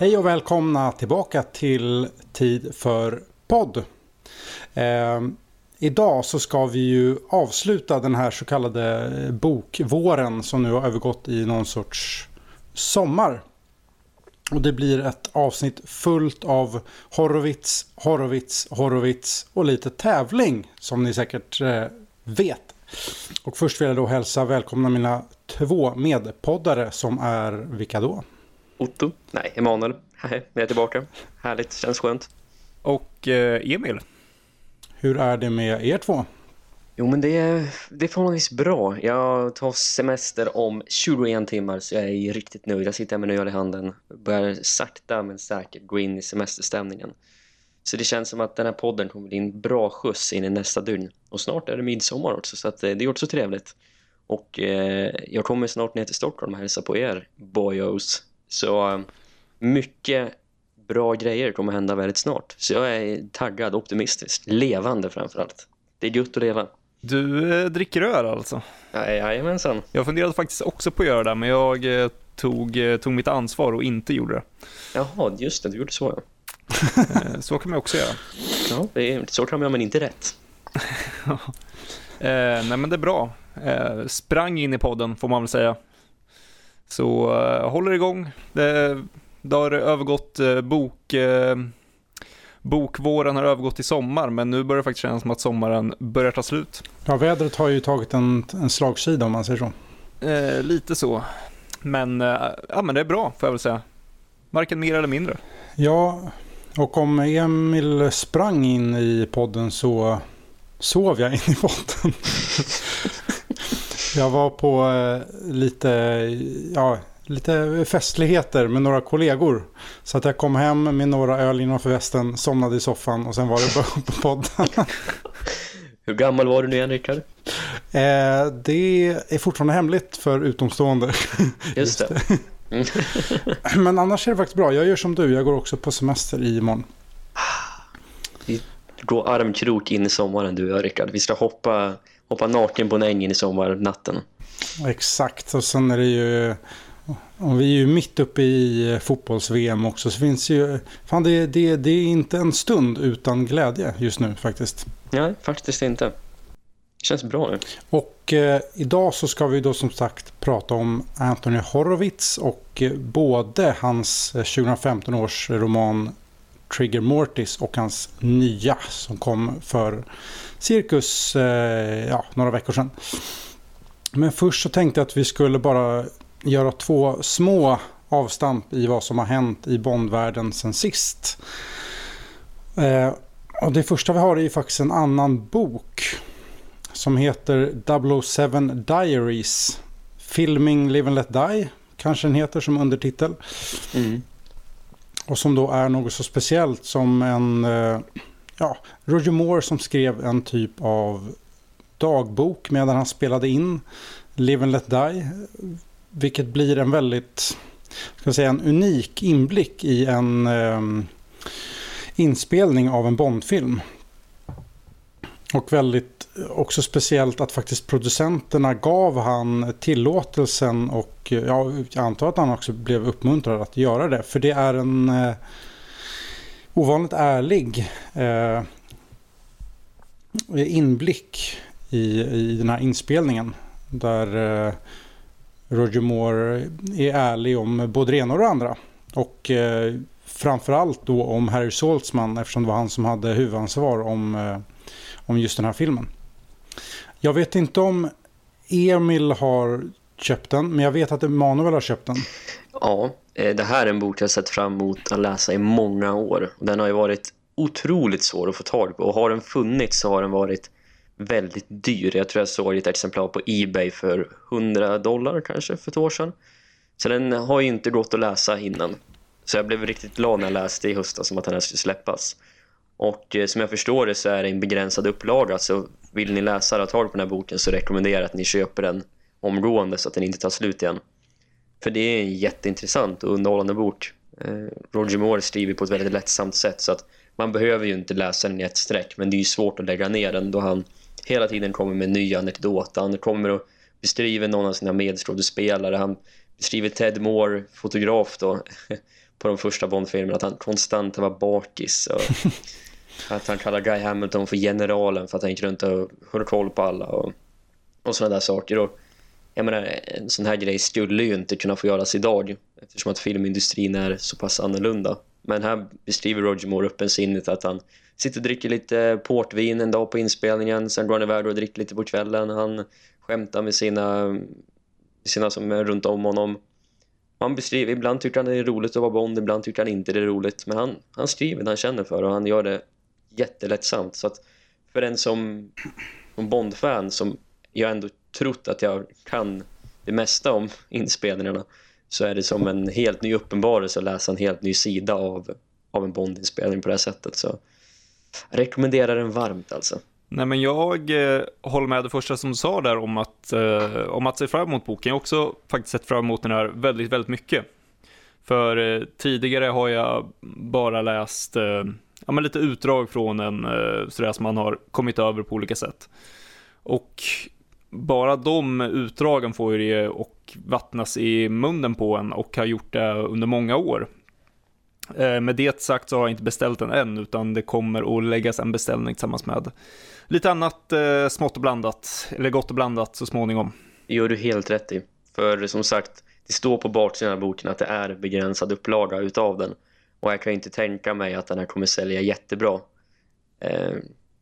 Hej och välkomna tillbaka till Tid för podd. Eh, idag så ska vi ju avsluta den här så kallade bokvåren som nu har övergått i någon sorts sommar. Och det blir ett avsnitt fullt av Horowitz, Horowitz, Horowitz och lite tävling som ni säkert eh, vet. Och först vill jag då hälsa välkomna mina två medpoddare som är vilka då? Otto, nej Emanuel, hej, jag är tillbaka. Härligt, känns skönt. Och eh, Emil. Hur är det med er två? Jo men det är, det är förhållandevis bra. Jag tar semester om 21 timmar så jag är riktigt nöjd. Jag sitter här med en öl i handen börjar sakta men säkert gå in i semesterstämningen. Så det känns som att den här podden kommer bli en bra skjuts in i nästa dygn. Och snart är det midsommar också så att, eh, det är också trevligt. Och eh, jag kommer snart ner till Stockholm och hälsa på er, boyos. Så eh, mycket bra grejer kommer hända väldigt snart. Så jag är taggad, optimistisk, levande framförallt. Det är gött att leva. Du eh, dricker öl alltså? Ja, jajamensan. Jag funderade faktiskt också på att göra det, men jag eh, tog, eh, tog mitt ansvar och inte gjorde det. Jaha, just det, du gjorde så. Eh, så kan man också göra. Ja, det är, så kan man men inte rätt. nej men det är bra. Sprang in i podden får man väl säga. Så eh, håller igång. Det, det har övergått eh, bok... Eh, bokvåren har övergått i sommar, men nu börjar det faktiskt kännas som att sommaren börjar ta slut. Ja, vädret har ju tagit en, en slagsida om man säger så. Eh, lite så. Men, eh, ja, men det är bra får jag väl säga. Varken mer eller mindre. Ja, och om Emil sprang in i podden så sov jag in i podden. jag var på eh, lite, ja, lite festligheter med några kollegor. Så att jag kom hem med några öl innanför västen, somnade i soffan och sen var det bara på podden. Hur gammal var du nu igen, Rickard? Eh, det är fortfarande hemligt för utomstående. Just det. Men annars är det faktiskt bra. Jag gör som du, jag går också på semester i imorgon. Vi går armkrok in i sommaren, du och Rickard. Vi ska hoppa, hoppa naken på en äng i sommarnatten. Exakt, och sen är det ju... Och vi är ju mitt uppe i fotbolls-VM också, så finns ju... Fan, det, det, det är inte en stund utan glädje just nu faktiskt. Nej, faktiskt inte. Det känns bra nu. Och eh, idag så ska vi då som sagt prata om Anthony Horowitz och eh, både hans eh, 2015 års roman Trigger Mortis och hans nya som kom för cirkus eh, ja, några veckor sedan. Men först så tänkte jag att vi skulle bara göra två små avstamp i vad som har hänt i Bondvärlden sen sist. Eh, och det första vi har är ju faktiskt en annan bok som heter 007 Diaries. Filming Live and Let Die kanske den heter som undertitel. Mm. Och som då är något så speciellt som en... eh, Ja, Roger Moore som skrev en typ av dagbok medan han spelade in Live and Let Die. Vilket blir en väldigt, ska säga, en unik inblick i en eh, inspelning av en Bondfilm. Och väldigt också speciellt att faktiskt producenterna gav han tillåtelsen och ja, jag antar att han också blev uppmuntrad att göra det. För det är en eh, ovanligt ärlig eh, inblick i, i den här inspelningen. Där eh, Roger Moore är ärlig om både det ena och det andra. Och eh, framförallt då om Harry Saltzman eftersom det var han som hade huvudansvar om, eh, om just den här filmen. Jag vet inte om Emil har köpt den, men jag vet att Emanuel har köpt den. Ja, eh, det här är en bok jag sett fram emot att läsa i många år. Den har ju varit otroligt svår att få tag på. Och har den funnits så har den varit väldigt dyr. Jag tror jag såg ett exemplar på Ebay för 100 dollar kanske för ett år sedan. Så den har ju inte gått att läsa innan. Så jag blev riktigt glad när jag läste i höstas som att den här skulle släppas. Och eh, som jag förstår det så är det en begränsad upplaga. Så vill ni läsa och ha tag på den här boken så rekommenderar jag att ni köper den omgående så att den inte tar slut igen. För det är en jätteintressant och underhållande bok. Eh, Roger Moore skriver på ett väldigt lättsamt sätt så att man behöver ju inte läsa den i ett streck men det är ju svårt att lägga ner den då han hela tiden kommer med nya anekdoter. Han kommer och beskriver någon av sina medskådespelare. Han beskriver Ted Moore, fotograf då, på de första Bond-filmerna att han konstant var bakis och att han kallar Guy Hamilton för generalen för att han gick runt och höll koll på alla och, och sådana där saker och jag menar, en sån här grej skulle ju inte kunna få göras idag eftersom att filmindustrin är så pass annorlunda. Men här beskriver Roger Moore öppensinnigt att han sitter och dricker lite portvin en dag på inspelningen, sen går han iväg och dricker lite på kvällen. Han skämtar med sina, sina som är runt om honom. Han beskriver, ibland tycker han det är roligt att vara Bond, ibland tycker han inte det är roligt. Men han, han skriver det han känner för och han gör det jättelättsamt. Så att för en som, som Bond-fan som jag ändå trott att jag kan det mesta om inspelningarna så är det som en helt ny uppenbarelse att läsa en helt ny sida av, av en Bond-inspelning på det här sättet. Så jag rekommenderar den varmt alltså. Nej men jag eh, håller med det första som du sa där om att, eh, om att se fram emot boken. Jag har också faktiskt sett fram emot den här väldigt, väldigt mycket. För eh, tidigare har jag bara läst eh, ja, men lite utdrag från en eh, sådär som man har kommit över på olika sätt. Och bara de utdragen får ju det och vattnas i munnen på en och har gjort det under många år. Eh, med det sagt så har jag inte beställt den än, utan det kommer att läggas en beställning tillsammans med lite annat eh, smått och blandat, eller gott och blandat så småningom. Det gör du helt rätt i. För som sagt, det står på baksidan av boken att det är begränsad upplaga utav den. Och jag kan inte tänka mig att den här kommer sälja jättebra. Eh,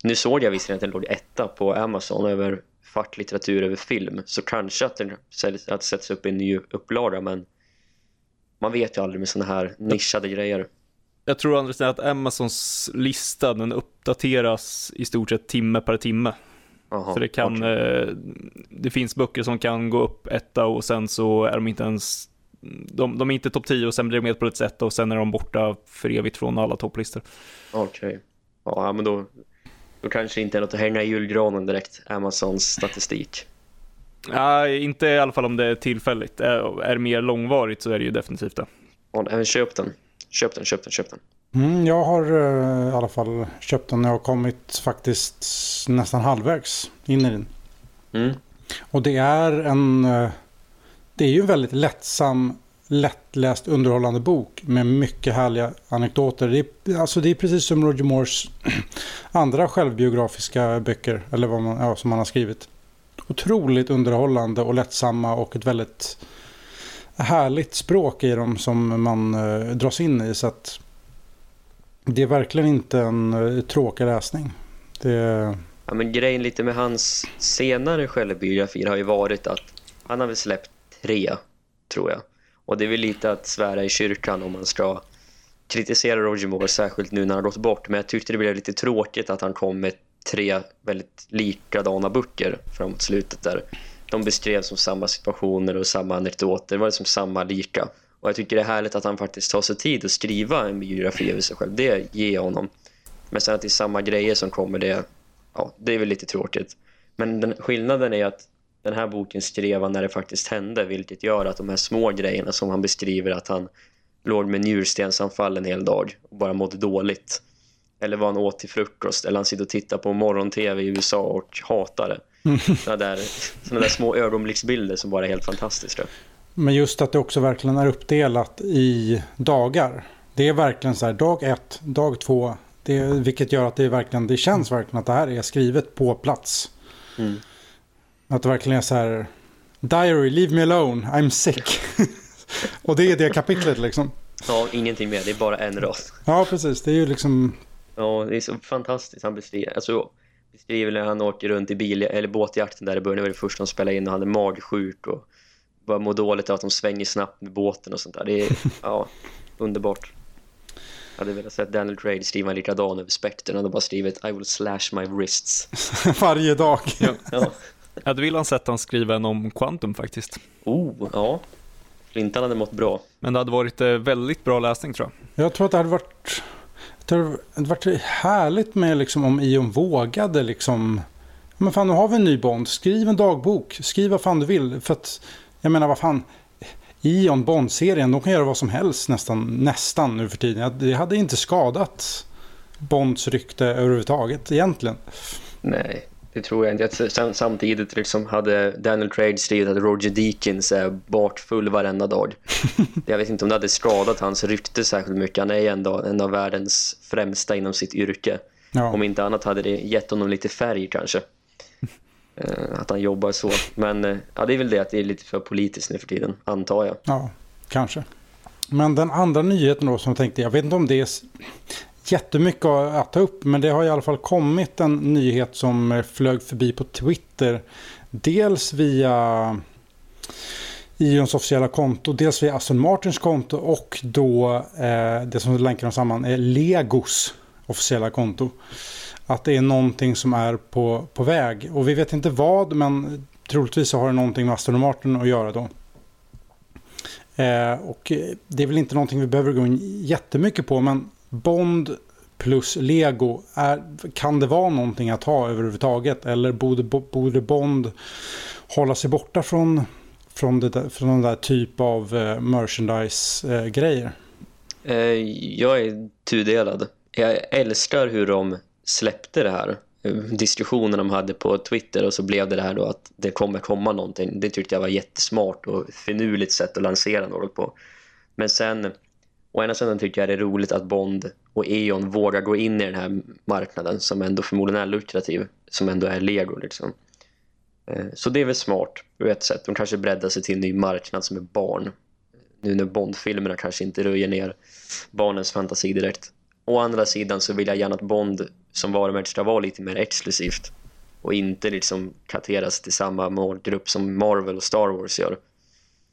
nu såg jag visserligen att den låg etta på Amazon över facklitteratur över film. Så kanske att den att sätts upp i en ny upplaga, men man vet ju aldrig med sådana här nischade grejer. Jag tror Andres att Amazons lista den uppdateras i stort sett timme per timme. Aha, så det kan, okay. eh, det finns böcker som kan gå upp etta och sen så är de inte ens, de, de är inte topp 10 och sen blir de med på ett sätt och sen är de borta för evigt från alla topplistor. Okej, okay. ja men då, då kanske inte är något att hänga i julgranen direkt, Amazons statistik. Nej, inte i alla fall om det är tillfälligt. Är det mer långvarigt så är det ju definitivt det. Ja, köp den. Köp den, köp den, köp den. Mm, jag har uh, i alla fall köpt den. Jag har kommit faktiskt nästan halvvägs in i den. Mm. Och det är en... Uh, det är ju en väldigt lättsam, lättläst, underhållande bok med mycket härliga anekdoter. Det är, alltså det är precis som Roger Moores andra självbiografiska böcker, eller vad man, ja, som han har skrivit otroligt underhållande och lättsamma och ett väldigt härligt språk i dem som man eh, dras in i. Så att det är verkligen inte en eh, tråkig läsning. Det... Ja, men grejen lite med hans senare självbiografier har ju varit att han har väl släppt tre, tror jag. Och det är väl lite att svära i kyrkan om man ska kritisera Roger Moore, särskilt nu när han har gått bort. Men jag tyckte det blev lite tråkigt att han kom med tre väldigt likadana böcker framåt slutet där. De beskrevs som samma situationer och samma anekdoter. Det var liksom samma lika. Och jag tycker det är härligt att han faktiskt tar sig tid att skriva en biografi över sig själv. Det ger jag honom. Men sen att det är samma grejer som kommer, det, ja, det är väl lite tråkigt. Men den, skillnaden är att den här boken skrev han när det faktiskt hände. Vilket gör att de här små grejerna som han beskriver att han låg med njurstensanfall en hel dag och bara mådde dåligt eller vad han åt till frukost eller han sitter och tittar på morgon-tv i USA och hatar det. Mm. Sådana där, såna där små ögonblicksbilder som bara är helt fantastiska. Men just att det också verkligen är uppdelat i dagar. Det är verkligen så här dag ett, dag två. Det, vilket gör att det, verkligen, det känns verkligen att det här är skrivet på plats. Mm. Att det verkligen är så här. Diary, leave me alone, I'm sick. och det är det kapitlet liksom. Ja, ingenting mer. Det är bara en rad. Ja, precis. Det är ju liksom Ja, det är så fantastiskt. Han beskriver, alltså, beskriver när han åker runt i bil eller båtjakten där i början. Det var det första de spelade in och han är magsjuk och bara mår dåligt av att de svänger snabbt med båten och sånt där. Det är ja, underbart. Jag hade velat se Daniel Craig skriva en likadan över spektern och bara skrivit I will slash my wrists. Varje dag. ja. ja. Jag hade velat sett han skriva en om Quantum faktiskt. Oh, ja. Flintan hade mått bra. Men det hade varit eh, väldigt bra läsning tror jag. Jag tror att det hade varit det hade varit härligt med liksom, om Ion vågade liksom... Men fan, nu har vi en ny Bond. Skriv en dagbok. Skriv vad fan du vill. För att, jag menar, vad fan... Ion, Bond-serien, de kan göra vad som helst nästan, nästan nu för tiden. Det hade inte skadat Bonds rykte överhuvudtaget egentligen. Nej, det tror jag inte. Samtidigt liksom hade Daniel Craig skrivit att Roger Deakins är bartfull varenda dag. jag vet inte om det hade skadat hans rykte särskilt mycket. Han är ändå en av världens främsta inom sitt yrke. Ja. Om inte annat hade det gett honom lite färg kanske. Eh, att han jobbar så. Men eh, ja, det är väl det att det är lite för politiskt nu för tiden, antar jag. Ja, kanske. Men den andra nyheten då som jag tänkte, jag vet inte om det är jättemycket att ta upp. Men det har i alla fall kommit en nyhet som eh, flög förbi på Twitter. Dels via Ions officiella konto, dels via Aston Martins konto och då eh, det som länkar dem samman är Legos officiella konto. Att det är någonting som är på, på väg. Och vi vet inte vad, men troligtvis så har det någonting med Aston Martin att göra då. Eh, och det är väl inte någonting vi behöver gå in jättemycket på, men Bond plus Lego, är, kan det vara någonting att ha överhuvudtaget? Eller borde, borde Bond hålla sig borta från, från, det där, från den där typ av eh, merchandise-grejer? Eh, eh, jag är tudelad. Jag älskar hur de släppte det här. Diskussionen de hade på Twitter och så blev det det här då att det kommer komma någonting. Det tyckte jag var jättesmart och finurligt sätt att lansera något på. Men sen Å ena sidan tycker jag det är roligt att Bond och E.ON vågar gå in i den här marknaden som ändå förmodligen är lukrativ, som ändå är Lego liksom. Eh, så det är väl smart på ett sätt. De kanske breddar sig till en ny marknad som är barn. Nu när Bond-filmerna kanske inte röjer ner barnens fantasi direkt. Å andra sidan så vill jag gärna att Bond som varumärke ska vara lite mer exklusivt. Och inte liksom kateras till samma målgrupp som Marvel och Star Wars gör.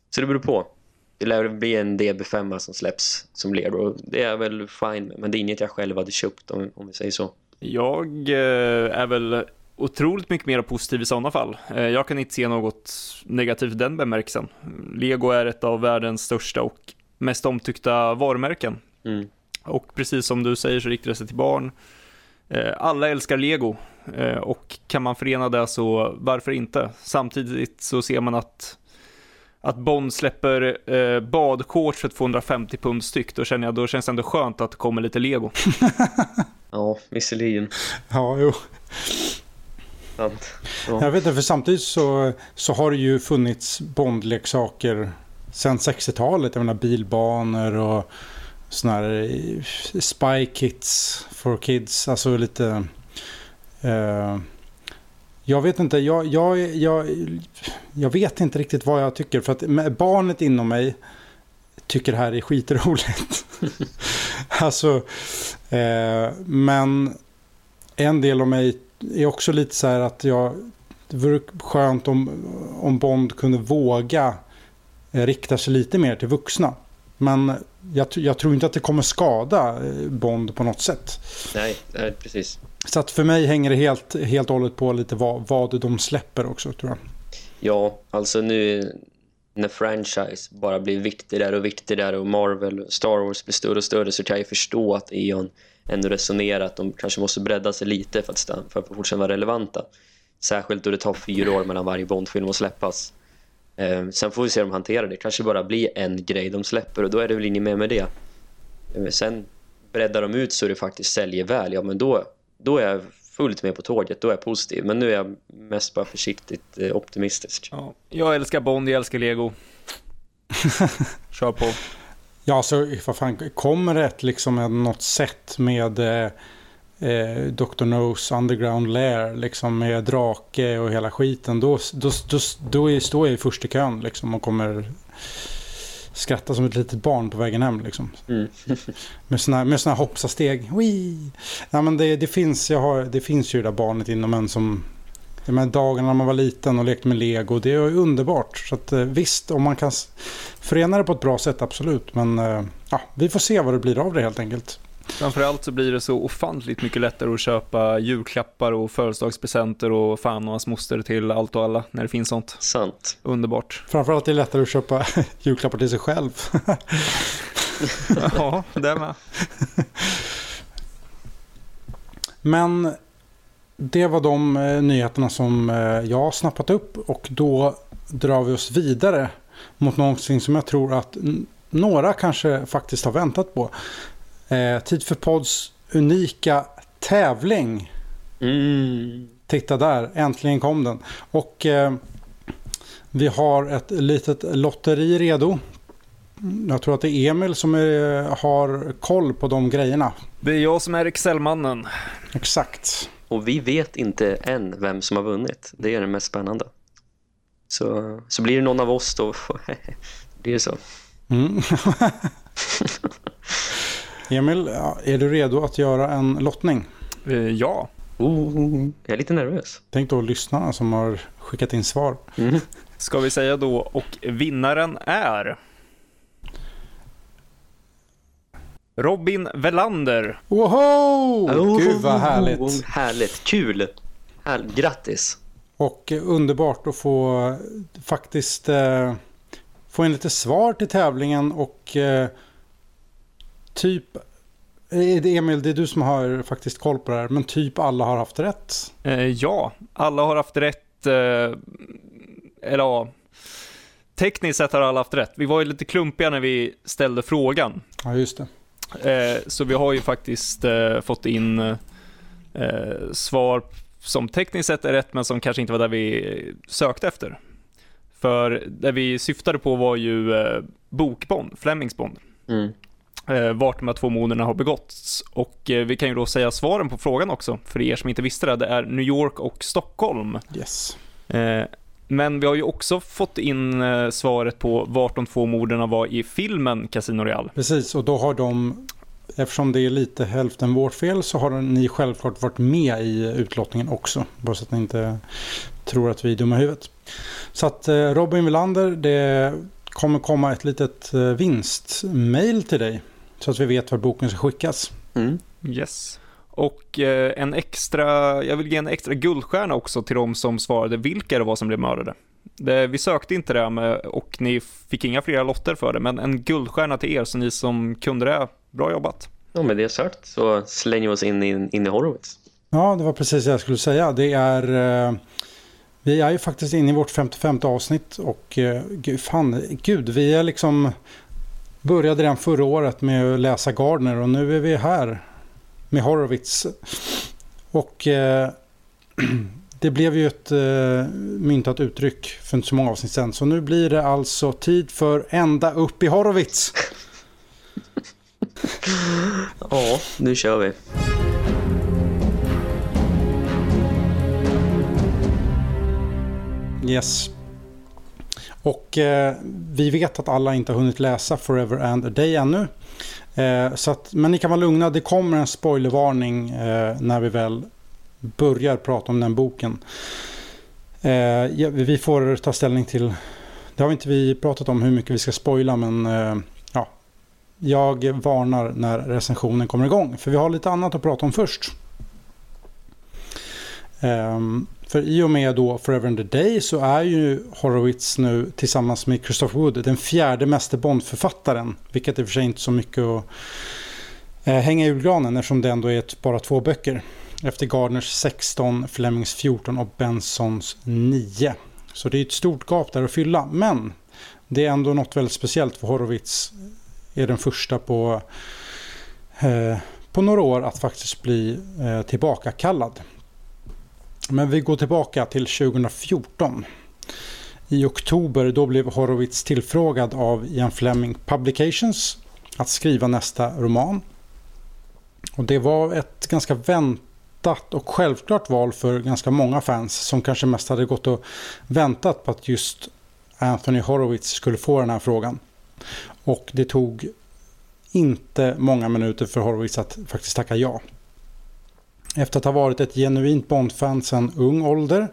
Så det beror på det lär bli en DB5 som släpps som Lego. Det är väl fine men det är inget jag själv hade köpt om, om vi säger så. Jag eh, är väl otroligt mycket mer positiv i sådana fall. Eh, jag kan inte se något negativt i den bemärkelsen. Lego är ett av världens största och mest omtyckta varumärken. Mm. Och precis som du säger så riktar det sig till barn. Eh, alla älskar Lego och kan man förena det så varför inte? Samtidigt så ser man att att Bond släpper eh, badshorts för 250 pund styck, då känner jag, då känns det ändå skönt att det kommer lite lego. ja, visserligen. Ja, jo. Ja. Jag vet inte, för samtidigt så, så har det ju funnits Bondleksaker sedan 60-talet. Jag menar bilbanor och sådana här eh, spy kits for kids. Alltså lite... Eh, jag vet inte, jag, jag, jag, jag vet inte riktigt vad jag tycker. För att barnet inom mig tycker det här är skitroligt. alltså, eh, men en del av mig är också lite så här att jag, det vore skönt om, om Bond kunde våga eh, rikta sig lite mer till vuxna. Men jag, jag, tror inte att det kommer skada eh, Bond på något sätt. Nej, nej precis. Så att för mig hänger det helt, helt och hållet på lite vad, vad de släpper också tror jag. Ja, alltså nu när franchise bara blir viktigare och viktigare och Marvel Star Wars blir större och större så kan jag förstå att Eon ändå resonerar att de kanske måste bredda sig lite för att, för att fortsätta vara relevanta. Särskilt då det tar fyra år mellan varje Bondfilm att släppas. Eh, sen får vi se hur de hanterar det. kanske bara blir en grej de släpper och då är det väl inget mer med det. Eh, sen breddar de ut så det faktiskt säljer väl. Ja, men då, då är jag fullt med på tåget, då är jag positiv. Men nu är jag mest bara försiktigt eh, optimistisk. Ja, jag älskar Bond, jag älskar Lego. Kör på. Ja, så vad fan, kommer det liksom något sätt med eh, Dr. No's Underground Lair liksom med drake och hela skiten då, då, då, då står jag i första kön liksom och kommer skratta som ett litet barn på vägen hem. Liksom. Mm. med såna, med såna hoppsasteg. Ja, men det, det, finns, jag har, det finns ju det där barnet inom en som... De här dagarna när man var liten och lekte med lego, det är underbart. Så att, eh, visst, om man kan förena det på ett bra sätt, absolut. Men eh, ja, vi får se vad det blir av det helt enkelt. Framförallt så blir det så ofantligt mycket lättare att köpa julklappar och födelsedagspresenter och fan och hans moster till allt och alla när det finns sånt. Sant. Underbart. Framförallt är det lättare att köpa julklappar till sig själv. ja, det med. Men det var de eh, nyheterna som eh, jag har snappat upp och då drar vi oss vidare mot någonting som jag tror att några kanske faktiskt har väntat på. Eh, tid för pods unika tävling. Mm. Titta där, äntligen kom den. Och eh, vi har ett litet lotteri redo. Jag tror att det är Emil som är, har koll på de grejerna. Det är jag som är Excel-mannen. Exakt. Och vi vet inte än vem som har vunnit. Det är det mest spännande. Så, så blir det någon av oss då. blir det så. Mm. Emil, är du redo att göra en lottning? Eh, ja. Oh, jag är lite nervös. Tänk då lyssnarna som har skickat in svar. Mm. Ska vi säga då, och vinnaren är... Robin Velander. Woho! Oh, Gud vad härligt. Härligt, kul. Här, grattis. Och eh, underbart att få eh, faktiskt eh, få in lite svar till tävlingen och eh, typ är det Emil, det är du som har faktiskt koll på det här, men typ alla har haft rätt. Eh, ja, alla har haft rätt. Eh, eller ja, tekniskt sett har alla haft rätt. Vi var ju lite klumpiga när vi ställde frågan. Ja, just det. Eh, så vi har ju faktiskt eh, fått in eh, svar som tekniskt sett är rätt, men som kanske inte var där vi sökte efter. För det vi syftade på var ju eh, bokbond, Flemings bond. Mm. Eh, vart de här två morden har begåtts. Och eh, vi kan ju då säga svaren på frågan också, för er som inte visste det. Det är New York och Stockholm. Yes. Eh, men vi har ju också fått in svaret på vart de två morden var i filmen Casino Real. Precis, och då har de, eftersom det är lite hälften vårt fel, så har ni självklart varit med i utlottningen också. Bara så att ni inte tror att vi är dumma i huvudet. Så att Robin Wilander, det kommer komma ett litet vinstmail till dig. Så att vi vet var boken ska skickas. Mm. Yes. Och eh, en extra, jag vill ge en extra guldstjärna också till de som svarade vilka det var som blev mördade. Det, vi sökte inte det med, och ni fick inga fler lotter för det, men en guldstjärna till er, så ni som kunde det, bra jobbat. Ja, med det sagt så slänger vi oss in, in, in i Horowitz. Ja, det var precis det jag skulle säga. Det är... Eh, vi är ju faktiskt inne i vårt 55 avsnitt och eh, gud, fan, gud, vi är liksom... Började redan förra året med att läsa Gardner och nu är vi här med Horowitz. Och eh, det blev ju ett eh, myntat uttryck för inte så många avsnitt sedan. Så nu blir det alltså tid för ända upp i Horowitz. Ja, nu kör vi. Yes. Och eh, vi vet att alla inte har hunnit läsa Forever and a Day ännu. Eh, så att, men ni kan vara lugna, det kommer en spoilervarning eh, när vi väl börjar prata om den boken. Eh, ja, vi får ta ställning till, det har inte vi pratat om hur mycket vi ska spoila men eh, ja, jag varnar när recensionen kommer igång. För vi har lite annat att prata om först. Um, för i och med då Forever and the Day så är ju Horowitz nu tillsammans med Christopher Wood den fjärde meste Bond-författaren. Vilket i och för sig inte är så mycket att eh, hänga i julgranen eftersom det ändå är ett, bara två böcker. Efter Gardners 16, Flemings 14 och Bensons 9. Så det är ett stort gap där att fylla. Men det är ändå något väldigt speciellt för Horowitz är den första på, eh, på några år att faktiskt bli eh, tillbakakallad. Men vi går tillbaka till 2014. I oktober då blev Horowitz tillfrågad av Ian Fleming Publications att skriva nästa roman. Och det var ett ganska väntat och självklart val för ganska många fans som kanske mest hade gått och väntat på att just Anthony Horowitz skulle få den här frågan. Och det tog inte många minuter för Horowitz att faktiskt tacka ja. Efter att ha varit ett genuint Bond-fan sedan ung ålder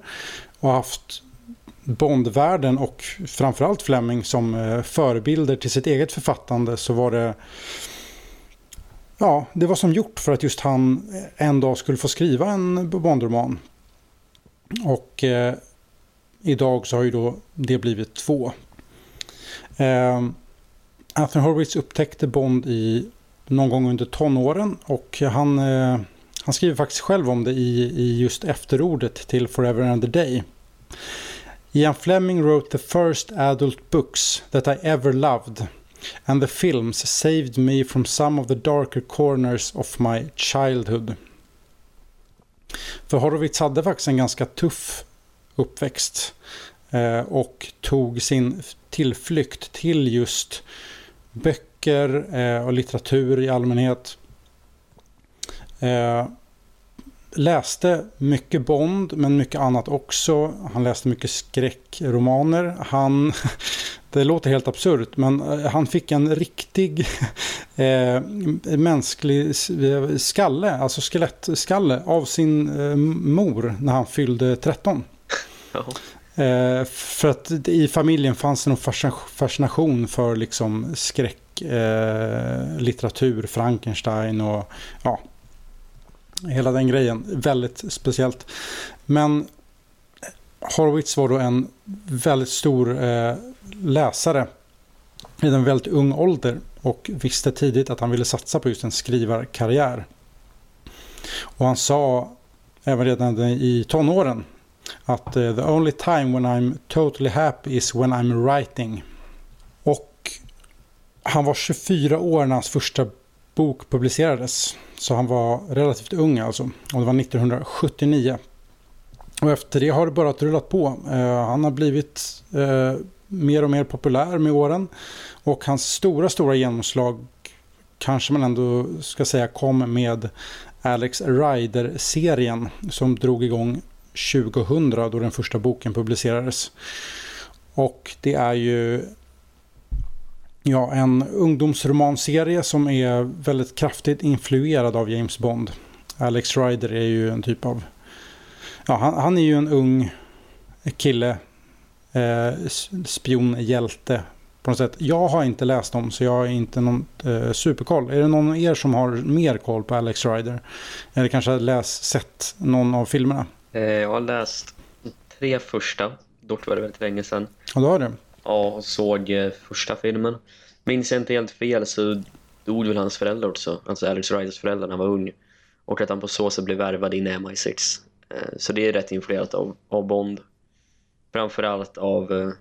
och haft Bondvärlden och framförallt Fleming som eh, förebilder till sitt eget författande så var det Ja, det var som gjort för att just han eh, en dag skulle få skriva en Bondroman. Och eh, idag så har ju då det blivit två. Eh, Anthony Horowitz upptäckte Bond i någon gång under tonåren och han eh, han skriver faktiskt själv om det i, i just efterordet till Forever and a Day. Ian Fleming wrote the first adult books that I ever loved and the films saved me from some of the darker corners of my childhood. För Horowitz hade faktiskt en ganska tuff uppväxt eh, och tog sin tillflykt till just böcker eh, och litteratur i allmänhet. Eh, läste mycket Bond men mycket annat också. Han läste mycket skräckromaner. Han, det låter helt absurt men eh, han fick en riktig eh, mänsklig skalle, alltså skelettskalle av sin eh, mor när han fyllde 13. Eh, för att i familjen fanns det någon fascination för liksom skräck, eh, Frankenstein och ja, hela den grejen. Väldigt speciellt. Men Horowitz var då en väldigt stor eh, läsare i en väldigt ung ålder och visste tidigt att han ville satsa på just en skrivarkarriär. Och han sa även redan i tonåren att eh, the only time when I'm totally happy is when I'm writing. Och han var 24 år när hans första bok publicerades. Så han var relativt ung alltså. Och det var 1979. Och efter det har det bara rullat på. Eh, han har blivit eh, mer och mer populär med åren. Och hans stora, stora genomslag kanske man ändå ska säga kom med Alex Rider-serien som drog igång 2000 då den första boken publicerades. Och det är ju ja, en ungdomsromanserie som är väldigt kraftigt influerad av James Bond. Alex Rider är ju en typ av... Ja, han, han är ju en ung kille, eh, spionhjälte på något sätt. Jag har inte läst dem så jag har inte någon eh, superkoll. Är det någon av er som har mer koll på Alex Rider? Eller kanske har läst, sett någon av filmerna? Eh, jag har läst tre första, dock var det väldigt länge sedan. Ja, du har det? Ja, såg eh, första filmen. Minns jag inte helt fel så dog väl hans föräldrar också, alltså Alex Riders föräldrar när han var ung. Och att han på så sätt blev värvad in i MI6. Eh, så det är rätt influerat av, av Bond. Framförallt av,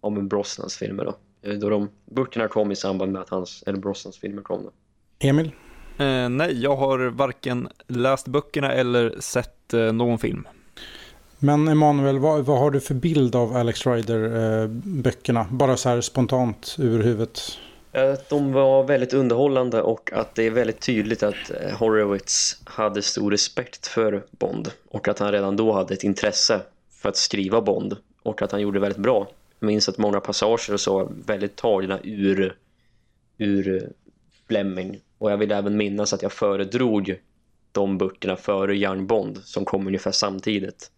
av Brosnans filmer då. Då de böckerna kom i samband med att hans, eller Brosnans filmer kom då. Emil? Eh, nej, jag har varken läst böckerna eller sett eh, någon film. Men Emanuel, vad, vad, har du för bild av Alex Rider-böckerna? Eh, Bara så här spontant ur huvudet. Att de var väldigt underhållande och att det är väldigt tydligt att eh, Horowitz hade stor respekt för Bond. Och att han redan då hade ett intresse för att skriva Bond. Och att han gjorde väldigt bra. Jag minns att många passager och så väldigt tagna ur, ur eh, Fleming och jag vill även minnas att jag föredrog de böckerna före Young Bond som kom ungefär samtidigt.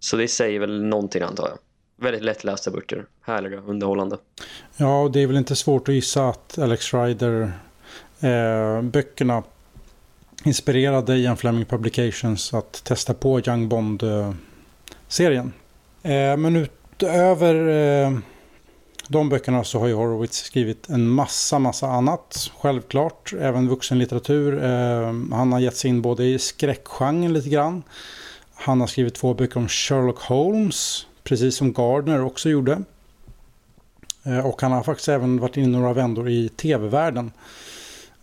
Så det säger väl någonting antar jag. Väldigt lättlästa böcker. Härliga, underhållande. Ja, och det är väl inte svårt att gissa att Alex Rider eh, böckerna inspirerade Ian Fleming Publications att testa på Young Bond-serien. Eh, men utöver eh, de böckerna så har ju Horowitz skrivit en massa, massa annat. Självklart, även vuxenlitteratur. Eh, han har gett sig in både i skräckgenren lite grann. Han har skrivit två böcker om Sherlock Holmes, precis som Gardner också gjorde. Eh, och han har faktiskt även varit inne några vändor i tv-världen.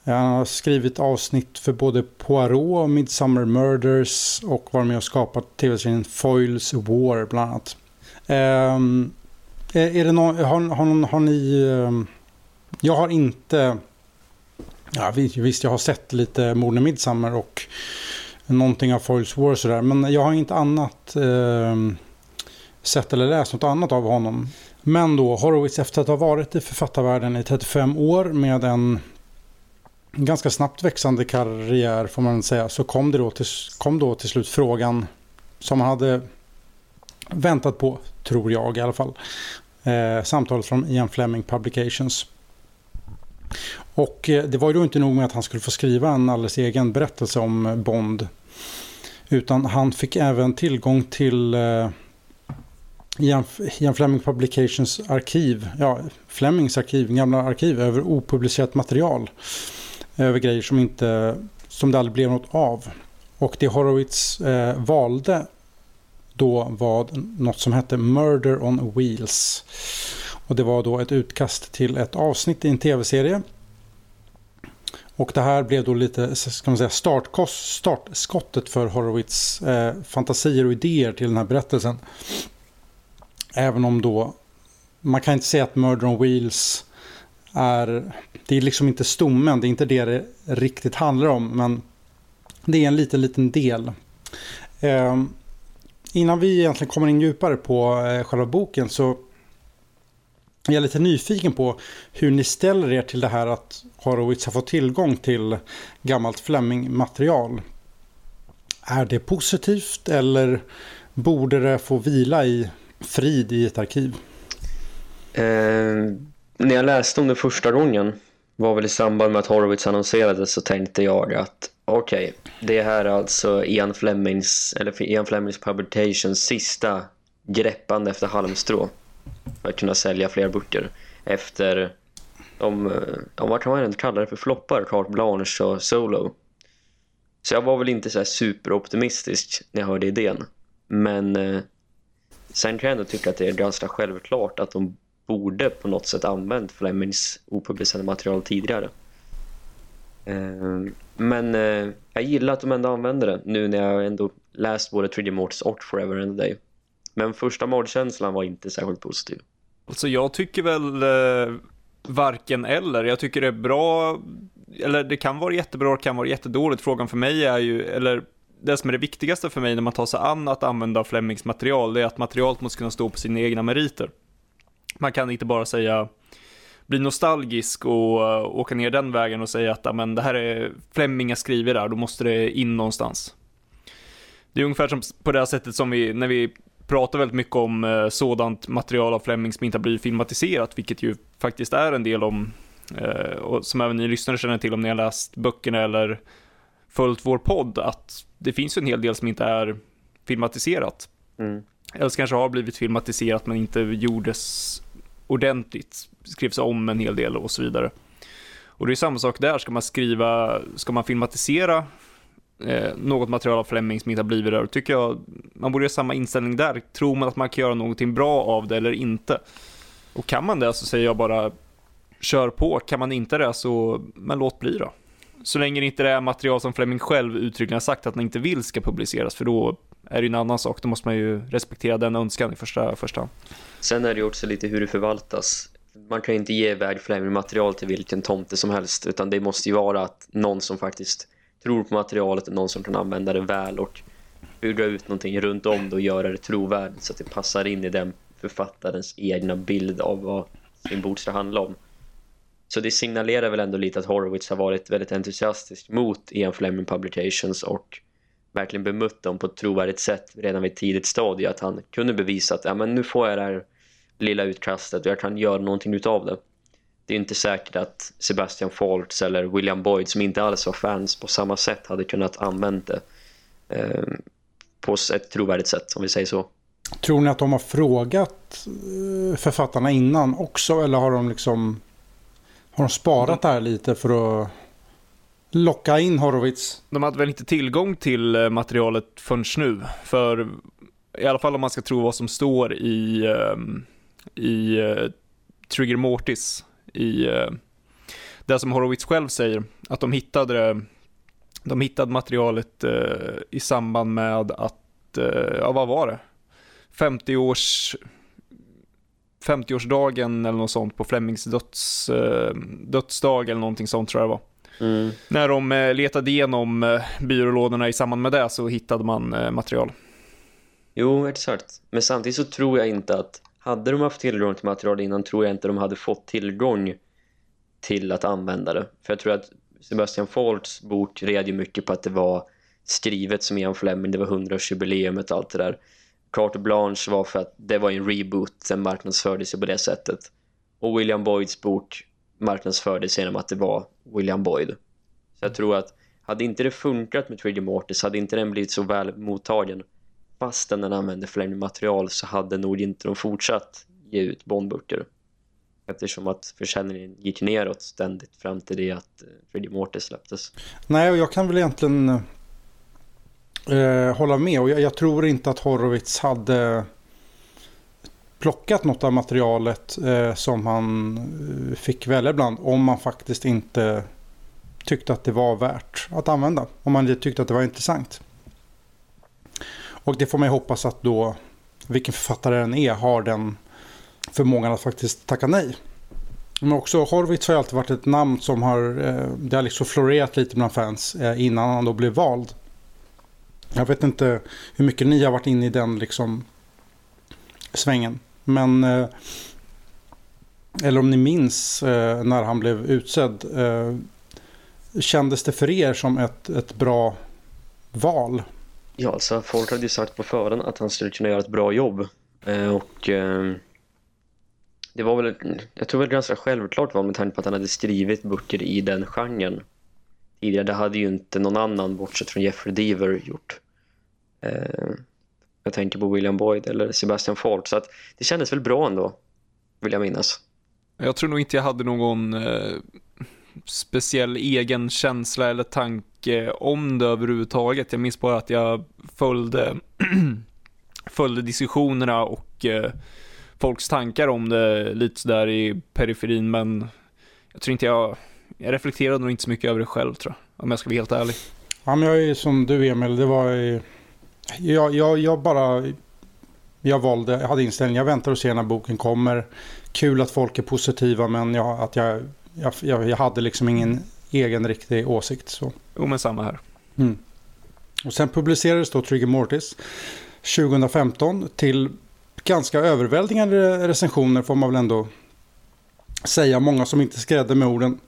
Eh, han har skrivit avsnitt för både Poirot och Midsummer Murders och varit med och skapat tv-serien Foils War bland annat. Um, är det någon, har, har, har ni... Um, jag har inte... Ja, visst, jag har sett lite Morden Midsummer och någonting av Foils War sådär. Men jag har inte annat eh, sett eller läst något annat av honom. Men då Horowitz efter att ha varit i författarvärlden i 35 år med en ganska snabbt växande karriär får man säga. Så kom, det då till, kom då till slut frågan som han hade väntat på, tror jag i alla fall. Eh, samtalet från Ian Fleming Publications. Och eh, det var ju då inte nog med att han skulle få skriva en alldeles egen berättelse om eh, Bond. Utan han fick även tillgång till eh, Ian, Ian Fleming Publications arkiv, ja, Flemings arkiv, gamla arkiv över opublicerat material. Över grejer som, inte, som det aldrig blev något av. Och det Horowitz eh, valde då var något som hette Murder on Wheels. Och det var då ett utkast till ett avsnitt i en tv-serie. Och det här blev då lite ska man säga, startkost, startskottet för Horowitz eh, fantasier och idéer till den här berättelsen. Även om då man kan inte säga att Murder on Wheels är, det är liksom inte stommen, det är inte det det riktigt handlar om, men det är en liten, liten del. Eh, innan vi egentligen kommer in djupare på eh, själva boken så jag är lite nyfiken på hur ni ställer er till det här att Horowitz har fått tillgång till gammalt Fleming-material. Är det positivt eller borde det få vila i frid i ett arkiv? Eh, när jag läste om det första gången var väl i samband med att Horowitz annonserades så tänkte jag att okej, okay, det här är alltså Ian Flemings eller Ian Flemings Publications sista greppande efter halmstrå för att kunna sälja fler böcker efter de, de vad kan man ändå kalla det för floppar, Carte Blanche och Solo. Så jag var väl inte så superoptimistisk när jag hörde idén. Men eh, sen kan jag ändå tycka att det är ganska självklart att de borde på något sätt använt Flemings opublicerade material tidigare. Eh, men eh, jag gillar att de ändå använder det nu när jag ändå läst både 3D Mortis och Forever and a Day. Men första mordkänslan var inte särskilt positiv. Alltså jag tycker väl eh, varken eller. Jag tycker det är bra, eller det kan vara jättebra, det kan vara jättedåligt. Frågan för mig är ju, eller det som är det viktigaste för mig när man tar sig an att använda Flemings material, det är att materialet måste kunna stå på sina egna meriter. Man kan inte bara säga bli nostalgisk och uh, åka ner den vägen och säga att men, det här är Fleming har skrivit där, då måste det in någonstans. Det är ungefär som på det här sättet som vi, när vi pratar väldigt mycket om uh, sådant material av Fleming som inte har blivit filmatiserat, vilket ju faktiskt är en del om, uh, och som även ni lyssnare känner till om ni har läst böckerna eller följt vår podd, att det finns ju en hel del som inte är filmatiserat. Mm. Eller kanske har blivit filmatiserat men inte gjordes ordentligt, skrevs om en hel del och så vidare. Och det är samma sak där, ska man skriva, ska man filmatisera eh, något material av Fleming som inte har blivit där, tycker jag man borde ha samma inställning där. Tror man att man kan göra någonting bra av det eller inte? Och kan man det så säger jag bara kör på, kan man inte det så men låt bli då. Så länge det inte är material som Fleming själv uttryckligen har sagt att han inte vill ska publiceras, för då är det ju en annan sak. Då måste man ju respektera den önskan i första, första hand. Sen är det ju också lite hur det förvaltas. Man kan ju inte ge iväg Fleming material till vilken tomte som helst utan det måste ju vara att någon som faktiskt tror på materialet, någon som kan använda det väl och bygga ut någonting runt om det och göra det trovärdigt så att det passar in i den författarens egna bild av vad sin bok ska handla om. Så det signalerar väl ändå lite att Horowitz har varit väldigt entusiastisk mot Ian Fleming Publications och verkligen bemött dem på ett trovärdigt sätt redan vid ett tidigt stadie att han kunde bevisa att ja, men nu får jag det här lilla utkastet och jag kan göra någonting utav det. Det är inte säkert att Sebastian Faults eller William Boyd som inte alls var fans på samma sätt hade kunnat använda det eh, på ett trovärdigt sätt om vi säger så. Tror ni att de har frågat eh, författarna innan också eller har de liksom har de sparat det här lite för att locka in Horowitz. De hade väl inte tillgång till eh, materialet förrän nu. För i alla fall om man ska tro vad som står i, ehm, i uh, Trigger Mortis. I uh, det som Horowitz själv säger. Att de hittade det, de hittade materialet uh, i samband med att, ja vad var det? 50 års 50-årsdagen eller något sånt på Flemings döds, dödsdag eller någonting sånt tror jag det var. Mm. När de eh, letade igenom eh, byrålådorna i samband med det så hittade man eh, material. Jo, exakt. Men samtidigt så tror jag inte att hade de haft tillgång till material innan tror jag inte de hade fått tillgång till att använda det. För jag tror att Sebastian Faults bok red ju mycket på att det var skrivet som Ian Fleming, det var 100-årsjubileumet och allt det där. Carte Blanche var för att det var en reboot, den marknadsförde sig på det sättet. Och William Boyds bok marknadsfördes genom att det var William Boyd. Så jag tror att hade inte det funkat med 3D Mortis hade inte den blivit så väl mottagen fastän den använde fler material så hade nog inte de fortsatt ge ut Bondböcker. Eftersom att försäljningen gick neråt ständigt fram till det att eh, Freddie Mortis släpptes. Nej, och jag kan väl egentligen eh, hålla med. Och jag, jag, tror inte att Horowitz hade plockat något av materialet eh, som han eh, fick välja ibland om man faktiskt inte tyckte att det var värt att använda. Om man tyckte att det var intressant. Och det får man ju hoppas att då vilken författare den är har den förmågan att faktiskt tacka nej. Men också Horwitz har alltid varit ett namn som har, eh, det har liksom florerat lite bland fans eh, innan han då blev vald. Jag vet inte hur mycket ni har varit inne i den liksom svängen. Men eh, eller om ni minns eh, när han blev utsedd. Eh, kändes det för er som ett, ett bra val? Ja, alltså folk hade ju sagt på förhand att han skulle kunna göra ett bra jobb. Eh, och ehm, det var väl, jag tror väl ganska självklart var med tanke på att han hade skrivit böcker i den genren tidigare. Det hade ju inte någon annan bortsett från Jeffrey Deaver gjort. Eh, jag tänker på William Boyd eller Sebastian Falk. Så att det kändes väl bra ändå, vill jag minnas. Jag tror nog inte jag hade någon eh, speciell egen känsla eller tanke Eh, om det överhuvudtaget. Jag minns bara att jag följde, följde diskussionerna och eh, folks tankar om det lite sådär i periferin men jag tror inte jag, jag reflekterade nog inte så mycket över det själv tror jag, om jag ska vara helt ärlig. Ja men jag är som du Emil, det var jag, jag, jag bara jag valde, jag hade inställningen, jag väntar och ser när boken kommer. Kul att folk är positiva men jag, att jag, jag, jag hade liksom ingen egen riktig åsikt. Så. Jo men samma här. Mm. Och sen publicerades då Trigger Mortis 2015 till ganska överväldigande recensioner får man väl ändå säga. Många som inte skrädde med orden.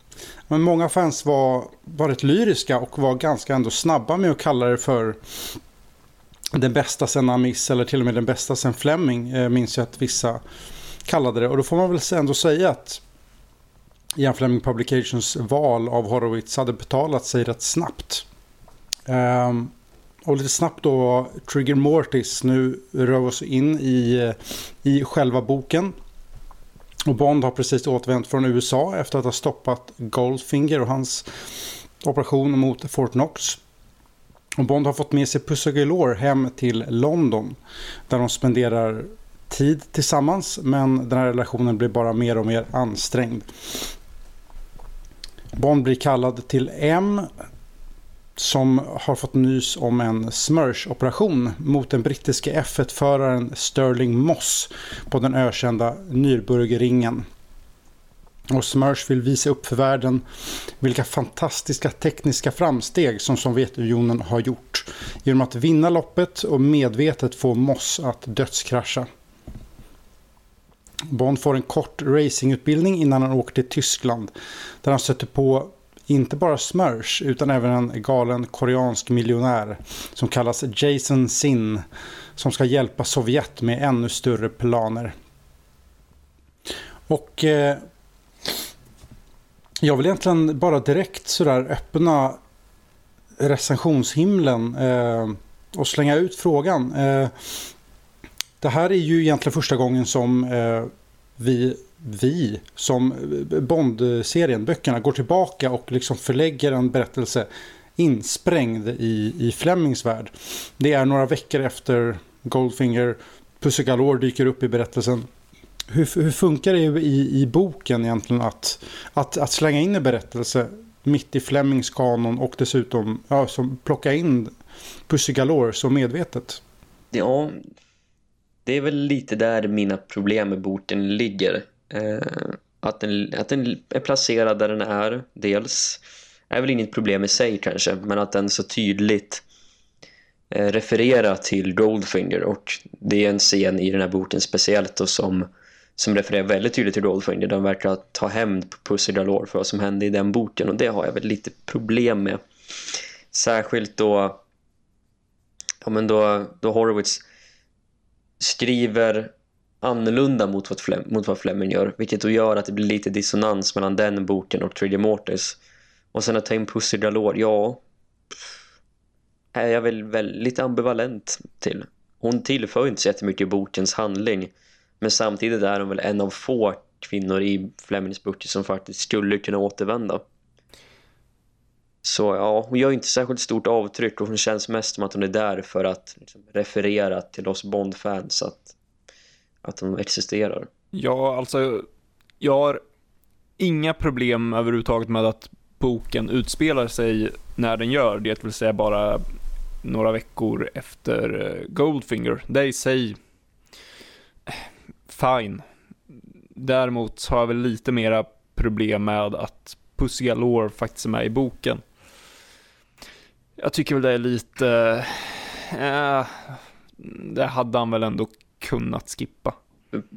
Men många fans var, var rätt lyriska och var ganska ändå snabba med att kalla det för den bästa sen Amis eller till och med den bästa sen Fleming eh, minns jag att vissa kallade det. Och då får man väl ändå säga att Ian Fleming Publications val av Horowitz hade betalat sig rätt snabbt. Um, och lite snabbt då, Trigger Mortis. Nu rör vi oss in i, i själva boken. Och Bond har precis återvänt från USA efter att ha stoppat Goldfinger och hans operation mot Fort Knox. Och Bond har fått med sig Pussy Galore hem till London. Där de spenderar tid tillsammans. Men den här relationen blir bara mer och mer ansträngd. Bond blir kallad till M som har fått nys om en Smursh-operation mot den brittiske F1-föraren Sterling Moss på den ökända Nürburgringen. Och Smursh vill visa upp för världen vilka fantastiska tekniska framsteg som Sovjetunionen har gjort genom att vinna loppet och medvetet få Moss att dödskrascha. Bond får en kort racingutbildning innan han åker till Tyskland där han stöter på inte bara Smursh utan även en galen koreansk miljonär som kallas Jason Sin som ska hjälpa Sovjet med ännu större planer. Och eh, jag vill egentligen bara direkt sådär öppna recensionshimlen eh, och slänga ut frågan. Eh, det här är ju egentligen första gången som eh, vi vi som eh, Bond-serien, böckerna, går tillbaka och liksom förlägger en berättelse insprängd i, i Flemings värld. Det är några veckor efter Goldfinger, Pussy Galore dyker upp i berättelsen. Hur, hur funkar det i, i boken egentligen att, att, att slänga in en berättelse mitt i Flemings kanon och dessutom ja, som plocka in Pussy Galore så medvetet? Ja, det är väl lite där mina problem med boken ligger. Eh, att, den, att den är placerad där den är, dels är väl inget problem i sig kanske, men att den så tydligt eh, refererar till Goldfinger och det är en scen i den här boken speciellt och som, som refererar väldigt tydligt till Goldfinger. Den verkar ta hämnd på Pussy Galore för vad som hände i den boken och det har jag väl lite problem med. Särskilt då ja men då, då Horowitz skriver annorlunda mot vad, Flem mot vad Fleming gör. Vilket då gör att det blir lite dissonans mellan den boken och Trigger Mortis. Och sen att ta in Pussy Galore, ja... Är jag väl väldigt ambivalent till. Hon tillför inte så jättemycket i bokens handling. Men samtidigt är hon väl en av få kvinnor i Flemings böcker som faktiskt skulle kunna återvända. Så ja, hon gör inte särskilt stort avtryck och hon känns mest som att hon är där för att liksom, referera till oss Bond-fans att att de existerar. Ja, alltså jag har inga problem överhuvudtaget med att boken utspelar sig när den gör, det vill säga bara några veckor efter eh, Goldfinger. Det är i sig fine. Däremot har jag väl lite mera problem med att Pussy Galore faktiskt är med i boken. Jag tycker väl det är lite... Eh, det hade han väl ändå kunnat skippa.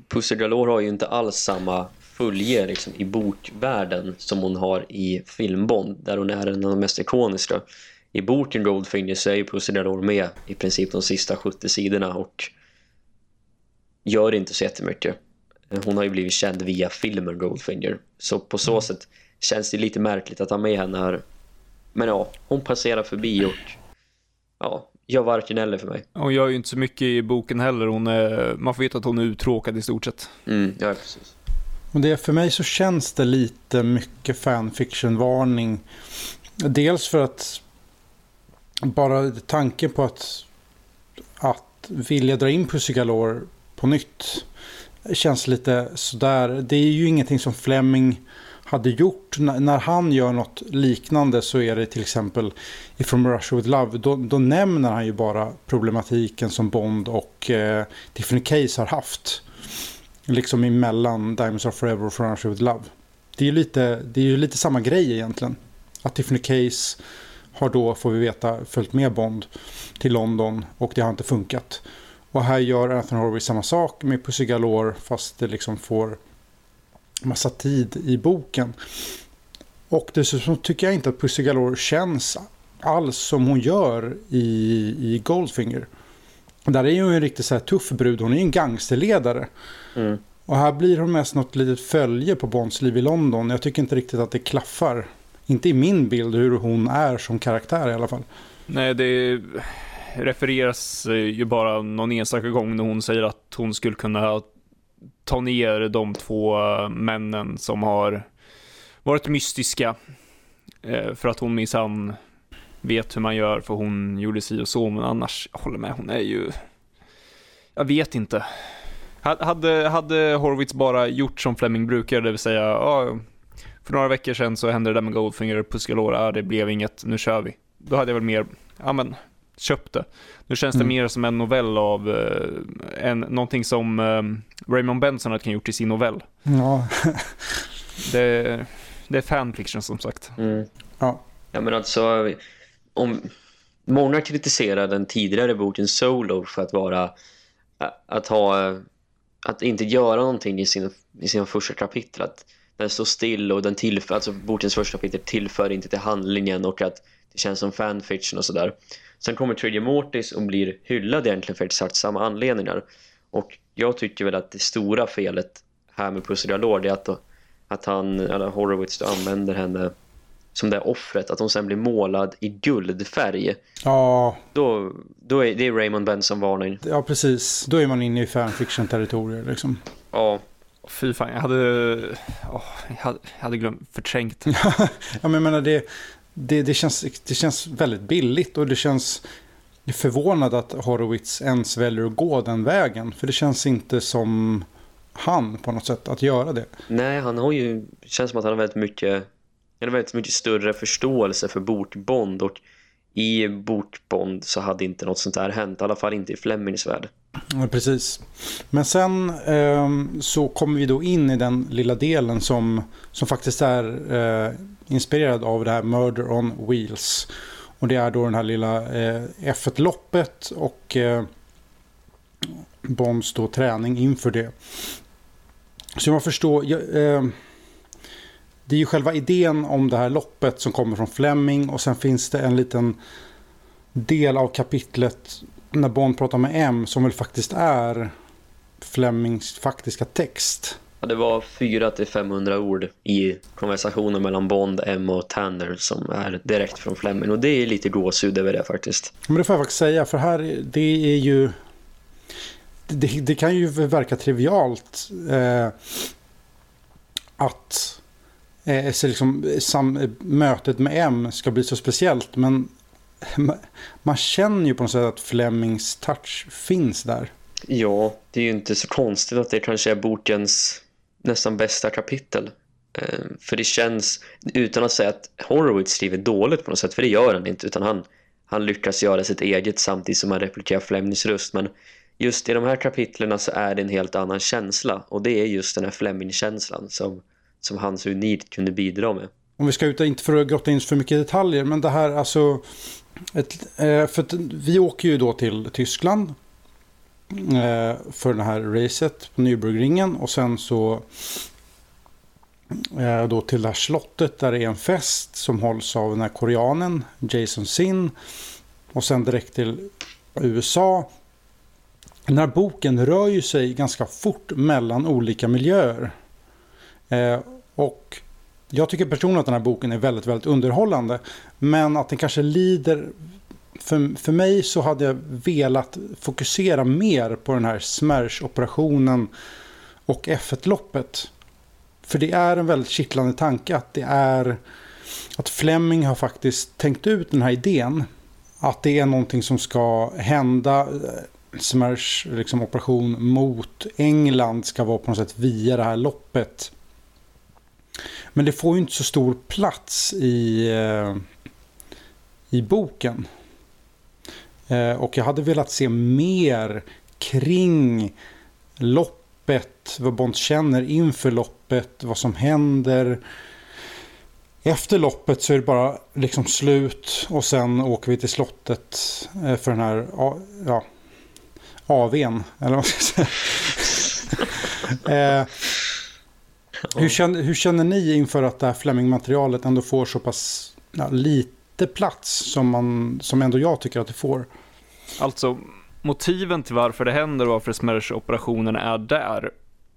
Pussy Galore har ju inte alls samma följe liksom, i bokvärlden som hon har i filmbond där hon är en av de mest ikoniska. I boken Goldfinger så är ju Pussy Galore med i princip de sista 70 sidorna och gör inte så jättemycket. Hon har ju blivit känd via filmen Goldfinger. Så på så mm. sätt känns det lite märkligt att ha med henne här. Men ja, hon passerar förbi och ja, gör varken eller för mig. Hon gör ju inte så mycket i boken heller. Hon är, man får veta att hon är uttråkad i stort sett. Mm, ja, precis. Och det, för mig så känns det lite mycket fanfiction-varning. Dels för att bara tanken på att, att vilja dra in Pussy Galore på nytt känns lite sådär. Det är ju ingenting som Fleming hade gjort. När han gör något liknande så är det till exempel i From Russia With Love. Då, då nämner han ju bara problematiken som Bond och eh, Tiffany Case har haft. Liksom emellan Diamonds Are Forever och From Russia With Love. Det är ju lite, det är ju lite samma grej egentligen. Att Tiffany Case har då, får vi veta, följt med Bond till London och det har inte funkat. Och här gör Anthony Horowitz samma sak med Pussy Galore fast det liksom får massa tid i boken. Och dessutom tycker jag inte att Pussy Galore känns alls som hon gör i, i Goldfinger. Där är hon en riktigt så här tuff brud. Hon är en gangsterledare. Mm. Och här blir hon mest något litet följe på Bonds liv i London. Jag tycker inte riktigt att det klaffar. Inte i min bild hur hon är som karaktär i alla fall. Nej, det refereras ju bara någon enstaka gång när hon säger att hon skulle kunna ta ner de två eh, männen som har varit mystiska. Eh, för att hon minsann vet hur man gör för hon gjorde si och så. Men annars, jag håller med, hon är ju... Jag vet inte. Hade, hade Horwitz bara gjort som Fleming brukar, det vill säga ja, för några veckor sedan så hände det där med Goldfinger, Puskalora, det blev inget, nu kör vi. Då hade jag väl mer, ja men köpt det. Nu känns det mm. mer som en novell av eh, en, någonting som eh, Raymond Benson hade gjort i sin novell. Ja. det, det är fanfiction som sagt. Mm. Ja. ja, men alltså om många kritiserar den tidigare boken Solo för att vara att ha att inte göra någonting i sin, i sina första kapitel att den står still och den tillför, alltså bokens första kapitel tillför inte till handlingen och att det känns som fanfiction och sådär. Sen kommer Trigger Mortis och blir hyllad egentligen för exakt samma anledningar. Och jag tycker väl att det stora felet här med Pussy Lord är att, att han, eller Horowitz då, använder henne som det offret, att hon sen blir målad i guldfärg. Ja. Då, då är det är Raymond Benson-varning. Ja, precis. Då är man inne i fanfiction-territorier liksom. Ja. Fy fan, jag hade, oh, jag hade, jag hade glömt, förträngt. ja, men jag menar det, det, det, känns, det känns väldigt billigt och det känns förvånad att Horowitz ens väljer att gå den vägen. För det känns inte som han på något sätt att göra det. Nej, han har ju, det känns som att han har väldigt mycket, han har väldigt mycket större förståelse för bokbond och i Bortbond så hade inte något sånt här hänt, i alla fall inte i Flemings värld. Ja, precis. Men sen eh, så kommer vi då in i den lilla delen som, som faktiskt är eh, inspirerad av det här Murder on Wheels. Och det är då den här lilla eh, F1-loppet och eh, Bonds då träning inför det. Så man förstår, jag, eh, det är ju själva idén om det här loppet som kommer från Fleming och sen finns det en liten del av kapitlet när Bond pratar med M som väl faktiskt är Flemings faktiska text. Ja, det var 400-500 ord i konversationen mellan Bond, M och Tanner som är direkt från Fleming. Och det är lite gåshud över det faktiskt. Men det får jag faktiskt säga, för här det är ju... Det, det kan ju verka trivialt eh, att eh, så liksom, eh, sam, eh, mötet med M ska bli så speciellt. Men man känner ju på något sätt att Flemings touch finns där. Ja, det är ju inte så konstigt att det kanske är bokens nästan bästa kapitel. Eh, för det känns, utan att säga att Horowitz skriver dåligt på något sätt, för det gör han inte, utan han, han lyckas göra sitt eget samtidigt som han replikerar Flemings röst. Men just i de här kapitlerna så är det en helt annan känsla och det är just den här Fleming-känslan som, som han så unikt kunde bidra med. Om vi ska ut, inte för att grotta in för mycket detaljer, men det här alltså... Ett, eh, för att vi åker ju då till Tyskland eh, för det här racet på Nürburgringen och sen så eh, då till det här slottet där det är en fest som hålls av den här koreanen Jason Sin och sen direkt till USA. Den här boken rör ju sig ganska fort mellan olika miljöer. Eh, och jag tycker personligen att den här boken är väldigt, väldigt underhållande. Men att den kanske lider... För, för mig så hade jag velat fokusera mer på den här smärsoperationen och F1-loppet. För det är en väldigt kittlande tanke att det är... Att Fleming har faktiskt tänkt ut den här idén. Att det är någonting som ska hända. Eh, Smersh liksom, operation mot England ska vara på något sätt via det här loppet. Men det får ju inte så stor plats i, eh, i boken. Eh, och jag hade velat se mer kring loppet, vad Bond känner inför loppet, vad som händer. Efter loppet så är det bara liksom slut och sen åker vi till slottet eh, för den här ja, AWn. Eller vad ska jag säga. Hur, känner, hur känner ni inför att det här Fleming-materialet ändå får så pass ja, lite plats som, man, som ändå jag tycker att det får? Alltså, motiven till varför det händer och varför Smersh-operationen är där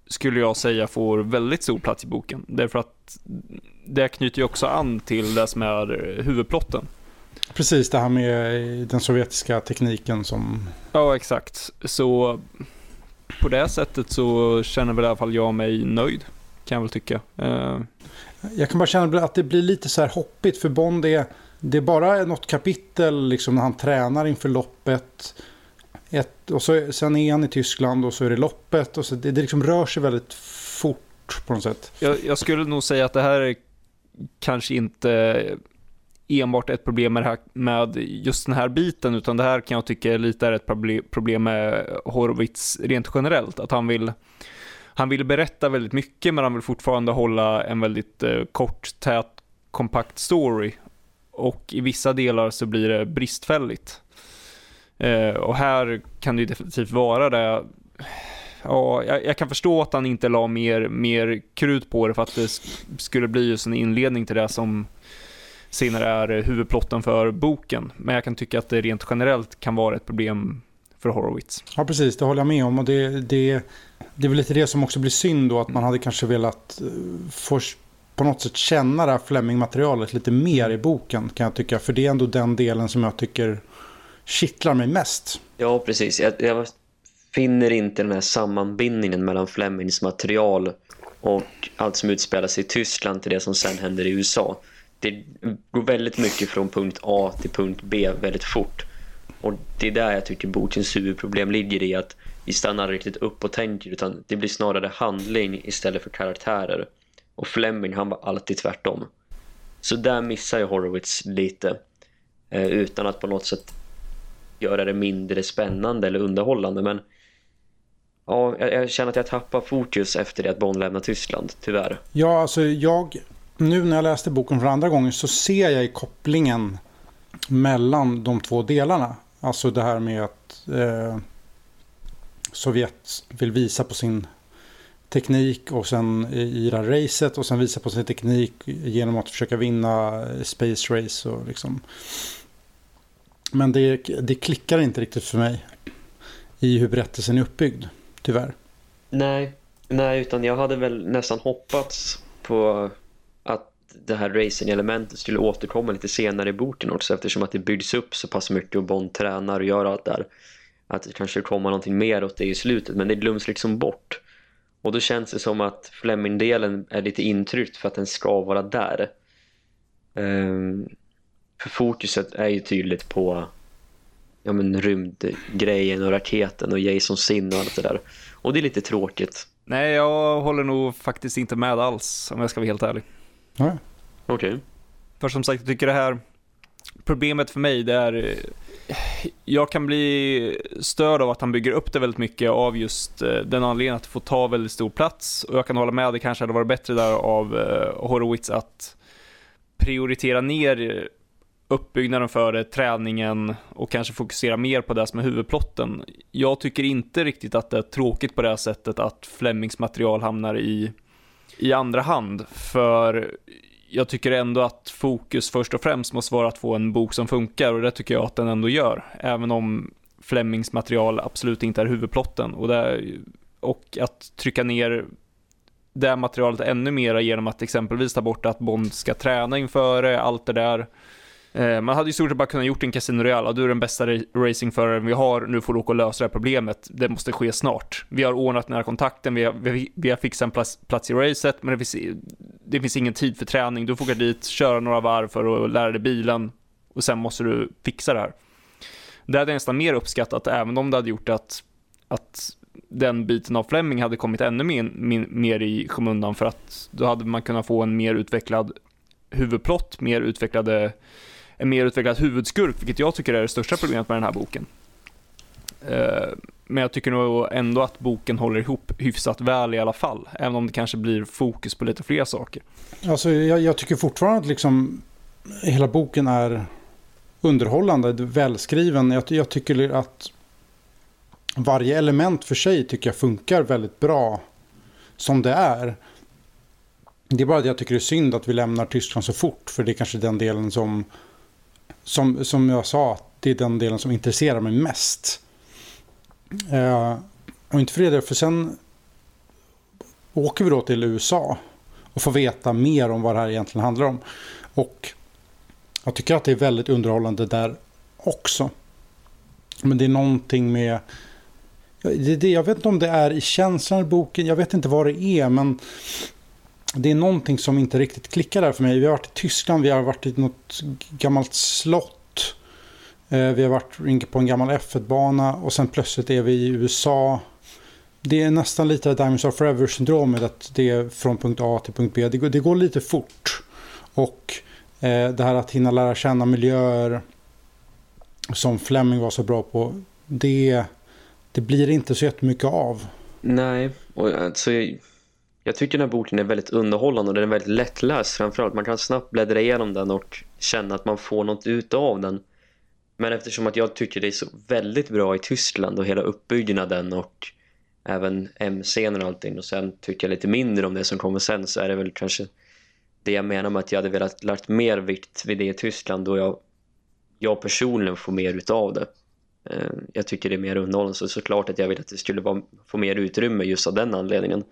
skulle jag säga får väldigt stor plats i boken. Därför att det knyter ju också an till det som är huvudplotten. Precis, det här med den sovjetiska tekniken som... Ja, exakt. Så på det sättet så känner väl i alla fall jag mig nöjd kan jag väl tycka. Uh... Jag kan bara känna att det blir lite så här hoppigt för Bond är, det är bara något kapitel liksom när han tränar inför loppet. Ett, och så, sen är han i Tyskland och så är det loppet. Och så, det, det liksom rör sig väldigt fort på något sätt. Jag, jag skulle nog säga att det här är kanske inte enbart ett problem med, här, med, just den här biten, utan det här kan jag tycka lite är ett problem med Horowitz rent generellt. Att han vill han vill berätta väldigt mycket men han vill fortfarande hålla en väldigt eh, kort, tät, kompakt story. Och i vissa delar så blir det bristfälligt. Eh, och här kan det ju definitivt vara det. Ja, jag, jag, kan förstå att han inte la mer, mer krut på det för att det skulle bli just en inledning till det som senare är huvudplotten för boken. Men jag kan tycka att det rent generellt kan vara ett problem för Horowitz. Ja, precis. Det håller jag med om. Och det, det, det är väl lite det som också blir synd då. Att man hade kanske velat eh, få på något sätt känna det här Fleming-materialet lite mer i boken kan jag tycka. För det är ändå den delen som jag tycker kittlar mig mest. Ja, precis. Jag, jag finner inte den här sammanbindningen mellan Flemings material och allt som utspelar sig i Tyskland till det som sen händer i USA. Det går väldigt mycket från punkt A till punkt B väldigt fort. Och det är där jag tycker bokens huvudproblem ligger i att vi stannar riktigt upp och tänker utan det blir snarare handling istället för karaktärer. Och Fleming han var alltid tvärtom. Så där missar jag Horowitz lite eh, utan att på något sätt göra det mindre spännande eller underhållande men ja, jag, jag känner att jag tappar fokus efter det att Bond lämnar Tyskland, tyvärr. Ja, alltså jag nu när jag läste boken för andra gången så ser jag i kopplingen mellan de två delarna. Alltså det här med att eh, Sovjet vill visa på sin teknik och sen i det här racet och sen visa på sin teknik genom att försöka vinna eh, Space Race. Och liksom. Men det, det klickar inte riktigt för mig i hur berättelsen är uppbyggd, tyvärr. Nej, nej utan jag hade väl nästan hoppats på det här racing-elementet skulle återkomma lite senare i boken också eftersom att det byggs upp så pass mycket och Bond tränar och gör allt där att det kanske kommer någonting mer åt det i slutet men det glöms liksom bort. Och då känns det som att Fleming-delen är lite intryckt för att den ska vara där. Um, för fokuset är ju tydligt på ja men rymdgrejen och raketen och Jason Sin och allt det där. Och det är lite tråkigt. Nej, jag håller nog faktiskt inte med alls om jag ska vara helt ärlig. Nej. Okej. Okay. För som sagt, jag tycker det här problemet för mig det är jag kan bli störd av att han bygger upp det väldigt mycket av just eh, den anledningen att det får ta väldigt stor plats och jag kan hålla med, det kanske hade varit bättre där av uh, Horowitz att prioritera ner uppbyggnaden för det, träningen och kanske fokusera mer på det som är huvudplotten. Jag tycker inte riktigt att det är tråkigt på det här sättet att Flemings material hamnar i, i andra hand, för jag tycker ändå att fokus först och främst måste vara att få en bok som funkar och det tycker jag att den ändå gör, även om Flemings material absolut inte är huvudplotten. Och, det, och att trycka ner det materialet ännu mer genom att exempelvis ta bort att Bond ska träna inför eh, allt det där. Eh, man hade i stort sett bara kunnat gjort en Casino Royale, du är den bästa racingföraren vi har, nu får du åka och lösa det här problemet, det måste ske snart. Vi har ordnat den här kontakten, vi har, vi, vi har fixat en plats, plats i racet, men det finns, det finns ingen tid för träning, du får åka dit, köra några varv för att lära dig bilen och sen måste du fixa det här. Det hade jag nästan mer uppskattat, även om det hade gjort att, att den biten av Fleming hade kommit ännu mer, mer i skymundan för att då hade man kunnat få en mer utvecklad huvudplott, mer utvecklade en mer utvecklad huvudskurk, vilket jag tycker är det största problemet med den här boken. Eh, men jag tycker nog ändå att boken håller ihop hyfsat väl i alla fall, även om det kanske blir fokus på lite fler saker. Alltså, jag, jag tycker fortfarande att liksom hela boken är underhållande, välskriven. Jag, jag tycker att varje element för sig tycker jag funkar väldigt bra som det är. Det är bara det jag tycker det är synd att vi lämnar Tyskland så fort. För det är kanske den delen som som, som jag sa, det är den delen som intresserar mig mest. Eh, och inte för det, för sen åker vi då till USA och får veta mer om vad det här egentligen handlar om. Och jag tycker att det är väldigt underhållande där också. Men det är någonting med... Det, det, jag vet inte om det är i känslan i boken, jag vet inte vad det är, men det är någonting som inte riktigt klickar där för mig. Vi har varit i Tyskland, vi har varit i något gammalt slott. Eh, vi har varit på en gammal F1-bana och sen plötsligt är vi i USA. Det är nästan lite Diamonds of Forever-syndromet, att det är från punkt A till punkt B. Det går, det går lite fort. Och eh, det här att hinna lära känna miljöer som Fleming var så bra på, det, det blir inte så jättemycket av. Nej, och alltså jag jag tycker den här boken är väldigt underhållande och den är väldigt lättläst framförallt. Man kan snabbt bläddra igenom den och känna att man får något ut av den. Men eftersom att jag tycker det är så väldigt bra i Tyskland och hela uppbyggnaden och även M-scenen och allting och sen tycker jag lite mindre om det som kommer sen så är det väl kanske det jag menar med att jag hade velat lagt mer vikt vid det i Tyskland då jag, jag personligen får mer utav det. Eh, jag tycker det är mer underhållande så såklart att jag vill att det skulle vara, få mer utrymme just av den anledningen.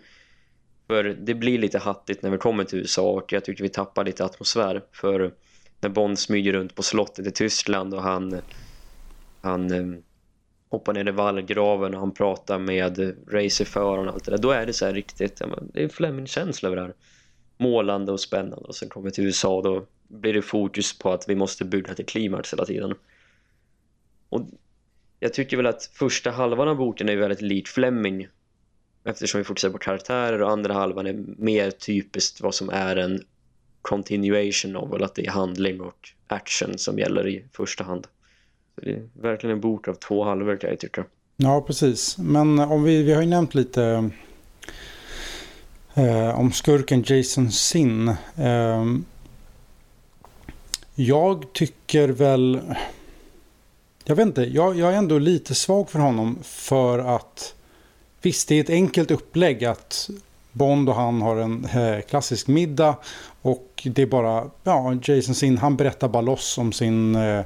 För det blir lite hattigt när vi kommer till USA och jag tycker vi tappar lite atmosfär. För när Bond smyger runt på slottet i Tyskland och han, han eh, hoppar ner i vallgraven och han pratar med racerföraren och allt det där. Då är det så här riktigt, ja, det är Fleming-känsla över det här. Målande och spännande. Och sen kommer vi till USA då blir det fokus på att vi måste bygga till klimax hela tiden. Och jag tycker väl att första halvan av boken är väldigt lik Fleming eftersom vi fokuserar på karaktärer och andra halvan är mer typiskt vad som är en continuation novel, att det är handling och action som gäller i första hand. Så det är verkligen en bok av två halvor kan jag tycka. Ja, precis. Men eh, om vi, vi har ju nämnt lite eh, om skurken Jason Sin. Eh, jag tycker väl... Jag vet inte, jag, jag är ändå lite svag för honom för att Visst, det är ett enkelt upplägg att Bond och han har en eh, klassisk middag och det är bara, ja, Jason Sin, han berättar bara loss om sin eh,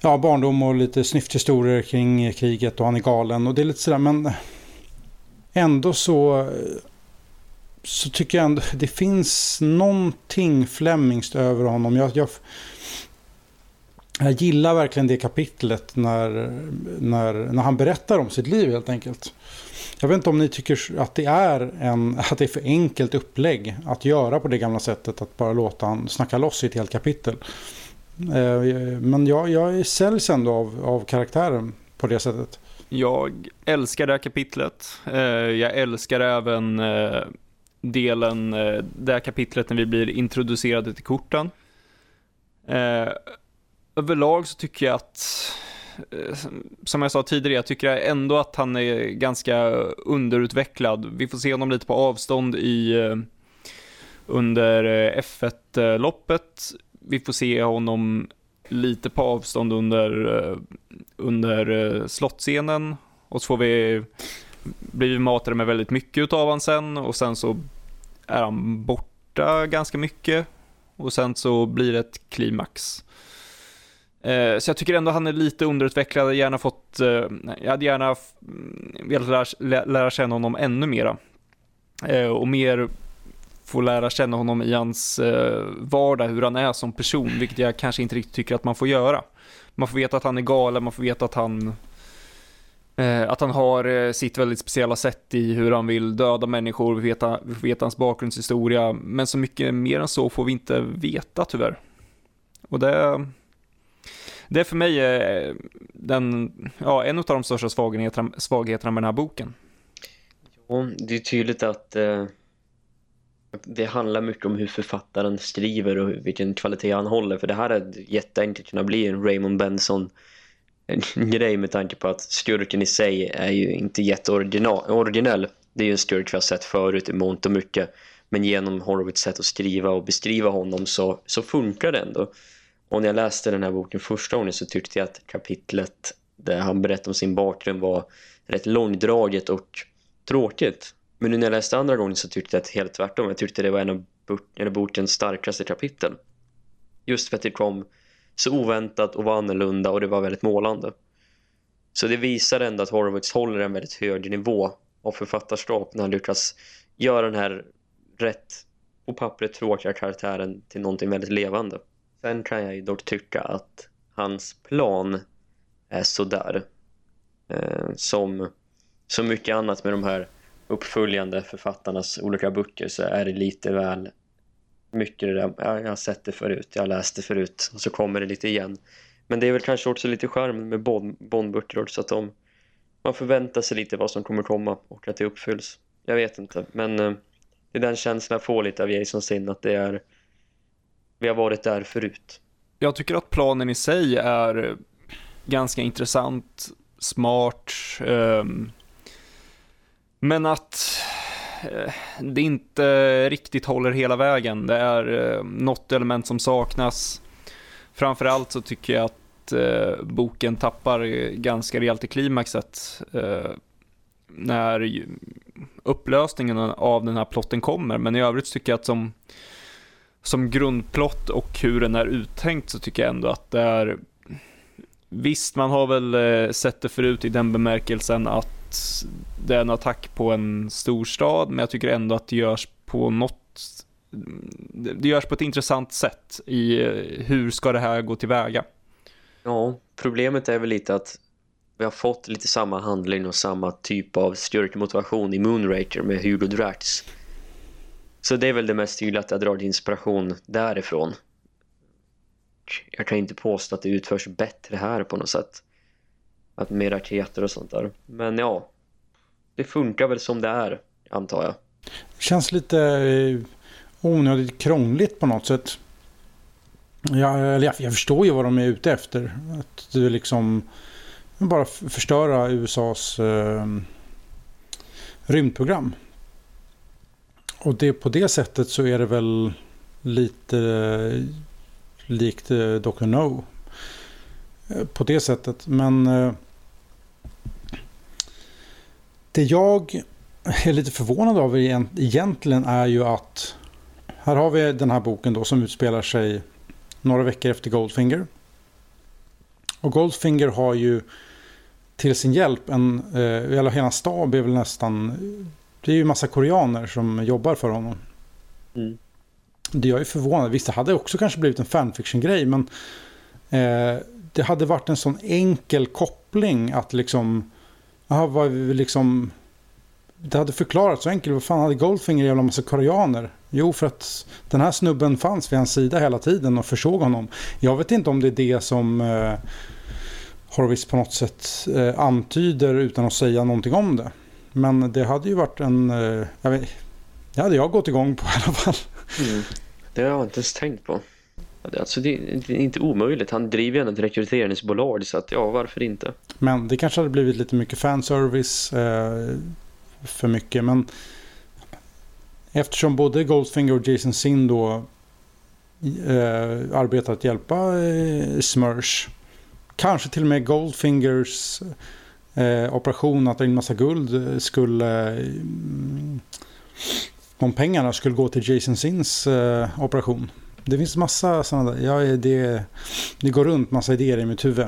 ja, barndom och lite snyfthistorier kring kriget och han är galen och det är lite sådär, men ändå så så tycker jag ändå det finns någonting flämmingskt över honom. Jag, jag, jag gillar verkligen det kapitlet när, när, när han berättar om sitt liv helt enkelt. Jag vet inte om ni tycker att det är, en, att det är för enkelt upplägg att göra på det gamla sättet. Att bara låta han snacka loss i ett helt kapitel. Eh, men jag, jag säljs ändå av, av karaktären på det sättet. Jag älskar det här kapitlet. Eh, jag älskar även eh, delen, det här kapitlet när vi blir introducerade till korten. Överlag så tycker jag att, eh, som jag sa tidigare, jag tycker ändå att han är ganska underutvecklad. Vi får se honom lite på avstånd i eh, under eh, F1-loppet. Vi får se honom lite på avstånd under, under slottscenen och så får vi, blir vi matade med väldigt mycket av han sen och sen så är han borta ganska mycket och sen så blir det ett klimax. Eh, så jag tycker ändå han är lite underutvecklad, jag, gärna fått, eh, jag hade gärna mm, velat lära, lära känna honom ännu mera. Eh, och mer få lära känna honom i hans vardag, hur han är som person, vilket jag kanske inte riktigt tycker att man får göra. Man får veta att han är galen, man får veta att han att han har sitt väldigt speciella sätt i hur han vill döda människor, vi vi får veta hans bakgrundshistoria, men så mycket mer än så får vi inte veta tyvärr. Och det, det är för mig eh, den, ja, en av de största svagheterna, svagheterna med den här boken. Ja, det är tydligt att eh det handlar mycket om hur författaren skriver och vilken kvalitet han håller. För det här är jätteenkelt kunna bli en Raymond Benson grej med tanke på att skurken i sig är ju inte jätteoriginell. Det är ju en skurk vi har sett förut i mångt och mycket. Men genom Horowitz sätt att skriva och beskriva honom så, så funkar det ändå. Och när jag läste den här boken första gången så tyckte jag att kapitlet där han berättade om sin bakgrund var rätt långdraget och tråkigt. Men nu när jag läste andra gången så tyckte jag att helt tvärtom. Jag tyckte det var en av, en av bokens starkaste kapitel. Just för att det kom så oväntat och var annorlunda och det var väldigt målande. Så det visar ändå att Horowitz håller en väldigt hög nivå av författarskap när han lyckas göra den här rätt på pappret tråkiga karaktären till någonting väldigt levande. Sen kan jag ju dock tycka att hans plan är sådär. Eh, som så mycket annat med de här uppföljande författarnas olika böcker så är det lite väl mycket det där, jag har sett det förut, jag har läst det förut och så kommer det lite igen. Men det är väl kanske också lite skärmen med Bondböcker också att de, man förväntar sig lite vad som kommer komma och att det uppfylls. Jag vet inte, men eh, det är den känslan jag får lite av Jason Sin att det är vi har varit där förut. Jag tycker att planen i sig är ganska intressant, smart, um men att eh, det inte riktigt håller hela vägen. Det är eh, något element som saknas. Framförallt så tycker jag att eh, boken tappar ganska rejält i klimaxet eh, när upplösningen av den här plotten kommer. Men i övrigt tycker jag att som, som grundplott och hur den är uttänkt så tycker jag ändå att det är Visst, man har väl eh, sett det förut i den bemärkelsen att det är en attack på en storstad, men jag tycker ändå att det görs på något det görs på ett intressant sätt i eh, hur ska det här gå tillväga. Ja, problemet är väl lite att vi har fått lite samma handling och samma typ av styrkemotivation i Moonraker med Hugo Drax. Så det är väl det mest tydliga att jag drar inspiration därifrån. Jag kan inte påstå att det utförs bättre här på något sätt att med raketer och sånt där. Men ja, det funkar väl som det är, antar jag. Känns lite eh, onödigt krångligt på något sätt. Jag, jag, jag förstår ju vad de är ute efter. Att du liksom bara förstöra USAs eh, rymdprogram. Och det, på det sättet så är det väl lite eh, likt eh, Dr. No. Eh, på det sättet. Men eh, det jag är lite förvånad över egentligen är ju att här har vi den här boken då som utspelar sig några veckor efter Goldfinger. Och Goldfinger har ju till sin hjälp en, eh, eller hela stab är väl nästan, det är ju massa koreaner som jobbar för honom. Mm. Det jag är förvånad, visst det hade också kanske blivit en fanfiction-grej men eh, det hade varit en sån enkel koppling att liksom Aha, vad liksom... Det hade förklarat så enkelt. Vad fan hade Goldfinger jävla massa koreaner? Jo, för att den här snubben fanns vid hans sida hela tiden och försåg honom. Jag vet inte om det är det som eh, Horowitz på något sätt eh, antyder utan att säga någonting om det. Men det hade ju varit en... Eh, jag vet, det hade jag gått igång på i alla fall. Mm. Det har jag inte ens tänkt på. Alltså det är inte omöjligt. Han driver ju ett rekryteringsbolag så att ja, varför inte? Men det kanske hade blivit lite mycket fanservice. Eh, för mycket. Men eftersom både Goldfinger och Jason Sin då eh, arbetar att hjälpa eh, Smursh. Kanske till och med Goldfingers eh, operation att in massa guld skulle... Eh, de pengarna skulle gå till Jason Sins eh, operation. Det finns massa sådana där. Ja, det, det går runt massa idéer i mitt huvud.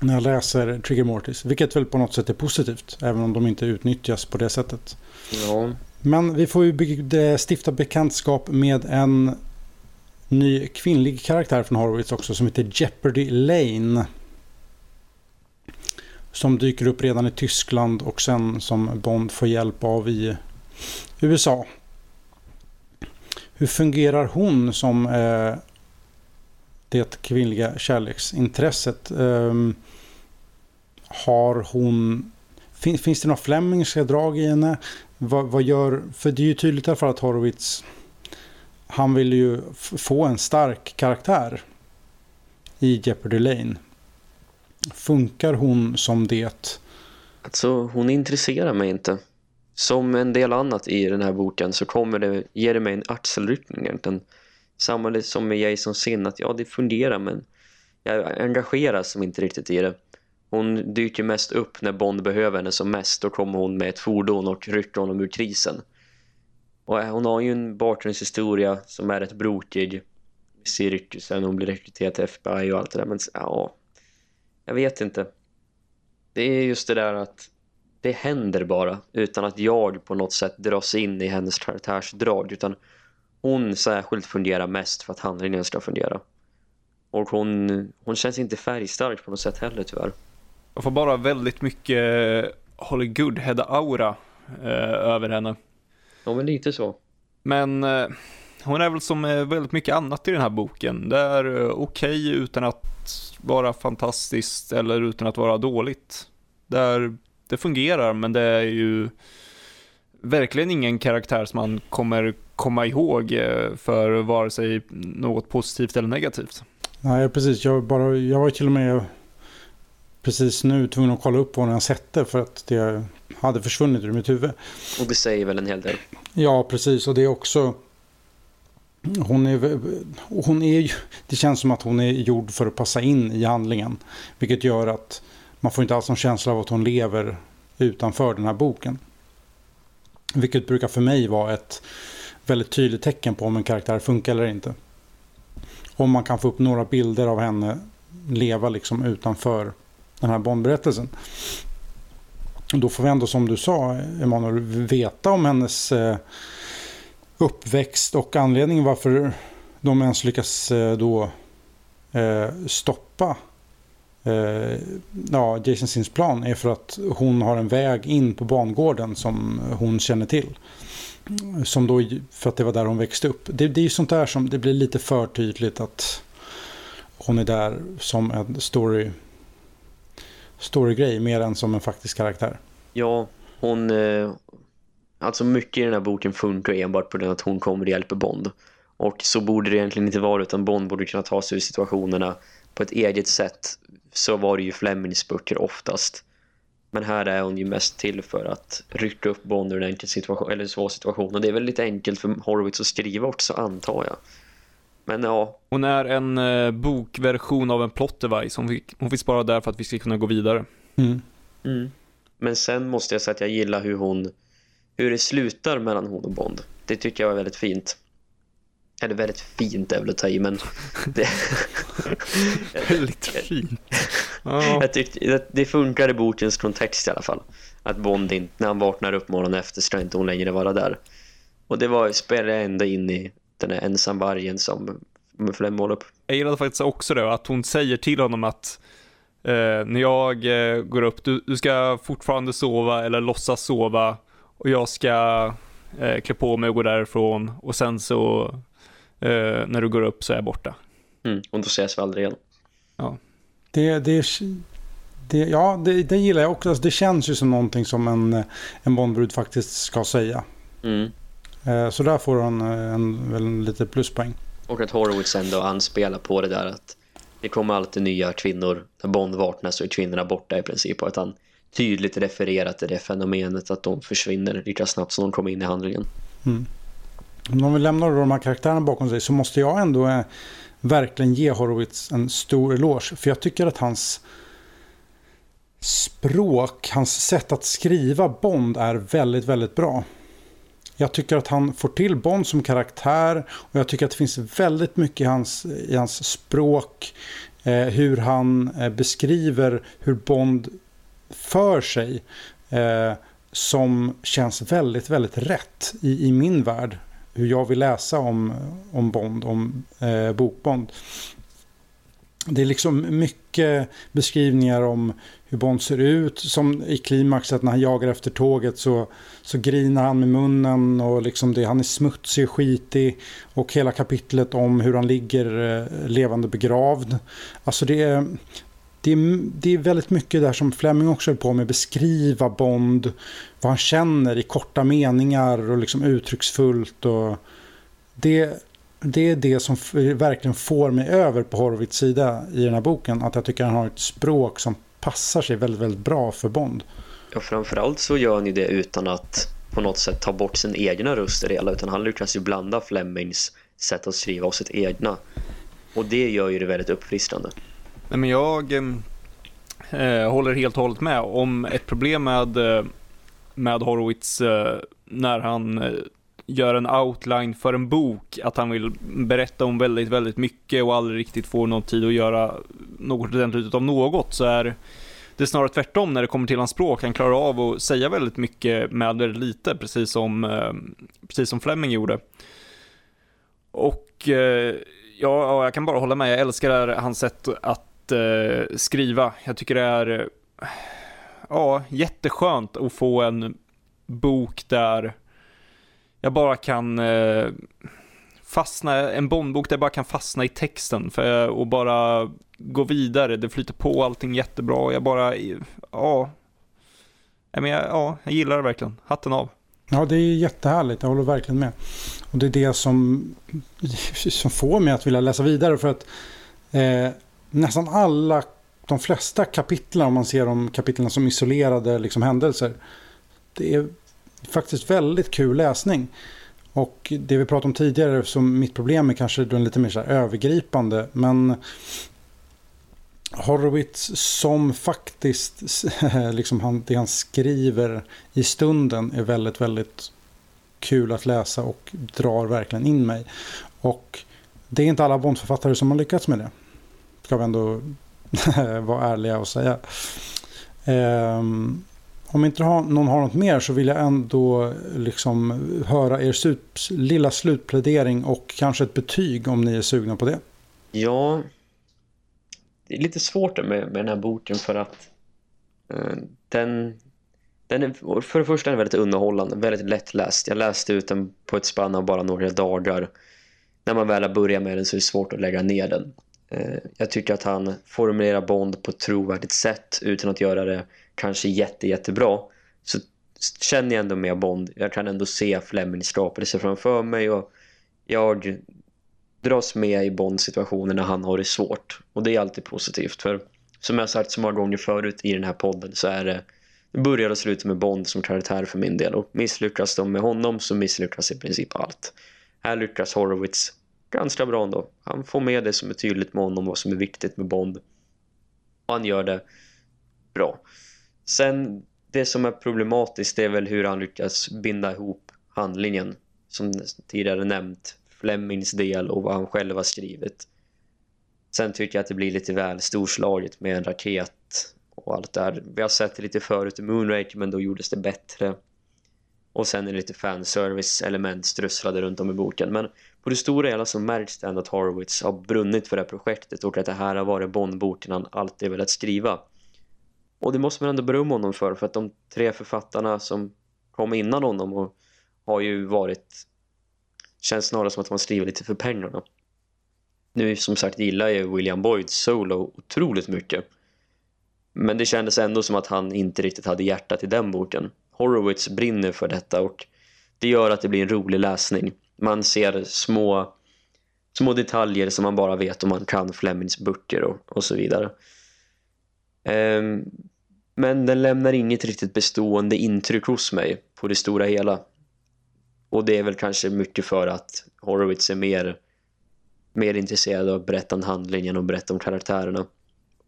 När jag läser Trigger Mortis. Vilket väl på något sätt är positivt. Även om de inte utnyttjas på det sättet. Ja. Men vi får ju stifta bekantskap med en ny kvinnlig karaktär från Horowitz också som heter Jeopardy Lane. Som dyker upp redan i Tyskland och sen som Bond får hjälp av i USA. Hur fungerar hon som eh, det kvinnliga kärleksintresset? Eh, har hon... Fin, finns det några Flemingska drag i henne? Vad, vad, gör... För det är ju tydligt i alla fall att Horowitz... Han vill ju få en stark karaktär i Jeopardy Lane. Funkar hon som det? Alltså, hon intresserar mig inte som en del annat i den här boken så kommer det, ger det mig en axelryckning egentligen. Samma som med Jason Sin att ja det fungerar men jag engageras som inte riktigt i det. Hon dyker mest upp när Bond behöver henne som mest. Då kommer hon med ett fordon och rycker honom ur krisen. Och eh, hon har ju en bakgrundshistoria som är rätt brokig. Cirkusen, hon blir rekryterad till FBI och allt det där. Men ja, jag vet inte. Det är just det där att det händer bara utan att jag på något sätt dras in i hennes karaktärsdrag utan hon särskilt fungerar mest för att handlingen ska fungera. Och hon, hon känns inte färgstark på något sätt heller tyvärr. Jag får bara väldigt mycket Holly Goodhead-aura eh, över henne. Ja, men lite så. Men eh, hon är väl som eh, väldigt mycket annat i den här boken. Det är eh, okej okay utan att vara fantastiskt eller utan att vara dåligt. Det är det fungerar, men det är ju verkligen ingen karaktär som man kommer komma ihåg eh, för vare sig något positivt eller negativt. Nej, precis. Jag, bara, jag var till och med precis nu tvungen att kolla upp vad den hette för att det hade försvunnit ur mitt huvud. Och det säger väl en hel del. Ja, precis. Och det är också... Hon är, hon är, det känns som att hon är gjord för att passa in i handlingen. Vilket gör att man får inte alls någon känsla av att hon lever utanför den här boken. Vilket brukar för mig vara ett väldigt tydligt tecken på om en karaktär funkar eller inte. Om man kan få upp några bilder av henne leva liksom utanför den här Bondberättelsen. Då får vi ändå som du sa Emanuel veta om hennes eh, uppväxt och anledningen varför de ens lyckas eh, då eh, stoppa eh, ja, Jason Sins plan är för att hon har en väg in på bangården som hon känner till. Som då, för att det var där hon växte upp. Det, det är ju sånt där som det blir lite för tydligt att hon är där som en story storygrej mer än som en faktisk karaktär. Ja, hon alltså mycket i den här boken funkar enbart på den att hon kommer och hjälper Bond. Och så borde det egentligen inte vara utan Bond borde kunna ta sig ur situationerna på ett eget sätt så var det ju Flemings böcker oftast. Men här är hon ju mest till för att rycka upp Bond ur en enkel situation, eller en svår situation. Och det är väl lite enkelt för Horowitz att skriva också, antar jag. Men ja. Hon är en eh, bokversion av en plot device. Hon, fick, hon finns bara där för att vi ska kunna gå vidare. Mm. Mm. Men sen måste jag säga att jag gillar hur hon hur det slutar mellan hon och Bond. Det tycker jag var väldigt fint. Eller väldigt fint är väl att ta i, men... Det... väldigt fint. Ja. Jag tyckte, det funkar i bokens kontext i alla fall. Att Bond inte, när han vaknar upp morgonen efter ska inte hon längre vara där. Och det var spelade ända in i den här ensamvargen som Flem målade upp. Jag gillade faktiskt också det, att hon säger till honom att eh, när jag eh, går upp, du, du, ska fortfarande sova eller låtsas sova och jag ska eh, klä på mig och gå därifrån och sen så eh, när du går upp så är jag borta. Mm, och då ses vi aldrig igen. Ja. Det, det, det, ja, det, det gillar jag också. Alltså, det känns ju som någonting som en, en Bondbrud faktiskt ska säga. Mm. Eh, så där får han eh, en, väl en lite pluspoäng. Och att Horowitz ändå anspelar på det där att det kommer alltid nya kvinnor. När Bond vaknar så är kvinnorna borta i princip. Och att han tydligt refererat till det fenomenet att de försvinner lika snabbt som de kommer in i handlingen. Mm. Om vi lämnar de här karaktärerna bakom sig så måste jag ändå eh, verkligen ge Horowitz en stor eloge. För jag tycker att hans språk, hans sätt att skriva Bond är väldigt, väldigt bra. Jag tycker att han får till Bond som karaktär och jag tycker att det finns väldigt mycket i hans, i hans språk. Eh, hur han eh, beskriver hur Bond för sig. Eh, som känns väldigt, väldigt rätt i, i min värld. Hur jag vill läsa om, om Bond, om eh, bokbond. Det är liksom mycket beskrivningar om hur Bond ser ut. Som i klimaxet när han jagar efter tåget så, så grinar han med munnen och liksom det, han är smutsig och skitig. Och hela kapitlet om hur han ligger eh, levande begravd. Alltså det är, det är, det är väldigt mycket där som Fleming också är på med. Beskriva Bond, vad han känner i korta meningar och liksom uttrycksfullt. Och det, det är det som verkligen får mig över på Horowitz sida i den här boken. Att jag tycker han har ett språk som passar sig väldigt, väldigt bra för Bond. Ja, framförallt så gör han ju det utan att på något sätt ta bort sin egna röst i det hela. Utan han lyckas ju blanda Flemings sätt att skriva och sitt egna. Och det gör ju det väldigt uppfriskande. Nej, men jag eh, eh, håller helt och hållet med om ett problem med, eh, med Horowitz eh, när han eh, gör en outline för en bok, att han vill berätta om väldigt, väldigt mycket och aldrig riktigt får någon tid att göra något ordentligt av något, så är det är snarare tvärtom när det kommer till hans språk. Han klarar av att säga väldigt mycket med väldigt lite, precis som, eh, precis som Fleming gjorde. Och ja, jag kan bara hålla med. Jag älskar hans sätt att eh, skriva. Jag tycker det är eh, ja, jätteskönt att få en bok där jag bara kan eh, fastna, en Bondbok där jag bara kan fastna i texten för, och bara gå vidare. Det flyter på allting jättebra och jag bara, eh, ja, jag, ja, jag gillar det verkligen. Hatten av. Ja, det är jättehärligt. Jag håller verkligen med. Och det är det som, som får mig att vilja läsa vidare. För att eh, nästan alla, de flesta kapitlen, om man ser de kapitlen som isolerade liksom, händelser. Det är faktiskt väldigt kul läsning. Och det vi pratade om tidigare, som mitt problem är kanske den lite mer så övergripande. Men Horowitz som faktiskt, liksom han, det han skriver i stunden är väldigt, väldigt kul att läsa och drar verkligen in mig. Och det är inte alla Bondförfattare som har lyckats med det. Ska vi ändå vara ärliga och säga. Um, om inte någon har något mer så vill jag ändå liksom höra er slut, lilla slutplädering och kanske ett betyg om ni är sugna på det. Ja, det är lite svårt med, med den här boken för att eh, den, den är, för det första är den väldigt underhållande, väldigt lättläst. Jag läste ut den på ett spann av bara några dagar. När man väl har börjat med den så är det svårt att lägga ner den. Eh, jag tycker att han formulerar Bond på ett trovärdigt sätt utan att göra det kanske jätte, jättebra så känner jag ändå med Bond. Jag kan ändå se Flemings skapelse framför mig och jag dras med i Bonds situationer när han har det svårt. Och det är alltid positivt för som jag sagt så många gånger förut i den här podden så är det det börjar och slutar med Bond som karaktär för min del och misslyckas de med honom så misslyckas i princip allt. Här lyckas Horowitz ganska bra ändå. Han får med det som är tydligt med honom vad som är viktigt med Bond. Och han gör det bra. Sen det som är problematiskt är väl hur han lyckas binda ihop handlingen som tidigare nämnt Flemings del och vad han själv har skrivit. Sen tycker jag att det blir lite väl storslaget med en raket och allt där. Vi har sett det lite förut i Moonraker men då gjordes det bättre. Och sen är det lite fanservice-element strösslade runt om i boken. Men på det stora hela så märks det ändå att Horowitz har brunnit för det här projektet och att det här har varit Bondboken han alltid velat skriva. Och det måste man ändå berömma honom för för att de tre författarna som kom innan honom och har ju varit känns snarare som att man skriver lite för pengarna. Nu som sagt gillar jag William Boyd solo otroligt mycket. Men det kändes ändå som att han inte riktigt hade hjärtat i den boken. Horowitz brinner för detta och det gör att det blir en rolig läsning. Man ser små, små detaljer som man bara vet om man kan Flemings böcker och, och så vidare. Um, men den lämnar inget riktigt bestående intryck hos mig på det stora hela. Och det är väl kanske mycket för att Horowitz är mer, mer intresserad av att berätta om handling och berätta om karaktärerna.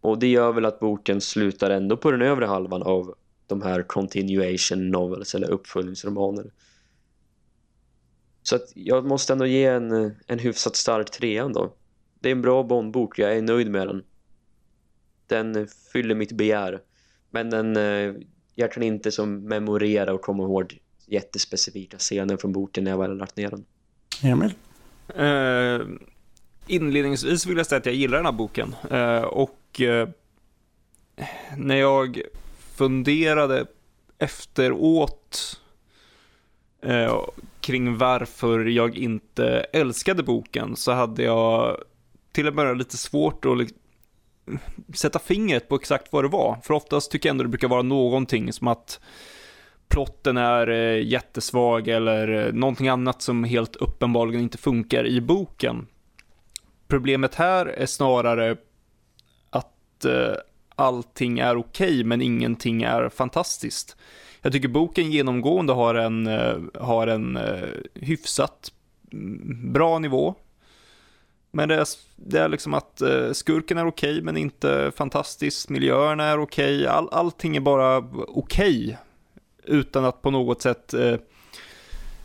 Och det gör väl att boken slutar ändå på den övre halvan av de här continuation novels eller uppföljningsromaner. Så att jag måste ändå ge en, en hyfsat stark trean då. Det är en bra Bondbok, jag är nöjd med den. Den fyller mitt begär. Men den, eh, jag kan inte som memorera och komma ihåg jättespecifika scener från boken när jag väl har lagt ner den. Emil? Uh, inledningsvis vill jag säga att jag gillar den här boken. Uh, och uh, när jag funderade efteråt kring varför jag inte älskade boken så hade jag till och med lite svårt att sätta fingret på exakt vad det var. För oftast tycker jag ändå det brukar vara någonting som att plotten är eh, jättesvag eller eh, någonting annat som helt uppenbarligen inte funkar i boken. Problemet här är snarare att eh, allting är okej okay, men ingenting är fantastiskt. Jag tycker boken genomgående har en, eh, har en eh, hyfsat mm, bra nivå. Men det är, det är liksom att eh, skurken är okej okay, men inte fantastisk, miljöerna är okej, okay. All, allting är bara okej. Okay utan att på något sätt eh,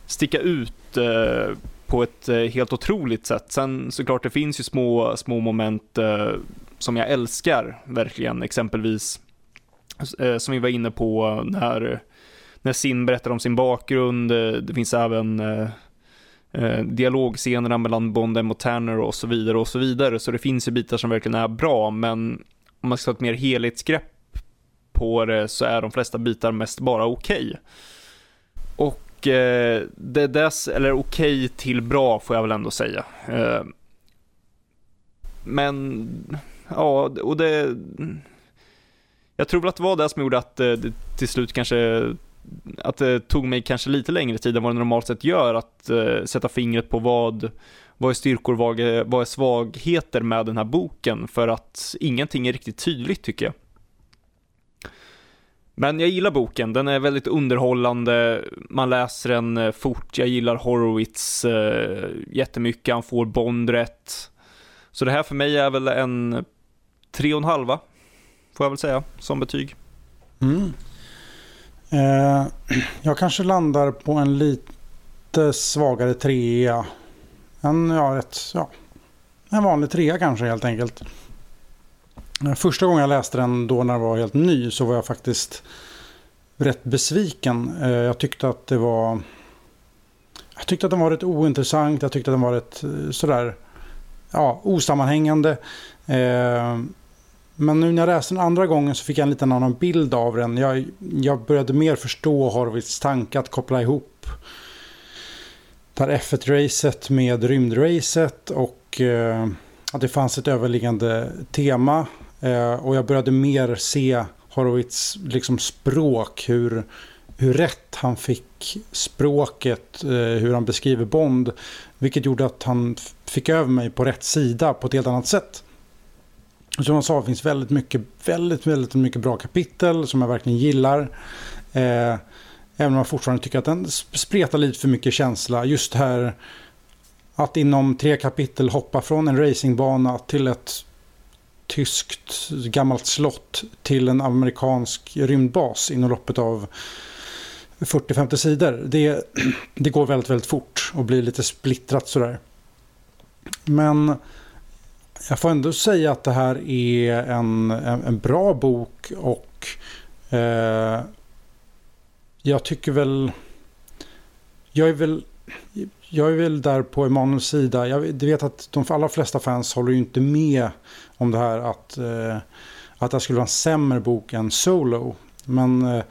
sticka ut eh, på ett eh, helt otroligt sätt. Sen såklart det finns ju små, små moment eh, som jag älskar verkligen, exempelvis Eh, som vi var inne på när, när Sin berättar om sin bakgrund. Eh, det finns även eh, dialogscenerna mellan Bondem och Tanner och så vidare och så vidare. Så det finns ju bitar som verkligen är bra, men om man ska ta ett mer helhetsgrepp på det så är de flesta bitar mest bara okej. Okay. Och eh, det är dess, eller okej okay till bra får jag väl ändå säga. Eh, men, ja, och det... Jag tror väl att det var det som gjorde att eh, det till slut kanske att det tog mig kanske lite längre tid än vad det normalt sett gör att uh, sätta fingret på vad, vad är styrkor, vad är, vad är svagheter med den här boken? För att ingenting är riktigt tydligt tycker jag. Men jag gillar boken, den är väldigt underhållande, man läser den eh, fort, jag gillar Horowitz eh, jättemycket, han får Bond rätt. Så det här för mig är väl en tre och en halva, får jag väl säga, som betyg. Mm. Eh, jag kanske landar på en lite svagare trea. En, ja, ett, ja, en vanlig trea kanske helt enkelt. Eh, första gången jag läste den då när den var helt ny så var jag faktiskt rätt besviken. Eh, jag tyckte att det var... Jag tyckte att den var rätt ointressant. Jag tyckte att den var rätt eh, sådär... Ja, osammanhängande. Men nu när jag läste den andra gången så fick jag en liten annan bild av den. Jag, jag började mer förstå Horowitz tanke att koppla ihop det här F1-racet med rymdracet och eh, att det fanns ett överliggande tema Eh, och jag började mer se Horowitz liksom språk, hur, hur rätt han fick språket, eh, hur han beskriver Bond. Vilket gjorde att han fick över mig på rätt sida på ett helt annat sätt. Som jag sa, det finns väldigt mycket, väldigt, väldigt mycket bra kapitel som jag verkligen gillar. Eh, även om jag fortfarande tycker att den spretar lite för mycket känsla. Just här att inom tre kapitel hoppa från en racingbana till ett tyskt gammalt slott till en amerikansk rymdbas inom loppet av 40-50 sidor. Det, det går väldigt, väldigt fort och blir lite splittrat sådär. Men jag får ändå säga att det här är en, en, en bra bok och eh, jag tycker väl... Jag är väl jag är väl där på Emanuels sida. Jag vet att de allra flesta fans håller ju inte med om det här att, eh, att det skulle vara en sämre bok än Solo. Men eh,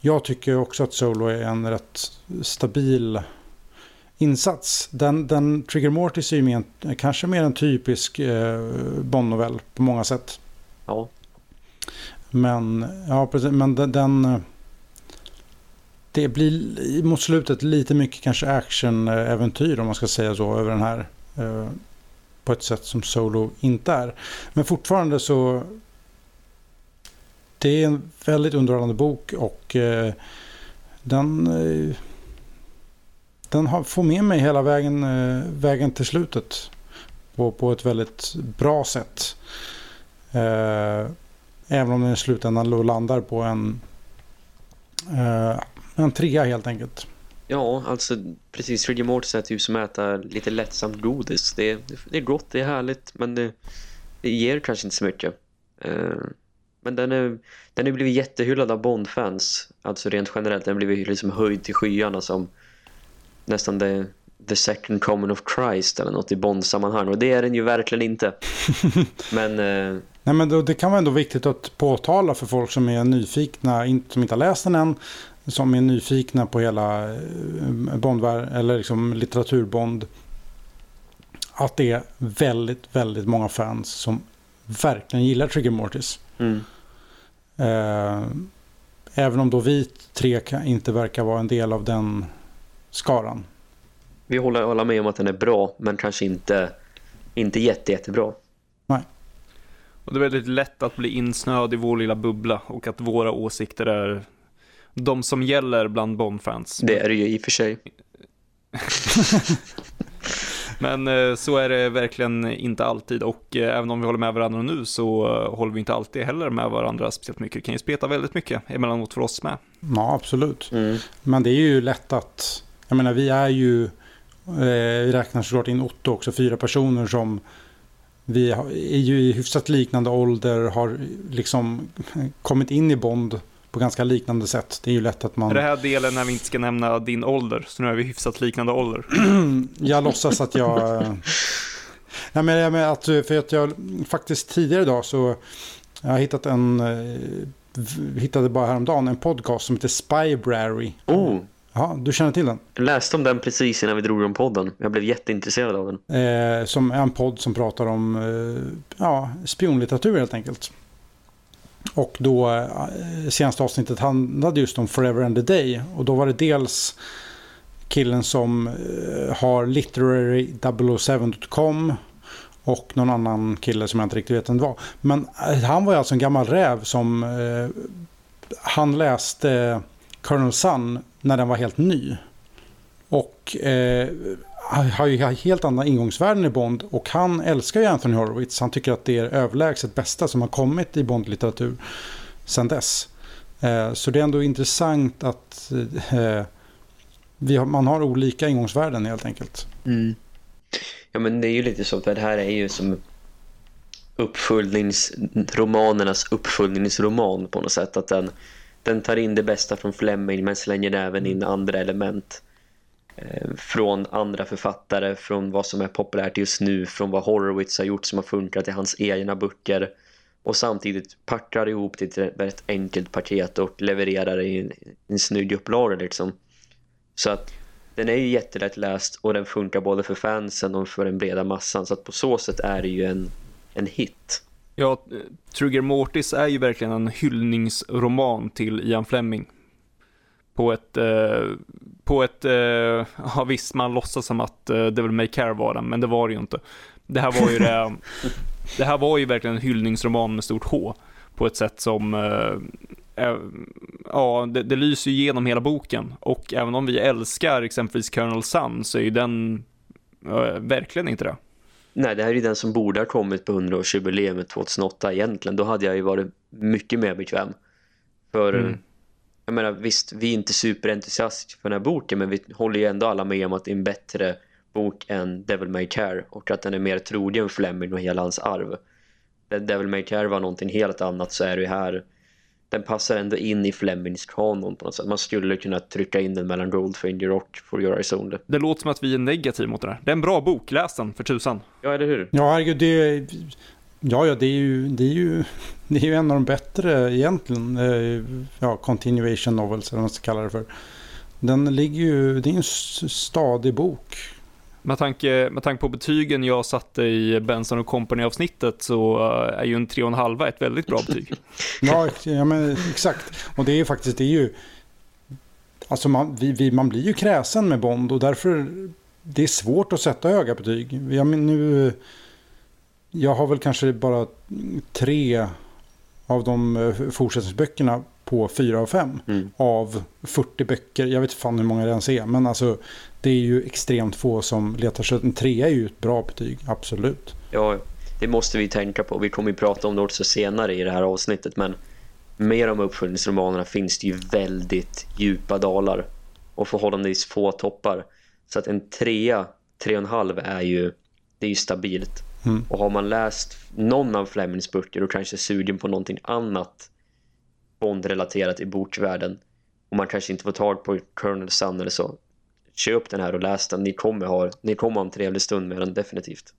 jag tycker också att Solo är en rätt stabil insats. Den, den Trigger Mortis är ju mer, kanske mer en typisk eh, Bond-novell på många sätt. Ja. Men, ja, precis, men den, den... Det blir mot slutet lite mycket kanske action-äventyr om man ska säga så över den här. Eh, på ett sätt som Solo inte är. Men fortfarande så... Det är en väldigt underhållande bok och eh, den... Eh, den har, får med mig hela vägen, eh, vägen till slutet. På, på ett väldigt bra sätt. Eh, även om den i slutändan landar på en, eh, en trea helt enkelt. Ja, alltså precis. Riggy Mortis är typ som att äta lite lättsamt godis. Det, det är gott, det är härligt, men det, det ger kanske inte så mycket. Uh, men den är den är blivit jättehyllad av Bond-fans. Alltså rent generellt, den har blivit liksom höjd till skyarna som nästan det The Second Coming of Christ eller något i Bond-sammanhang. Och det är den ju verkligen inte. men... Uh, Nej, men då, det kan vara ändå viktigt att påtala för folk som är nyfikna, som inte har läst den än, som är nyfikna på hela eh, Bondvärld eller liksom litteraturbond. Att det är väldigt, väldigt många fans som verkligen gillar Trigger Mortis. Mm. Eh, även om då vi tre inte verkar vara en del av den skaran. Vi håller alla med om att den är bra, men kanske inte, inte jätte, jättebra. Nej. Och det är väldigt lätt att bli insnöad i vår lilla bubbla och att våra åsikter är de som gäller bland Bond-fans. Det är det ju i och för sig. Men eh, så är det verkligen inte alltid och eh, även om vi håller med varandra nu så eh, håller vi inte alltid heller med varandra speciellt mycket. Det kan ju speta väldigt mycket emellanåt för oss med. Ja, absolut. Mm. Men det är ju lätt att, jag menar vi är ju, vi räknar såklart in Otto också, fyra personer som vi är ju i hyfsat liknande ålder, har liksom kommit in i Bond på ganska liknande sätt. Det är ju lätt att man... Är det här delen när vi inte ska nämna din ålder? Så nu är vi hyfsat liknande ålder. jag låtsas att jag... Nej, men jag menar att, för att jag faktiskt tidigare idag så jag har hittat en... Hittade bara häromdagen en podcast som heter Spybrary. Oh. Ja, du känner till den? Jag läste om den precis innan vi drog om podden. Jag blev jätteintresserad av den. Eh, som en podd som pratar om eh, ja, spionlitteratur helt enkelt. Och då eh, senaste avsnittet handlade just om Forever and a Day. Och då var det dels killen som eh, har literary007.com och någon annan kille som jag inte riktigt vet vem det var. Men eh, han var ju alltså en gammal räv som han läste Colonel Sun när den var helt ny. Och eh, har ju helt andra ingångsvärden i Bond och han älskar ju Anthony Horowitz. Han tycker att det är överlägset bästa som har kommit i Bond-litteratur sedan dess. Eh, så det är ändå intressant att eh, vi har, man har olika ingångsvärden helt enkelt. Mm. Ja men det är ju lite så att det här är ju som uppföljningsromanernas uppföljningsroman på något sätt. Att den, den tar in det bästa från Fleming men slänger även in andra element. Eh, från andra författare, från vad som är populärt just nu, från vad Horowitz har gjort som har funkat i hans egna böcker och samtidigt packar ihop det till ett enkelt paket och levererar det i en, en snygg upplaga liksom. Så att den är ju jättelätt läst och den funkar både för fansen och för den breda massan så att på så sätt är det ju en, en hit. Ja, Trigger Mortis är ju verkligen en hyllningsroman till Ian Fleming på ett, eh, på ett, eh, ja visst man låtsas som att eh, Devil May Care var den, men det var det ju inte. Det här var ju det, det här var ju verkligen en hyllningsroman med stort H, på ett sätt som, eh, ja, det, det lyser igenom hela boken. Och även om vi älskar exempelvis Colonel Sun så är ju den eh, verkligen inte det. Nej, det här är ju den som borde ha kommit på 100-årsjubileet 2008 egentligen. Då hade jag ju varit mycket mer bekväm. För mm jag menar visst, vi är inte superentusiastiska för den här boken men vi håller ju ändå alla med om att det är en bättre bok än Devil May Care och att den är mer trogen Fleming och hela hans arv. Devil May Care var någonting helt annat så är det här den passar ändå in i Flemings kanon på något sätt. Man skulle kunna trycka in den mellan Goldfinger och For Your Eyes Only. Det låter som att vi är negativa mot det här. Det är en bra bok, läs den för tusan. Ja, eller hur? Ja, herregud, det Ja, ja det, är ju, det, är ju, det är ju en av de bättre egentligen. Eh, ja, continuation novels eller vad man ska kalla det för. Den ligger ju, det är en stadig bok. Med tanke, med tanke på betygen jag satte i Benson och Company avsnittet så eh, är ju en 3,5 ett väldigt bra betyg. ja, ja, men exakt. Och det är ju faktiskt, det är ju... Alltså man, vi, vi, man blir ju kräsen med Bond och därför det är svårt att sätta höga betyg. Jag, men nu, jag har väl kanske bara tre av de eh, fortsättningsböckerna på 4 av 5 mm. av 40 böcker. Jag vet fan hur många det ens är. Men alltså, det är ju extremt få som letar sig. En 3 är ju ett bra betyg, absolut. Ja, det måste vi tänka på. Vi kommer ju prata om det också senare i det här avsnittet. Men med de uppföljningsromanerna finns det ju väldigt djupa dalar. Och förhållandevis få toppar. Så att en trea, tre och en halv är ju, det är ju stabilt. Mm. Och har man läst någon av Flemings böcker och kanske är sugen på någonting annat Bond-relaterat i bokvärlden och man kanske inte får tag på Colonel Sun eller så köp den här och läs den. Ni kommer ha, ni kommer ha en trevlig stund med den, definitivt.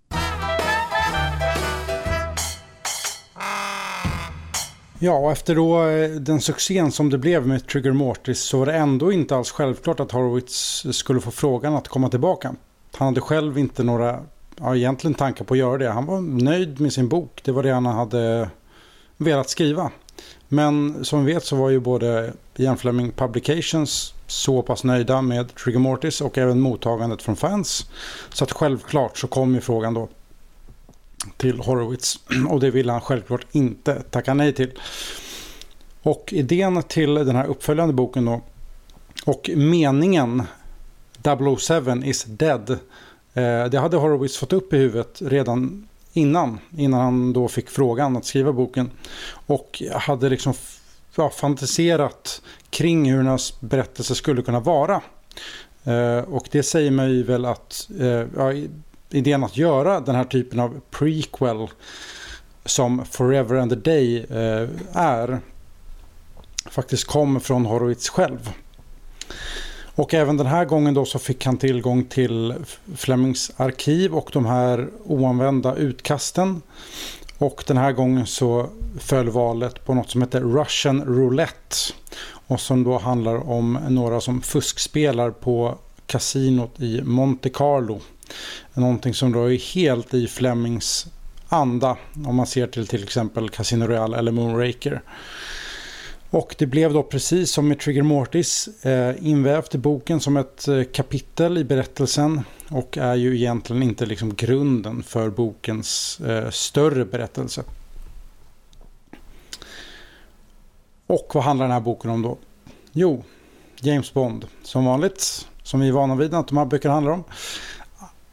Ja, och efter då eh, den succén som det blev med Trigger Mortis så var det ändå inte alls självklart att Horowitz skulle få frågan att komma tillbaka. Han hade själv inte några ja, egentligen tankar på att göra det. Han var nöjd med sin bok. Det var det han hade velat skriva. Men som vi vet så var ju både Ian Fleming Publications så pass nöjda med Trigger Mortis och även mottagandet från fans. Så att självklart så kom ju frågan då till Horowitz och det ville han självklart inte tacka nej till. Och idén till den här uppföljande boken då och meningen 007 is dead eh, det hade Horowitz fått upp i huvudet redan innan, innan han då fick frågan att skriva boken. Och hade liksom ja, fantiserat kring hur den här berättelsen skulle kunna vara. Eh, och det säger mig väl att eh, ja, idén att göra den här typen av prequel som Forever and a Day eh, är faktiskt kom från Horowitz själv. Och även den här gången då så fick han tillgång till Flemings arkiv och de här oanvända utkasten. Och den här gången så föll valet på något som heter Russian Roulette. Och som då handlar om några som fuskspelar på kasinot i Monte Carlo. Någonting som då är helt i Flemings anda om man ser till till exempel Casino Royale eller Moonraker. Och det blev då precis som med Trigger Mortis eh, invävt i boken som ett eh, kapitel i berättelsen och är ju egentligen inte liksom grunden för bokens eh, större berättelse. Och vad handlar den här boken om då? Jo, James Bond som vanligt, som vi är vana vid att de här böckerna handlar om.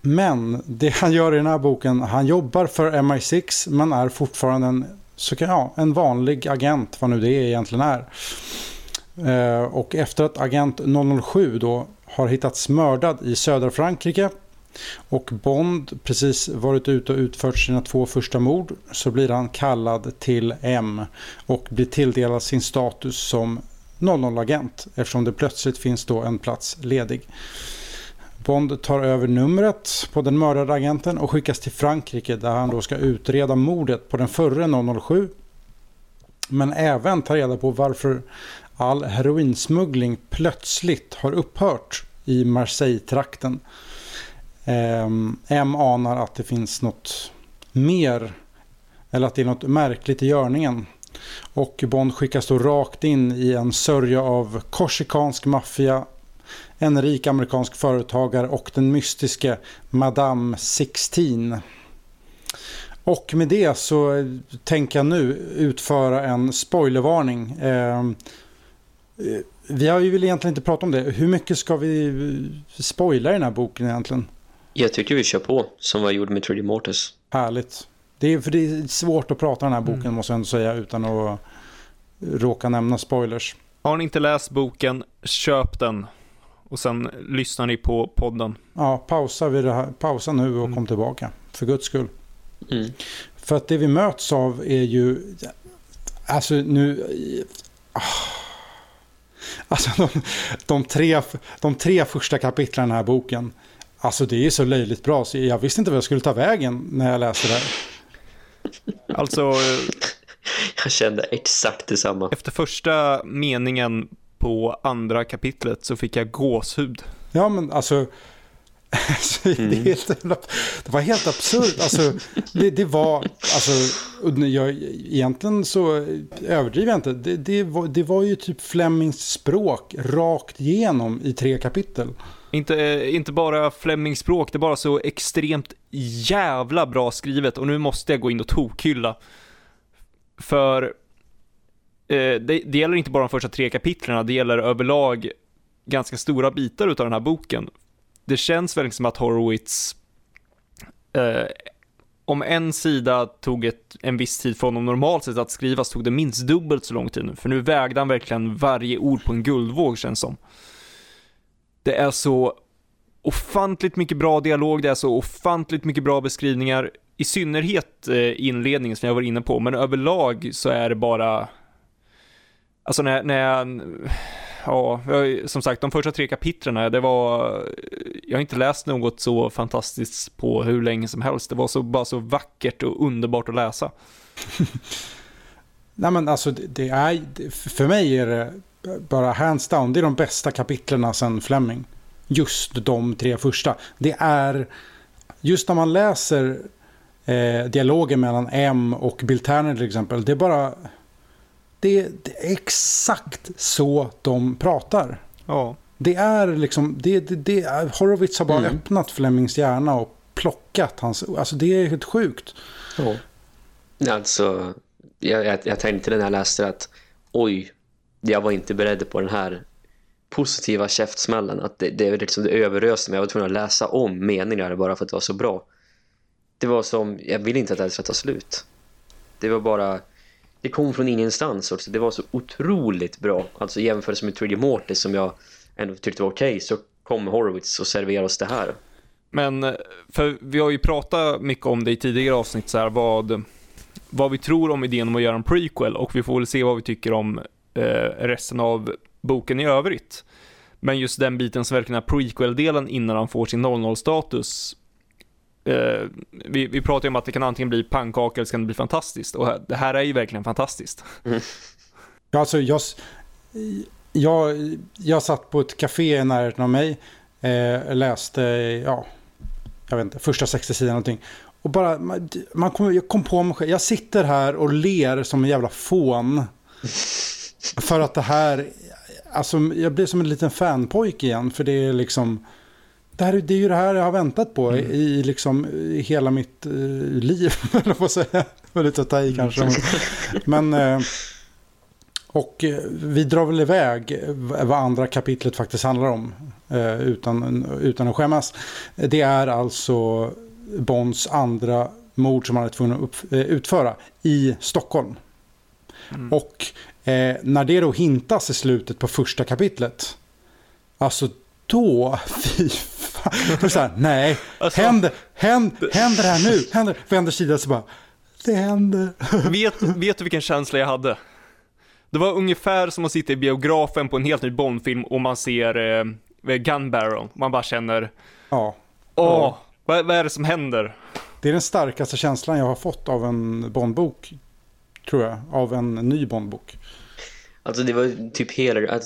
Men det han gör i den här boken, han jobbar för MI6 men är fortfarande en så kan ja, en vanlig agent, vad nu det egentligen är. Eh, och efter att agent 007 då har hittats mördad i södra Frankrike och Bond precis varit ute och utfört sina två första mord så blir han kallad till M och blir tilldelad sin status som 00-agent eftersom det plötsligt finns då en plats ledig. Bond tar över numret på den mördade agenten och skickas till Frankrike där han då ska utreda mordet på den förre 007. Men även ta reda på varför all heroinsmuggling plötsligt har upphört i Marseille-trakten. Ehm, M anar att det finns något mer eller att det är något märkligt i görningen. Och Bond skickas då rakt in i en sörja av korsikansk maffia, en rik amerikansk företagare och den mystiske Madame Sixteen. Och med det så tänker jag nu utföra en spoilervarning. Eh, vi har ju väl egentligen inte pratat om det. Hur mycket ska vi spoila i den här boken egentligen? Jag tycker vi kör på som vi gjorde med 3D Mortis. Härligt. Det är, för det är svårt att prata den här boken mm. måste jag ändå säga utan att råka nämna spoilers. Har ni inte läst boken, köp den och sen lyssnar ni på podden. Ja, pausa, vid det här, pausa nu och mm. kom tillbaka. För guds skull. Mm. För att det vi möts av är ju... Alltså nu... Ah, alltså de, de, tre, de tre första kapitlen i den här boken. Alltså det är så löjligt bra så jag visste inte vad jag skulle ta vägen när jag läste det här. Alltså... Jag kände exakt detsamma. Efter första meningen på andra kapitlet så fick jag gåshud. Ja, men alltså... alltså mm. det, helt, det, var helt absurt. Alltså, det, det var... Alltså, jag, egentligen så överdriver jag inte. Det, det, var, det var ju typ Flemings språk rakt igenom i tre kapitel. Inte, inte bara Flemings språk, det är bara så extremt jävla bra skrivet och nu måste jag gå in och tokhylla. För Eh, det, det gäller inte bara de första tre kapitlen, det gäller överlag ganska stora bitar av den här boken. Det känns väl som att Horowitz, eh, om en sida tog ett, en viss tid för honom normalt sett att skriva så tog det minst dubbelt så lång tid nu, för nu vägde han verkligen varje ord på en guldvåg känns som. Det är så ofantligt mycket bra dialog, det är så ofantligt mycket bra beskrivningar, i synnerhet eh, inledningen som jag var inne på, men överlag så är det bara, alltså när, när jag, ja, som sagt, de första tre kapitlen, det var, jag har inte läst något så fantastiskt på hur länge som helst, det var så, bara så vackert och underbart att läsa. Nej men alltså det är, för mig är det bara hands down, det är de bästa kapitlerna sen Fleming. Just de tre första. Det är, just när man läser eh, dialogen mellan M och Bill Turner till exempel, det är bara, det, det är exakt så de pratar. Ja. Det är liksom, det, det, det, Horowitz har bara mm. öppnat Flemings hjärna och plockat hans, alltså det är helt sjukt. Ja. Alltså, jag, jag, jag tänkte när jag läste att oj, jag var inte beredd på den här positiva käftsmällen. Att det, det, liksom, det överöste mig. Jag var tvungen att läsa om meningar bara för att det var så bra. Det var som, jag ville inte att det skulle ta slut. Det var bara, det kom från ingenstans. Också. Det var så otroligt bra. Alltså jämfört med Trigger Mortis som jag ändå tyckte var okej okay, så kom Horowitz och serverade oss det här. Men, eh, för vi har ju pratat mycket om det i tidigare avsnitt så här, vad, vad vi tror om idén om att göra en prequel och vi får väl se vad vi tycker om eh, resten av boken i övrigt. Men just den biten som verkligen är prequel-delen innan han får sin 00-status. Eh, vi, vi pratar ju om att det kan antingen bli pannkaka eller så kan det bli fantastiskt. Och det här är ju verkligen fantastiskt. Mm. Ja, alltså jag, jag, jag satt på ett café i närheten av mig. Eh, läste, ja, jag vet inte, första 60 sidan någonting. Och bara, man, man kom, jag kom på mig själv. Jag sitter här och ler som en jävla fån. För att det här, alltså jag blir som en liten fanpojk igen. För det är liksom, det, här, det är ju det här jag har väntat på mm. i, liksom, i hela mitt uh, liv. Eller vad säga. Lite att ta i kanske. Men, uh, och uh, vi drar väl iväg vad andra kapitlet faktiskt handlar om. utan, utan att skämmas. Det är alltså Bonds andra mord som han är tvungen att upp, utföra i Stockholm. Mm. Och Eh, när det då hintas i slutet på första kapitlet. Alltså då, fy fan. Så här, nej, alltså, händer, händer, händer det här nu? Händer, vänder sidan så bara, det händer. Vet, vet du vilken känsla jag hade? Det var ungefär som att sitta i biografen på en helt ny Bondfilm och man ser eh, Gun Barrel. Man bara känner, ja. åh, ja. Vad, vad är det som händer? Det är den starkaste känslan jag har fått av en Bondbok, tror jag. Av en ny Bondbok. Alltså det var typ hela, att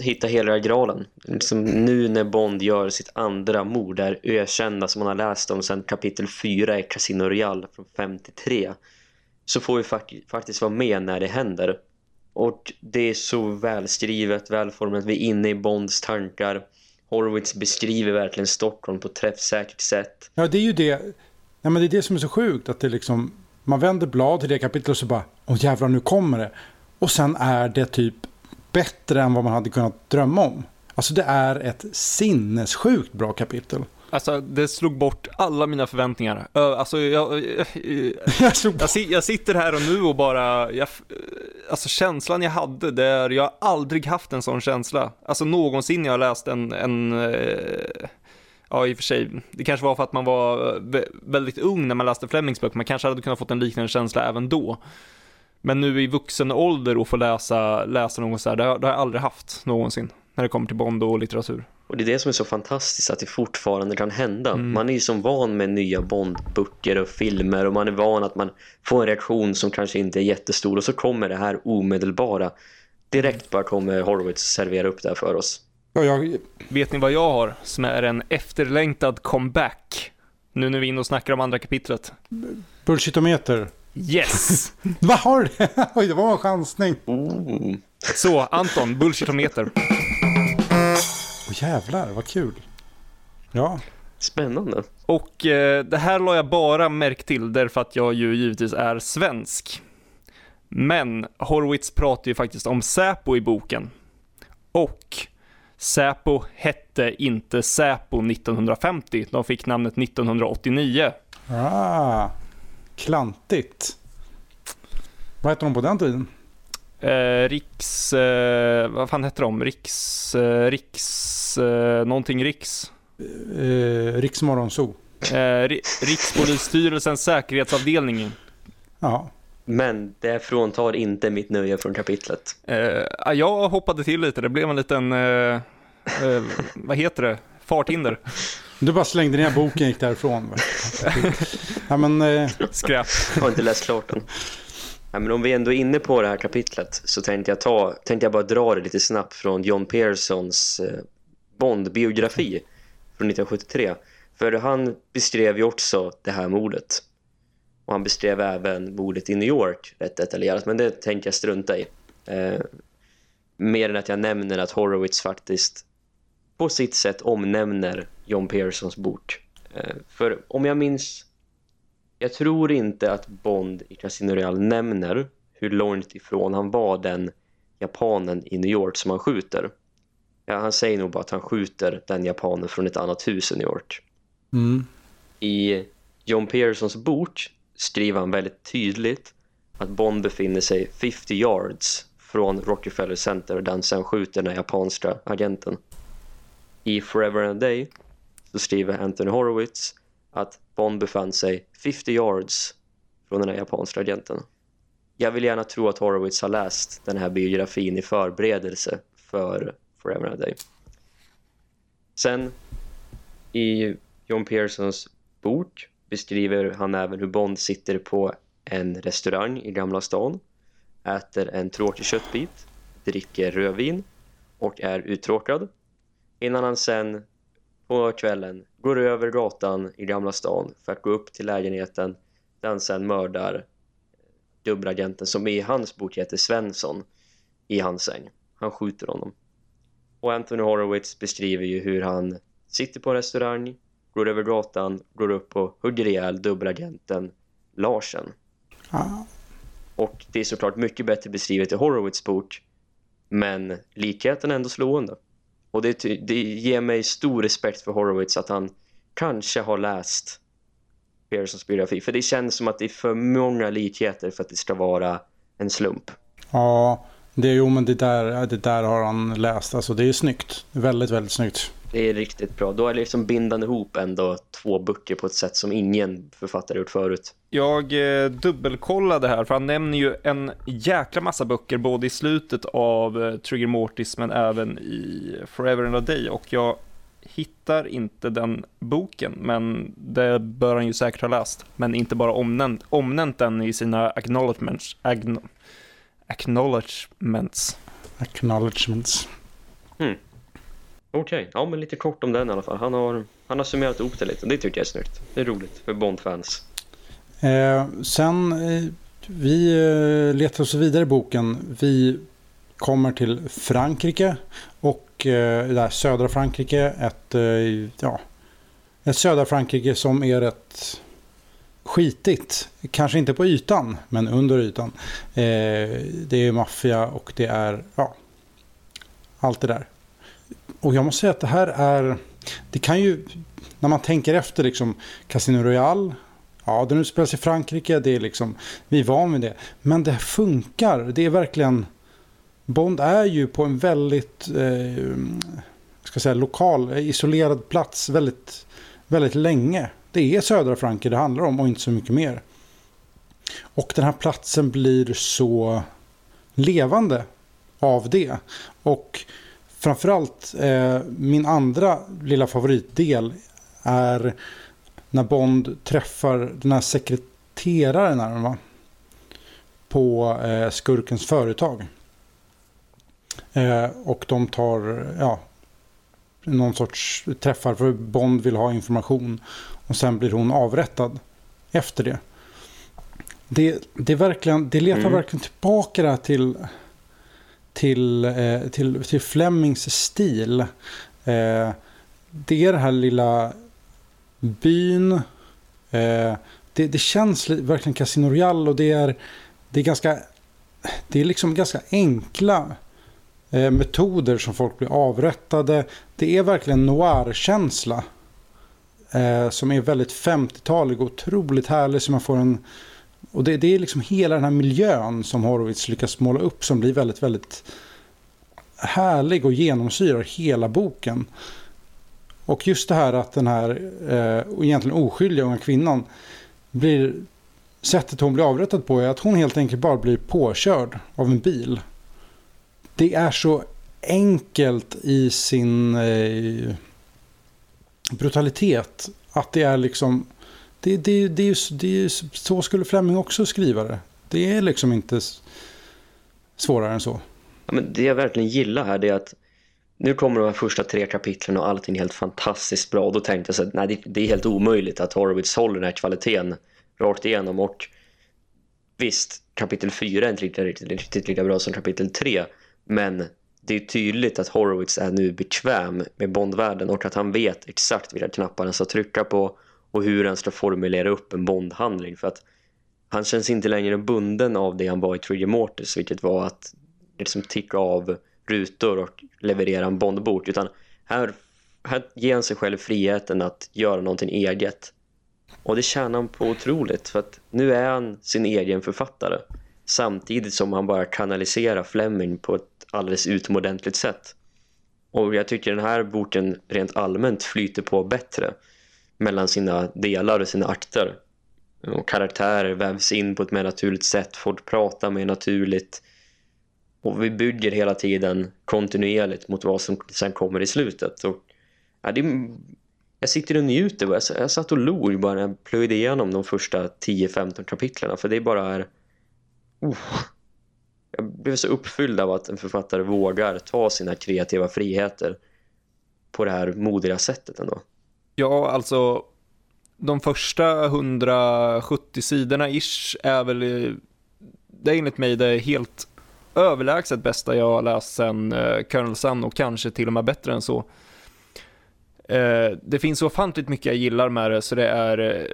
hitta hela graalen. Liksom nu när Bond gör sitt andra mord där ökända som man har läst om sedan kapitel 4 i Casino Royale från 53 så får vi faktiskt vara med när det händer. Och det är så välskrivet, välformat. Vi är inne i Bonds tankar. Horowitz beskriver verkligen Stockholm på ett träffsäkert sätt. Ja, det är ju det. Ja, men det är det som är så sjukt. Att det liksom, man vänder blad till det kapitlet och så bara, åh jävlar nu kommer det. Och sen är det typ bättre än vad man hade kunnat drömma om. Alltså det är ett sinnessjukt bra kapitel. Alltså det slog bort alla mina förväntningar. Alltså jag, jag, jag, jag, sitter här och nu och bara, jag, alltså känslan jag hade, det är, jag har aldrig haft en sån känsla. Alltså någonsin jag har läst en, en ja i och för sig, det kanske var för att man var väldigt ung när man läste Flemings böcker, man kanske hade kunnat fått en liknande känsla även då. Men nu i vuxen ålder och få läsa, läsa någon så här, det har, det har jag aldrig haft någonsin när det kommer till Bond och litteratur. Och det är det som är så fantastiskt att det fortfarande kan hända. Mm. Man är ju som van med nya Bond-böcker och filmer och man är van att man får en reaktion som kanske inte är jättestor och så kommer det här omedelbara. direkt bara kommer Horowitz servera upp det här för oss. Ja, jag, Vet ni vad jag har som är en efterlängtad comeback? Nu när vi är inne och snackar om andra kapitlet. bullshitometer. Yes! Vad har du? Oj, det var en chansning. Oh. Så, Anton, bullshitometer. Åh jävlar, vad kul. Ja, Spännande. Och eh, det här la jag bara märke till därför att jag ju givetvis är svensk. Men Horowitz pratar ju faktiskt om Säpo i boken. Och Säpo hette inte Säpo 1950, de fick namnet 1989. ah, klantigt. Vad hette de på den tiden? Eh, Riks... Eh, vad fan hette de? Riks... Eh, riks... Eh, någonting Riks. Eh, Riksmorgonzoo. Eh, Ri- Rikspolisstyrelsens säkerhetsavdelning. Ja, Men det fråntar inte mitt nöje från kapitlet. Eh, jag hoppade till lite, det blev en liten, eh, eh, vad heter det, farthinder, du bara slängde ner boken och gick därifrån. ja, men, eh, skräp. Jag har inte läst klart den. Ja, men om vi ändå är inne på det här kapitlet så tänkte jag, ta, tänkte jag bara dra det lite snabbt från John Pearsons eh, Bond-biografi från 1973. För han beskrev ju också det här mordet. Och han beskrev även mordet i New York rätt detaljerat, men det tänker jag strunta i. Eh, mer än att jag nämner att Horowitz faktiskt på sitt sätt omnämner John Pearsons bok. Eh, för om jag minns jag tror inte att Bond i Casino Royale nämner hur långt ifrån han var den japanen i New York som han skjuter. Ja, han säger nog bara att han skjuter den japanen från ett annat hus i New York. mm, I John Pearsons bok skriver han väldigt tydligt att Bond befinner sig 50 yards från Rockefeller Center där han sen skjuter den japanska agenten. I Forever and a Day så skriver Anthony Horowitz att Bond befann sig 50 yards från den här japanska agenten. Jag vill gärna tro att Horowitz har läst den här biografin i förberedelse för Forever and a Day. Sen i John Pearsons bok beskriver han även hur Bond sitter på en restaurang i Gamla stan, äter en tråkig köttbit, dricker rödvin och är uttråkad innan han sen på kvällen går över gatan i Gamla stan för att gå upp till lägenheten där han sen mördar dubbelagenten som i hans bok heter Svensson i hans säng. Han skjuter honom. Och Anthony Horowitz beskriver ju hur han sitter på en restaurang, går över gatan, går upp och hugger ihjäl dubbelagenten Larsen. ja, Och det är såklart mycket bättre beskrivet i Horowitz bok men likheten är ändå slående. Och det, det ger mig stor respekt för Horowitz att han kanske har läst Pearsons biografi. För det känns som att det är för många likheter för att det ska vara en slump. ja det, jo, men det där, det där har han läst. Alltså, det är snyggt. Väldigt, väldigt snyggt. Det är riktigt bra. Då är det liksom bindande ihop ändå två böcker på ett sätt som ingen författare gjort förut. Jag eh, dubbelkollade här, för han nämner ju en jäkla massa böcker, både i slutet av eh, Trigger Mortis, men även i Forever and a Day, och jag hittar inte den boken, men det bör han ju säkert ha läst, men inte bara omnämnt, omnämnt den i sina acknowledgements. Agno, acknowledgements. Acknowledgements. Okej, ja men lite kort om den i alla fall. Han har, han har summerat ihop det lite. Det tycker jag är snyggt. Det är roligt för Bond-fans. Eh, sen, eh, vi eh, letar oss vidare i boken. Vi kommer till Frankrike och eh, där södra Frankrike. Ett, eh, ja, ett södra Frankrike som är rätt skitigt. Kanske inte på ytan, men under ytan. Eh, det är maffia och det är ja, allt det där. Och jag måste säga att det här är... Det kan ju, när man tänker efter, liksom Casino Royale. Ja, den utspelas i Frankrike. Det är liksom, vi är van vid det. Men det funkar. Det är verkligen... Bond är ju på en väldigt eh, ska jag säga, lokal, isolerad plats väldigt, väldigt länge. Det är södra Frankrike det handlar om och inte så mycket mer. Och den här platsen blir så levande av det. Och framförallt eh, min andra lilla favoritdel är när Bond träffar den här sekreteraren här, va? på eh, skurkens företag. Eh, och de tar ja, någon sorts träffar för Bond vill ha information. Och sen blir hon avrättad efter det. Det, det, verkligen, det letar mm. verkligen tillbaka där till, till, eh, till, till Flemings stil. Eh, det är det här lilla byn. Eh, det, det, känns verkligen Casino Royale och det är, det är ganska det är liksom ganska enkla eh, metoder som folk blir avrättade. Det är verkligen noir-känsla. Eh, som är väldigt 50-talig och otroligt härlig. Så man får en, och det, det, är liksom hela den här miljön som Horowitz lyckas måla upp som blir väldigt, väldigt härlig och genomsyrar hela boken. Och just det här att den här eh, egentligen oskyldiga unga kvinnan blir sättet hon blir avrättad på är att hon helt enkelt bara blir påkörd av en bil. Det är så enkelt i sin eh, brutalitet att det är liksom det, det, det, det så skulle Fleming också skriva det. Det är liksom inte svårare än så. Ja, men det jag verkligen gillar här är att nu kommer de här första tre kapitlen och allting är helt fantastiskt bra. Och då tänkte jag så att nej, det, det är helt omöjligt att Horowitz håller den här kvaliteten rakt igenom. Och visst, kapitel 4 är inte riktigt, riktigt, riktigt lika bra som kapitel 3. Men det är tydligt att Horowitz är nu bekväm med Bondvärlden och att han vet exakt vilka knappar han ska trycka på och hur han ska formulera upp en Bondhandling. För att han känns inte längre bunden av det han var i Trigger Mortis, vilket var att liksom ticka av rutor och leverera en Bondbok. Utan här, här ger han sig själv friheten att göra någonting eget och det tjänar han på otroligt för att nu är han sin egen författare. Samtidigt som han bara kanaliserar Fleming på ett alldeles utomordentligt sätt. Och jag tycker den här boken rent allmänt flyter på bättre mellan sina delar och sina akter. Och karaktärer vävs in på ett mer naturligt sätt. Folk pratar mer naturligt. Och vi bygger hela tiden kontinuerligt mot vad som sen kommer i slutet. Och, ja, det jag sitter och njuter. Jag, jag satt och log bara när jag plöjde igenom de första 10-15 kapitlerna. För det bara är... Uh, jag blev så uppfylld av att en författare vågar ta sina kreativa friheter på det här modiga sättet ändå. Ja, alltså de första 170 sidorna ish är väl det är enligt mig det helt överlägset bästa jag har läst sen uh, Colonel Sun och kanske till och med bättre än så. Eh, det finns så ofantligt mycket jag gillar med det så det är eh,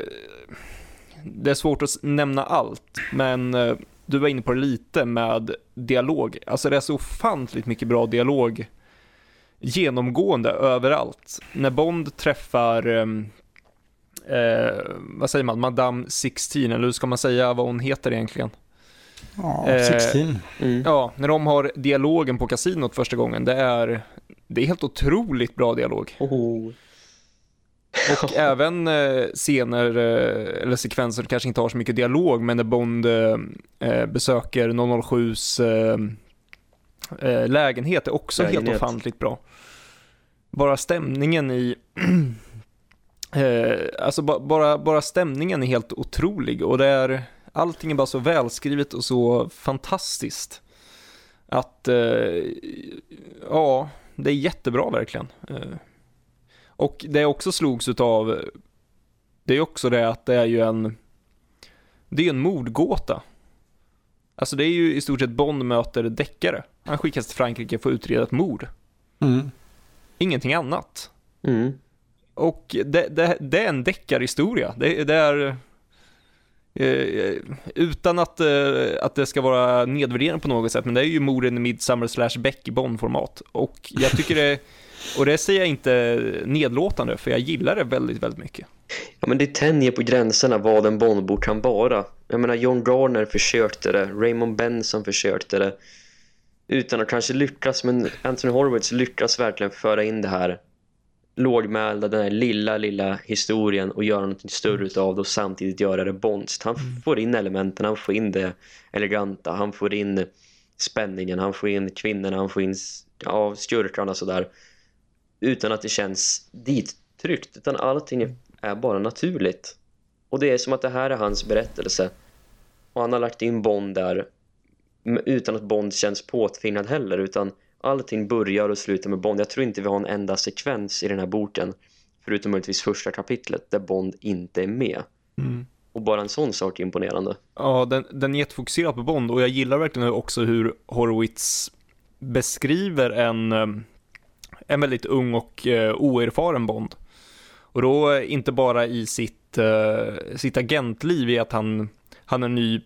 det är svårt att nämna allt men eh, du var inne på det lite med dialog. Alltså det är så ofantligt mycket bra dialog genomgående överallt. När Bond träffar eh, vad säger man, Madame 16 eller hur ska man säga vad hon heter egentligen? Ja, 16. Eh, mm. Ja, när de har dialogen på kasinot första gången, det är, det är helt otroligt bra dialog. Oh. Och även eh, scener eh, eller sekvenser kanske inte har så mycket dialog men när Bond besöker 007s eh, eh, lägenhet är också lägenhet. helt ofantligt bra. Bara stämningen i alltså bara, bara stämningen är helt otrolig och det är allting är bara så välskrivet och så fantastiskt. Att, eh, ja, det är jättebra verkligen. Eh, och det jag också slogs utav, det är också det att det är ju en, det är en mordgåta. Alltså det är ju i stort sett Bond möter deckare. Han skickas till Frankrike för att utreda ett mord. Mm. Ingenting annat. Mm. Och det, det, det, är en deckarhistoria. Det, det är Eh, utan att, eh, att det ska vara nedvärderande på något sätt, men det är ju morden i Midsummer slash Beck i Bond-format. Och jag tycker det, och det säger jag inte nedlåtande, för jag gillar det väldigt, väldigt mycket. Ja, men det tänjer på gränserna vad en Bondbok kan vara. Jag menar, John Garner försökte det, Raymond Benson försökte det. Utan att kanske lyckas, men Anthony Horowitz lyckas verkligen föra in det här lågmälda, den här lilla, lilla historien och göra något större mm. av det och samtidigt göra det bonst. Han mm. får in elementen, han får in det eleganta, han får in spänningen, han får in kvinnorna, han får in ja, skurkarna och sådär. Utan att det känns dittryckt, utan allting är bara naturligt. Och det är som att det här är hans berättelse. Och han har lagt in Bond där utan att Bond känns påtvingad heller, utan allting börjar och slutar med Bond. Jag tror inte vi har en enda sekvens i den här boken förutom möjligtvis första kapitlet där Bond inte är med. Mm. Och bara en sån sak är imponerande. Ja, den, den är jättefokuserad på Bond och jag gillar verkligen också hur Horowitz beskriver en, eh, en väldigt ung och uh, oerfaren Bond. Och då inte bara i sitt, sitt agentliv i att han, han, är ny,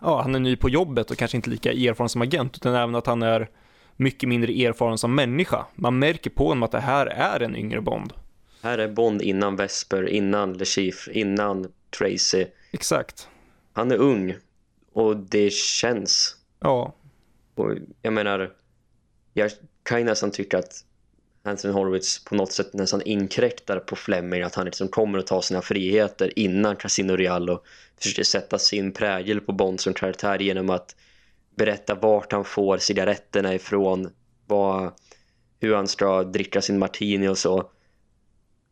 ja, han är ny på jobbet och kanske inte lika erfaren som agent, utan även att han är mycket mindre erfaren som människa. Man märker på honom att det här är en yngre Bond. Här är Bond innan Vesper, innan Le Chiffre, innan Tracy. Exakt. Han är ung och det känns. Ja. Och jag menar, jag kan ju nästan tycka att Anthony Horowitz på något sätt nästan inkräktar på Fleming att han liksom kommer att ta sina friheter innan Casino Real och försöker sätta sin prägel på Bond som karaktär genom att berätta vart han får cigaretterna ifrån vad, hur han ska dricka sin martini och så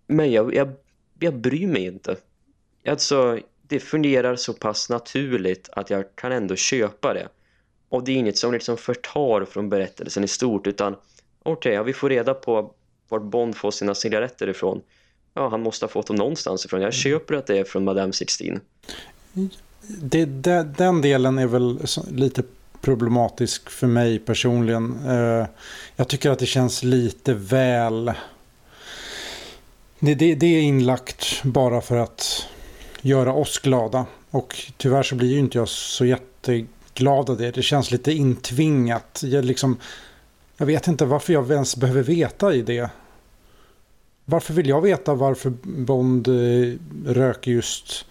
men jag, jag, jag bryr mig inte alltså det fungerar så pass naturligt att jag kan ändå köpa det och det är inget som liksom förtar från berättelsen i stort utan okej, okay, ja, vi får reda på var Bond får sina cigaretter ifrån. Ja, han måste ha fått dem någonstans ifrån. Jag mm. köper att det är från Madame Sixteen. Det, det, den delen är väl lite problematisk för mig personligen. Eh, jag tycker att det känns lite väl... Det, det, det, är inlagt bara för att göra oss glada. Och tyvärr så blir ju inte jag så jätteglad av det. Det känns lite intvingat. Jag liksom jag vet inte varför jag ens behöver veta i det. Varför vill jag veta varför Bond eh, röker just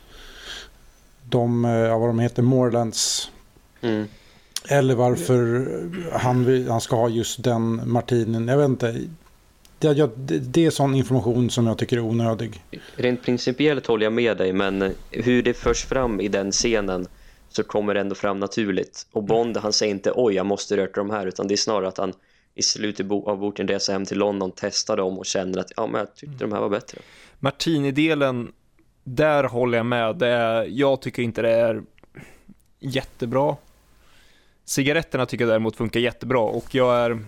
de, eh, vad de heter, Morlands. Mm. Eller varför han, han ska ha just den martinen. Jag vet inte. Det, jag, det är sån information som jag tycker är onödig. Rent principiellt håller jag med dig, men hur det förs fram i den scenen så kommer det ändå fram naturligt. Och Bond, han säger inte oj, jag måste röka de här, utan det är snarare att han i slutet av boken resa hem till London, testa dem och känner att ja, men jag tyckte de här var bättre. Martini-delen, där håller jag med. Det är, jag tycker inte det är jättebra. Cigaretterna tycker jag däremot funkar jättebra och jag är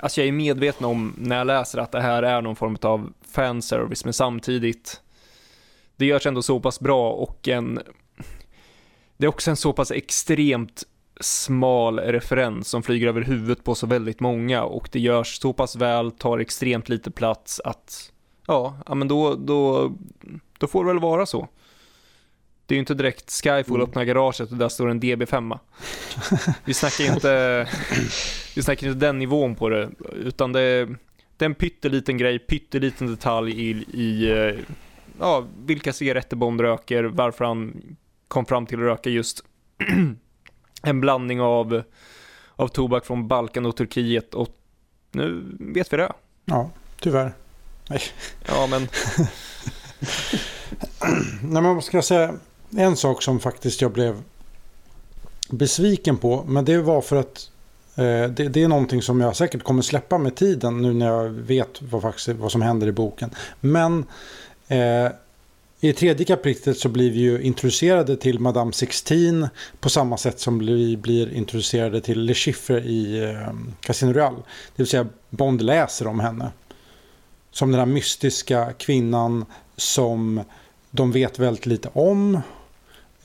Alltså jag är medveten om när jag läser att det här är någon form av fanservice men samtidigt det görs ändå så pass bra och en det är också en så pass extremt smal referens som flyger över huvudet på så väldigt många och det görs så pass väl, tar extremt lite plats att ja, ja men då, då, då får det väl vara så. Det är ju inte direkt Skyfall mm. öppnar garaget och där står en DB5. Vi snackar inte, vi snackar inte den nivån på det, utan det, är, det är en pytteliten grej, pytteliten detalj i, i ja, vilka cigaretter Bond röker, varför han kom fram till att röka just en blandning av, av tobak från Balkan och Turkiet och nu vet vi det. Ja, tyvärr. Nej. Ja, men... Nej, men vad ska jag säga? En sak som faktiskt jag blev besviken på, men det var för att eh, det, det, är någonting som jag säkert kommer släppa med tiden nu när jag vet vad, faktiskt, vad som händer i boken. Men eh, i tredje kapitlet så blir vi ju introducerade till Madame Sixteen på samma sätt som vi blir introducerade till Le Chiffre i eh, Casino Royale. Det vill säga Bond läser om henne. Som den här mystiska kvinnan som de vet väldigt lite om.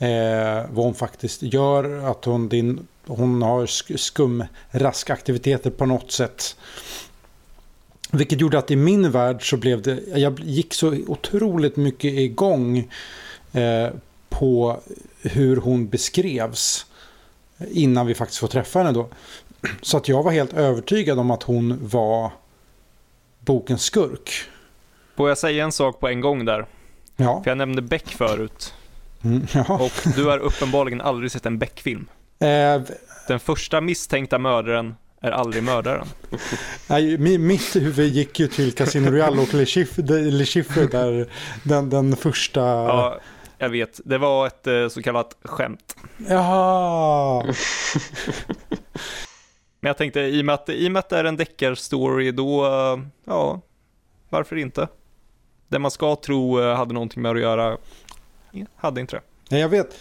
Eh, vad hon faktiskt gör. Att hon, din, hon har skumraskaktiviteter på något sätt. Vilket gjorde att i min värld så blev det, jag gick så otroligt mycket igång eh, på hur hon beskrevs innan vi faktiskt får träffa henne då. Så att jag var helt övertygad om att hon var bokens skurk. Får jag säga en sak på en gång där? Ja. För jag nämnde Beck förut. Mm, ja. Och du har uppenbarligen aldrig sett en Beck-film. Eh, Den första misstänkta mördaren är aldrig mördaren. Nej, mitt huvud gick ju till Casino Royale och Le Chiffre, där den, den första... Ja, jag vet. Det var ett eh, så kallat skämt. Jaha! Men jag tänkte, i och med att, i och med att det är en deckarstory, då, eh, ja, varför inte? Det man ska tro eh, hade någonting med att göra, hade inte det. Nej, jag vet.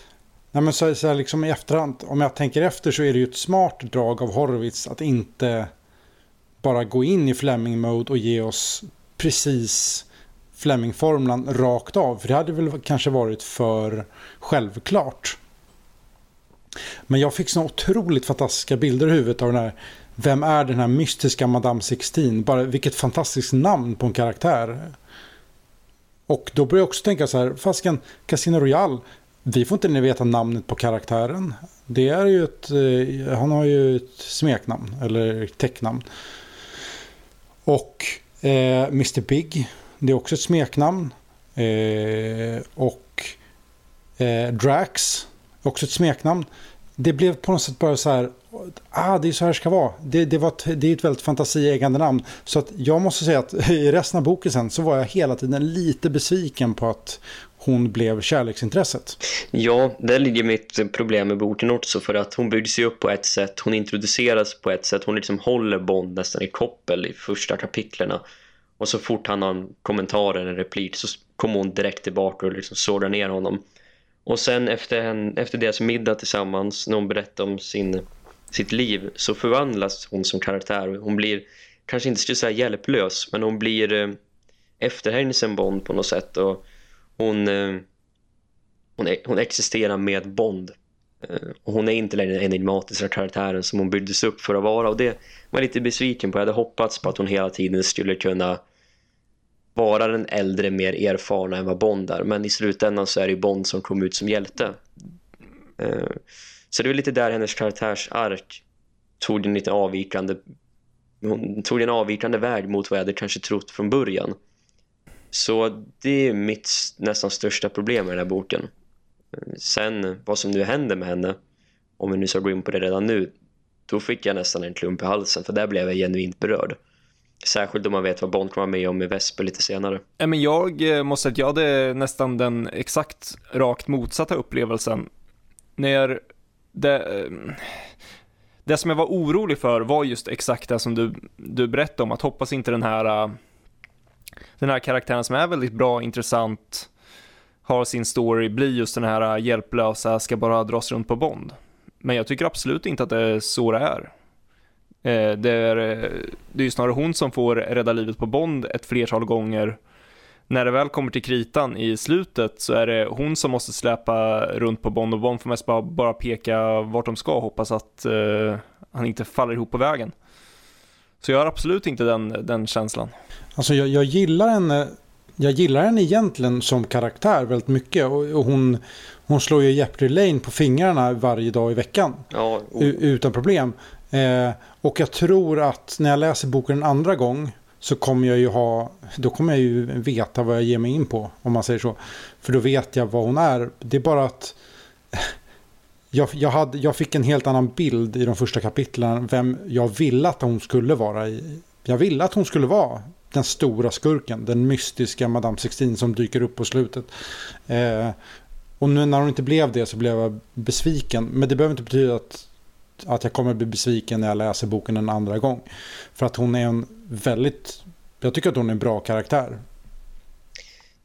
Nej, men så, så liksom i efterhand, om jag tänker efter så är det ju ett smart drag av Horvitz att inte bara gå in i Fleming-mode och ge oss precis Fleming-formulan rakt av. För det hade väl kanske varit för självklart. Men jag fick så otroligt fantastiska bilder i huvudet av den här vem är den här mystiska Madame Sixteen? Bara vilket fantastiskt namn på en karaktär. Och då börjar jag också tänka så här, fasken Casino Royale, vi får inte veta namnet på karaktären. Det är ju ett, eh, han har ju ett smeknamn, eller tecknamn. Och eh, Mr Big, det är också ett smeknamn. Eh, och eh, Drax, också ett smeknamn. Det blev på något sätt bara så här, ah, det är så här det ska vara. Det, det, var det är ett väldigt fantasieggande namn. Så att jag måste säga att i resten av boken sen så var jag hela tiden lite besviken på att hon blev kärleksintresset. Ja, där ligger mitt problem med boken också för att hon byggs upp på ett sätt, hon introduceras på ett sätt, hon liksom håller Bond nästan i koppel i första kapitlerna. Och så fort han har en kommentar eller en replik så kommer hon direkt tillbaka och liksom sågar ner honom. Och sen efter, en, efter deras middag tillsammans, när hon berättar om sin sitt liv så förvandlas hon som karaktär. Hon blir, kanske inte skulle säga hjälplös, men hon blir eh, efterhängsen Bond på något sätt. Och hon, eh, hon, e-, hon existerar med Bond. Eh, och hon är inte längre den enigmatiska karaktären som hon byggdes upp för att vara. Och det var lite besviken på. Jag hade hoppats på att hon hela tiden skulle kunna vara den äldre, mer erfarna än vad Bond är. Men i slutändan så är det Bond som kom ut som hjälte. Eh, så det var lite där hennes karaktärsark tog en lite avvikande hon tog en avvikande väg mot vad jag hade kanske trott från början. Så det är mitt nästan största problem med den här boken. Sen vad som nu händer med henne, om vi nu ska gå in på det redan nu, då fick jag nästan en klump i halsen för där blev jag genuint berörd. Särskilt om man vet vad Bond kommer med om i Vesper lite senare. Men jag eh, måste säga att jag hade nästan den exakt rakt motsatta upplevelsen. När det, det som jag var orolig för var just exakt det som du, du berättade om, att hoppas inte den här den här karaktären som är väldigt bra, intressant, har sin story, blir just den här hjälplösa, ska bara dras runt på Bond. Men jag tycker absolut inte att det är så det är. Eh, det är, eh, det är ju snarare hon som får rädda livet på Bond ett flertal gånger när det väl kommer till kritan i slutet så är det hon som måste släpa runt på Bond och Bond får mest bara, bara peka vart de ska och hoppas att uh, han inte faller ihop på vägen. Så jag har absolut inte den, den känslan. Alltså jag, jag gillar henne jag gillar henne egentligen som karaktär väldigt mycket och, och hon, hon slår ju Jeopardy Lane på fingrarna varje dag i veckan. Ja, oh. Utan problem. Eh, och jag tror att när jag läser boken en andra gång så kommer jag ju ha, då kommer jag ju veta vad jag ger mig in på, om man säger så. För då vet jag vad hon är. Det är bara att jag, jag, hade, jag fick en helt annan bild i de första kapitlen vem jag ville att hon skulle vara. I. Jag ville att hon skulle vara den stora skurken, den mystiska Madame Sextin som dyker upp på slutet. Eh, och nu när hon inte blev det så blev jag besviken. Men det behöver inte betyda att att jag kommer bli besviken när jag läser boken en andra gång. För att hon är en väldigt, jag tycker att hon är en bra karaktär.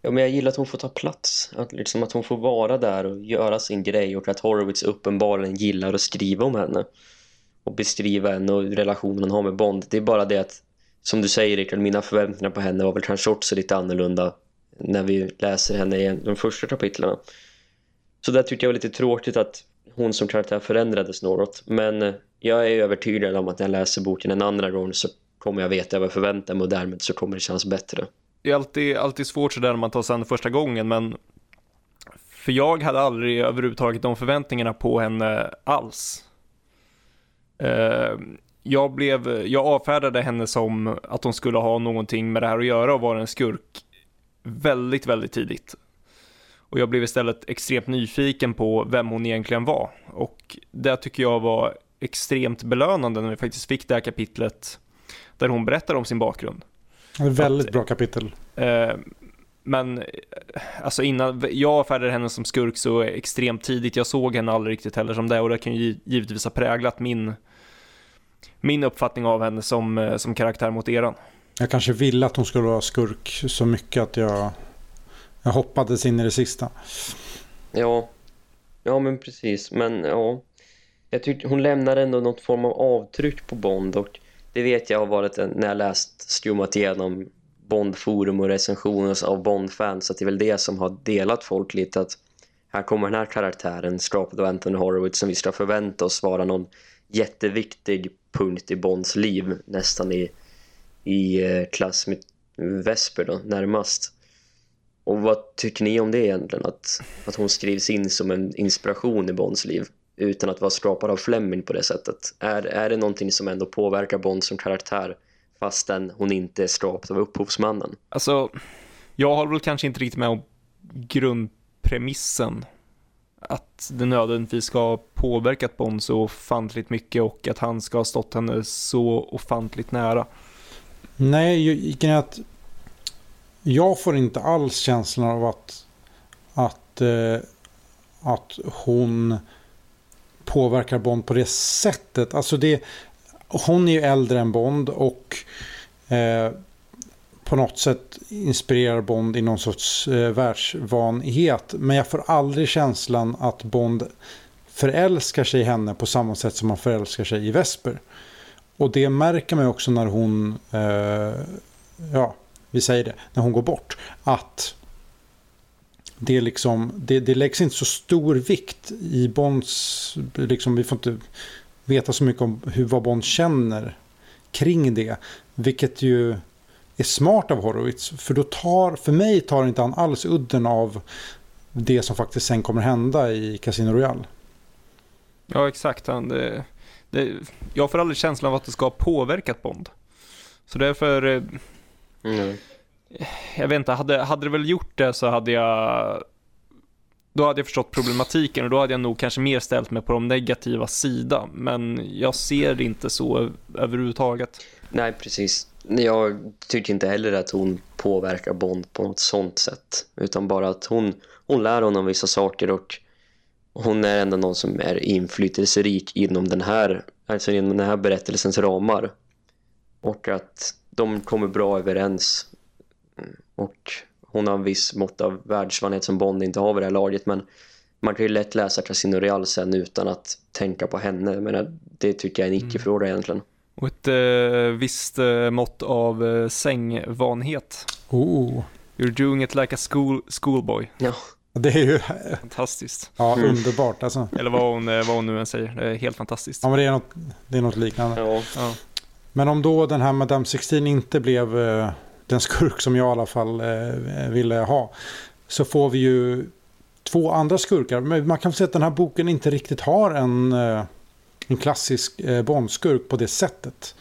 Ja, men jag gillar att hon får ta plats. Att, liksom, att hon får vara där och göra sin grej. Och att Horowitz uppenbarligen gillar att skriva om henne. Och beskriva henne och relationen hon har med Bond. Det är bara det att, som du säger Rickard, mina förväntningar på henne var väl kanske också lite annorlunda när vi läser henne i de första kapitlen. Så där tyckte jag var lite tråkigt att hon som karaktär förändrades något. Men eh, jag är övertygad om att när jag läser boken en andra gång så kommer jag veta vad jag förväntar mig och därmed så kommer det kännas bättre. Det är alltid, alltid svårt sådär när man tar sig an första gången men för jag hade aldrig överhuvudtaget de förväntningarna på henne alls. Eh, jag, blev, jag avfärdade henne som att hon skulle ha någonting med det här att göra och vara en skurk väldigt, väldigt tidigt. Och jag blev istället extremt nyfiken på vem hon egentligen var. Och det tycker jag var extremt belönande när vi faktiskt fick det här kapitlet där hon berättar om sin bakgrund. Ett väldigt att, bra kapitel. Eh, men alltså innan, jag avfärdade henne som skurk så extremt tidigt. Jag såg henne aldrig riktigt heller som det och det kan ju givetvis ha präglat min, min uppfattning av henne som, eh, som karaktär mot eran. Jag kanske ville att hon skulle vara skurk så mycket att jag jag hoppades in i det sista. Ja, ja men precis. Men ja, jag tyckte hon lämnar ändå något form av avtryck på Bond och det vet jag har varit en, när jag läst skummat igenom Bondforum och recensioner av Bondfans att det är väl det som har delat folk lite att här kommer den här karaktären skapad av Anthony Horowitz som vi ska förvänta oss vara någon jätteviktig punkt i Bonds liv nästan i, i eh, klass med Vesper då, närmast. Och vad tycker ni om det egentligen? Att, att hon skrivs in som en inspiration i Bonds liv utan att vara skapad av Fleming på det sättet. Är, är det någonting som ändå påverkar Bond som karaktär fastän hon inte är skapad av upphovsmannen? Alltså, jag håller väl kanske inte riktigt med om grundpremissen att det nödvändigtvis ska ha påverkat Bond så ofantligt mycket och att han ska ha stått henne så ofantligt nära. Nej, att jag får inte alls känslan av att, att, eh, att hon påverkar Bond på det sättet. Alltså det, hon är ju äldre än Bond och eh, på något sätt inspirerar Bond i någon sorts eh, världsvanhet. Men jag får aldrig känslan att Bond förälskar sig i henne på samma sätt som man förälskar sig i Vesper. Och det märker man också när hon, eh, ja, vi säger det, när hon går bort. Att det, liksom, det, det läggs inte så stor vikt i Bonds, liksom, vi får inte veta så mycket om hur, vad Bond känner kring det. Vilket ju är smart av Horowitz. För då tar, för mig tar inte han alls udden av det som faktiskt sen kommer hända i Casino Royale. Ja, exakt. Han, det, det, jag får aldrig känslan av att det ska ha påverkat Bond. Så därför... Eh, Mm. Jag vet inte, hade, hade det väl gjort det så hade jag... Då hade jag förstått problematiken och då hade jag nog kanske mer ställt mig på de negativa sidan. Men jag ser det inte så överhuvudtaget. Nej, precis. Jag tycker inte heller att hon påverkar Bond på något sånt sätt. Utan bara att hon, hon lär honom vissa saker och hon är ändå någon som är inflytelserik inom den här, alltså inom den här berättelsens ramar. Och att de kommer bra överens. Och hon har en viss mått av världsvanhet som Bond inte har vid det här laget. Men man kan ju lätt läsa Casino Real sen utan att tänka på henne. Men det tycker jag är en mm. icke-fråga egentligen. Och ett eh, visst eh, mått av eh, sängvanhet. Oh. You're doing it like a school, schoolboy. Ja. Det är ju... Fantastiskt. Ja, mm. underbart alltså. Eller vad hon, eh, vad hon nu än säger. Det är helt fantastiskt. Ja, men det är något, det är något liknande. Ja. ja. Men om då den här Madame 16 inte blev eh, den skurk som jag i alla fall eh, ville ha. Så får vi ju två andra skurkar. Men man kan säga att den här boken inte riktigt har en eh, en klassisk eh, Bondskurk på det sättet.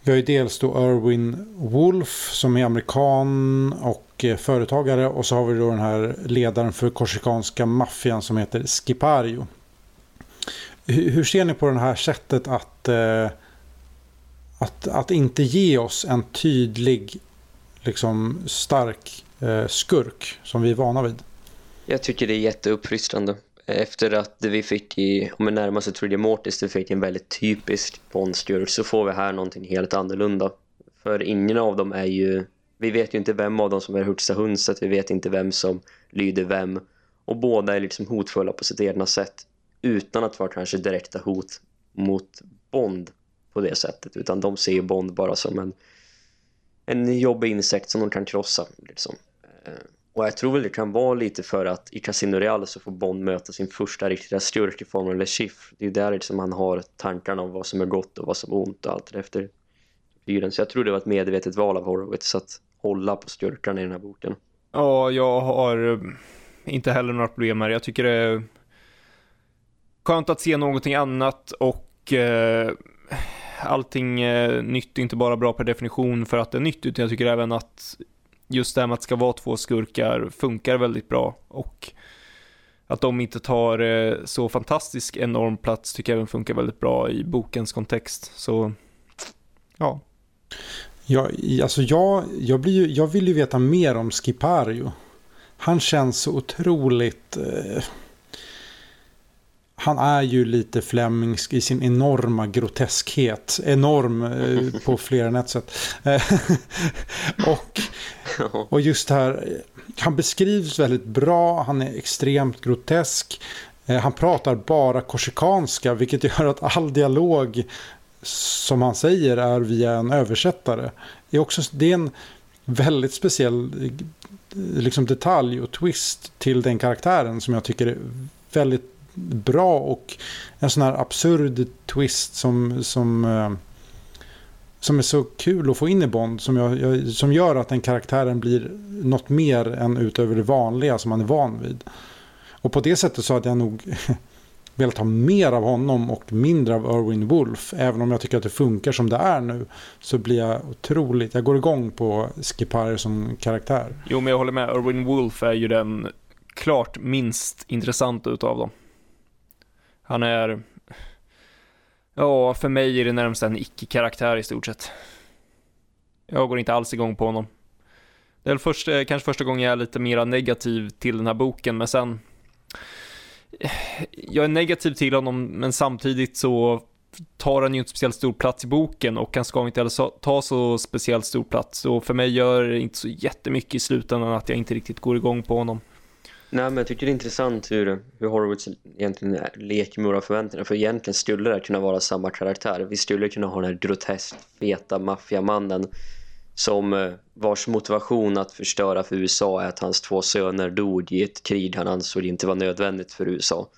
Vi har ju dels då Erwin Wolf som är amerikan och eh, företagare och så har vi då den här ledaren för korsikanska maffian som heter Skipario. Hur ser ni på det här sättet att, eh, att, att inte ge oss en tydlig, liksom stark eh, skurk som vi är vana vid? Jag tycker det är jätteuppfriskande efter att vi fick i, om vi närmar oss Trigger Mortis, vi fick en väldigt typisk Bondstjur så får vi här någonting helt annorlunda. För ingen av dem är ju, vi vet ju inte vem av dem som är högsta hunset, vi vet inte vem som lyder vem. Och båda är liksom hotfulla på sitt egna sätt utan att vara kanske direkta hot mot Bond på det sättet. Utan de ser ju Bond bara som en, en jobbig insekt som de kan krossa. Liksom. Eh, och jag tror väl det kan vara lite för att i Casino Real så får Bond möta sin första riktiga skurk i form av Le Chiffre. Det är där liksom han har tankarna om vad som är gott och vad som är ont och allt efter fyren. Så jag tror det var ett medvetet val av Horowitz att hålla på styrkan i den här boken. Ja, jag har eh, inte heller några problem med det. Jag tycker det är skönt att se någonting annat och eh, allting eh, nytt är inte bara bra per definition för att det är nytt utan jag tycker även att just det här med att det ska vara två skurkar funkar väldigt bra och att de inte tar eh, så fantastisk enorm plats tycker jag även funkar väldigt bra i bokens kontext. Så, ja. Ja, alltså jag, jag, blir ju, jag vill ju veta mer om Skipario. Han känns så otroligt... Eh, han är ju lite flemingsk i sin enorma groteskhet. Enorm eh, på fler än ett sätt. och, och just det här, han beskrivs väldigt bra, han är extremt grotesk. Eh, han pratar bara korsikanska vilket gör att all dialog som han säger är via en översättare. Det är, också, det är en väldigt speciell liksom detalj och twist till den karaktären som jag tycker är väldigt bra och en sån här absurd twist som, som, eh, som är så kul att få in i Bond som, jag, jag, som gör att den karaktären blir något mer än utöver det vanliga som man är van vid. Och på det sättet så hade jag nog velat ha mer av honom och mindre av Erwin Wolf. Även om jag tycker att det funkar som det är nu så blir jag otroligt, jag går igång på Skipari som karaktär. Jo men jag håller med, Erwin Wolf är ju den klart minst intressanta utav dem. Han är, ja för mig är det närmast en icke-karaktär i stort sett. Jag går inte alls igång på honom. Det är först, eh, kanske första gången jag är lite mer negativ till den här boken, men sen eh, jag är negativ till honom, men samtidigt så tar han ju inte speciellt stor plats i boken och han ska inte heller ta så speciellt stor plats. Och för mig gör det inte så jättemycket i slutändan att jag inte riktigt går igång på honom. Nej, men jag tycker det är intressant hur, hur Horowitz egentligen leker med våra förväntningar. För egentligen skulle det kunna vara samma karaktär. Vi skulle kunna ha den här groteskt feta maffiamannen som eh, vars motivation att förstöra för USA är att hans två söner dog i ett krig han ansåg inte var nödvändigt för USA.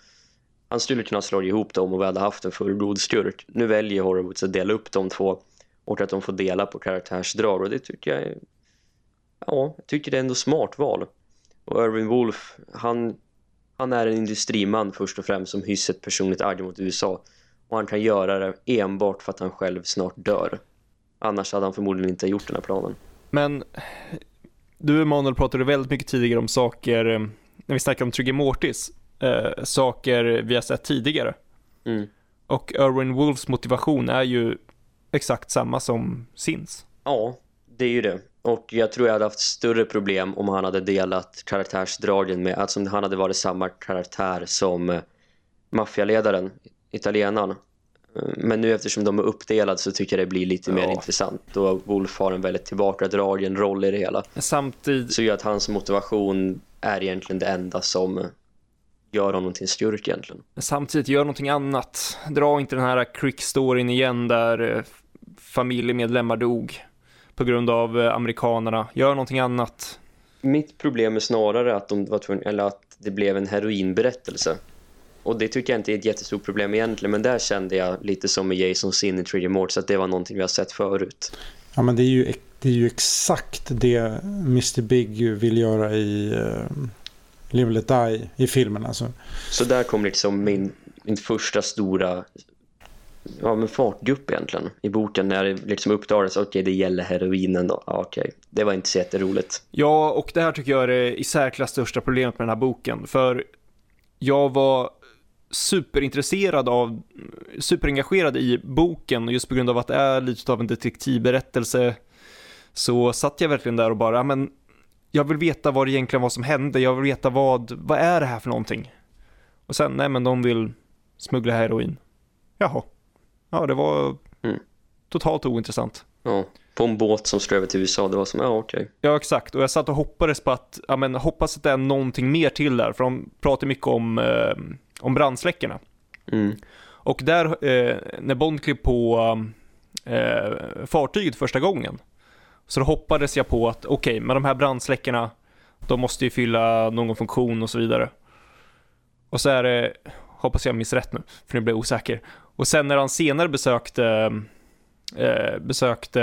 Han skulle kunna slå ihop dem och vi hade haft en fullgod skurk. Nu väljer Horowitz att dela upp de två och att de får dela på karaktärsdrag och det tycker jag är, ja, jag tycker det är ändå smart val. Och Irving Wolf, han, han är en industriman först och främst som hyser ett personligt agg mot USA och han kan göra det enbart för att han själv snart dör. Annars hade han förmodligen inte gjort den här planen. Men du Emanuel pratade väldigt mycket tidigare om saker, eh, när vi snackade om Trigger Mortis, eh, saker vi har sett tidigare. Mm. Och Erwin Wolfs motivation är ju exakt samma som Sins. Ja, det är ju det. Och jag tror jag hade haft större problem om han hade delat karaktärsdragen med, alltså om han hade varit samma karaktär som eh, maffialedaren, italienaren. Men nu eftersom de är uppdelade så tycker jag det blir lite ja. mer intressant. Och Wolf har en väldigt tillbakadragen roll i det hela. Samtidigt... Så gör att hans motivation är egentligen det enda som gör honom till en skurk egentligen. Samtidigt gör någonting annat. Dra inte den här crick-storyn igen där eh, familjemedlemmar dog på grund av eh, amerikanerna. Gör någonting annat. Mitt problem är snarare att, de var tvungna, eller att det blev en heroinberättelse. Och det tycker jag inte är ett jättestort problem egentligen. Men där kände jag lite som med Jason Sin i Trigger Morts att det var någonting vi har sett förut. Ja men det är ju, det är ju exakt det Mr. Big vill göra i uh, Live Let Die i filmen alltså. Så där kom liksom min, min första stora ja, men fartgupp egentligen i boken när det liksom uppdagades okej okay, det gäller heroinen då. Ja, okej, okay. det var inte så jätteroligt. Ja, och det här tycker jag är det i särklass största problemet med den här boken. För jag var superintresserad av, superengagerad i boken och just på grund av att det är lite av en detektivberättelse så satt jag verkligen där och bara, men jag vill veta vad det egentligen var som hände, jag vill veta vad, vad är det här för någonting? Och sen, nej men de vill smuggla heroin. Jaha. Ja, det var mm. totalt ointressant. Ja, på en båt som skulle över till USA, det var som, ja okej. Okay. Ja, exakt. Och jag satt och hoppades på att, ja men hoppas att det är någonting mer till där, för de pratar mycket om eh, om brandsläckarna. Mm. Och där, eh, när Bond klev på eh, fartyget första gången, så då hoppades jag på att okej, okay, med de här brandsläckarna, de måste ju fylla någon funktion och så vidare. Och så är det, hoppas jag minns rätt nu, för nu blir jag osäker. Och sen när han senare besökte, eh, besökte,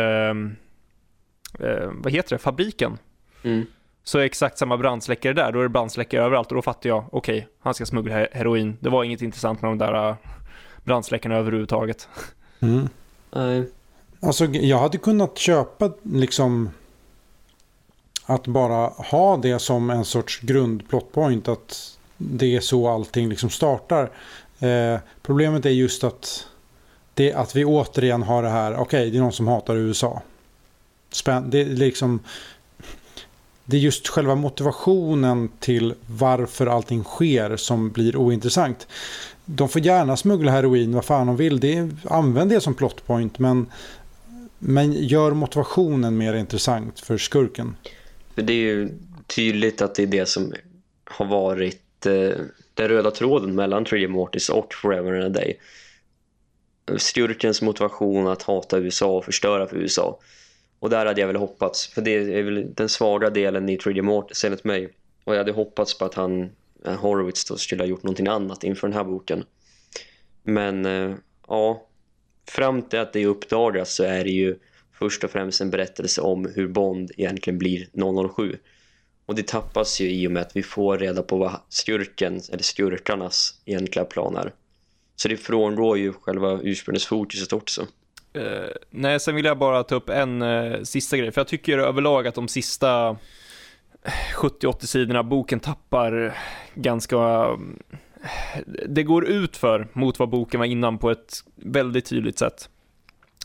eh, vad heter det, fabriken. Mm så är exakt samma brandsläckare där. Då är det brandsläckare överallt och då fattar jag, okej, okay, han ska smuggla heroin. Det var inget intressant med de där äh, brandsläckarna överhuvudtaget. Mm. Nej. Alltså jag hade kunnat köpa liksom att bara ha det som en sorts grundplotpoint att det är så allting liksom startar. Eh, problemet är just att, det, att vi återigen har det här, okej okay, det är någon som hatar USA. Spän, det är liksom det är just själva motivationen till varför allting sker som blir ointressant. De får gärna smuggla heroin vad fan de vill. Det använd det som plotpoint men, men gör motivationen mer intressant för skurken. För det är ju tydligt att det är det som har varit eh, den röda tråden mellan Trigger Mortis och Forever and a Day. Sturkens motivation att hata USA och förstöra för USA. Och där hade jag väl hoppats, för det är väl den svaga delen i Trigger Mortis enligt mig. Och jag hade hoppats på att han, eh, Horowitz då, skulle ha gjort någonting annat inför den här boken. Men eh, ja, fram till att det uppdagas så är det ju först och främst en berättelse om hur Bond egentligen blir 007. Och det tappas ju i och med att vi får reda på vad skurken eller skurkarnas egentliga plan är. Så det frångår ju själva ursprungsfokuset också. Uh, nej, sen vill jag bara ta upp en uh, sista grej. För jag tycker överlag att de sista eh, 70-80 sidorna boken tappar ganska... Uh, det går ut för mot vad boken var innan på ett väldigt tydligt sätt.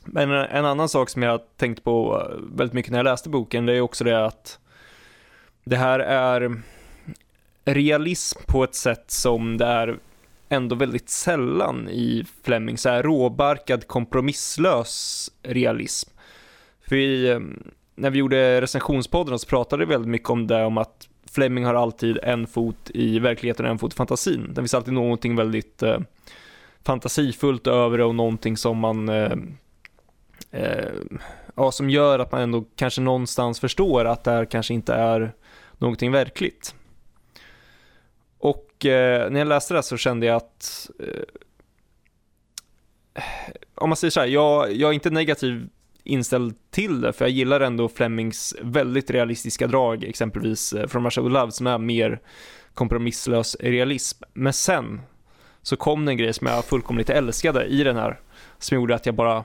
Men en annan sak som jag tänkt på väldigt mycket när jag läste boken, det är också det att det här är realism på ett sätt som det är ändå väldigt sällan i Fleming, så här råbarkad, kompromisslös realism. För i, eh, när vi gjorde recensionspodden så pratade vi väldigt mycket om det, om att Fleming har alltid en fot i verkligheten och en fot i fantasin. Det finns alltid någonting väldigt eh, fantasifullt över det och någonting som man eh, eh, ja, som gör att man ändå kanske någonstans förstår att det här kanske inte är någonting verkligt. Och eh, när jag läste det så kände jag att eh, om man säger så här, jag, jag är inte negativ inställd till det, för jag gillar ändå Flemings väldigt realistiska drag, exempelvis eh, från Russia with Love, som är mer kompromisslös realism. Men sen så kom det en grej som jag fullkomligt älskade i den här, som gjorde att jag bara, uh,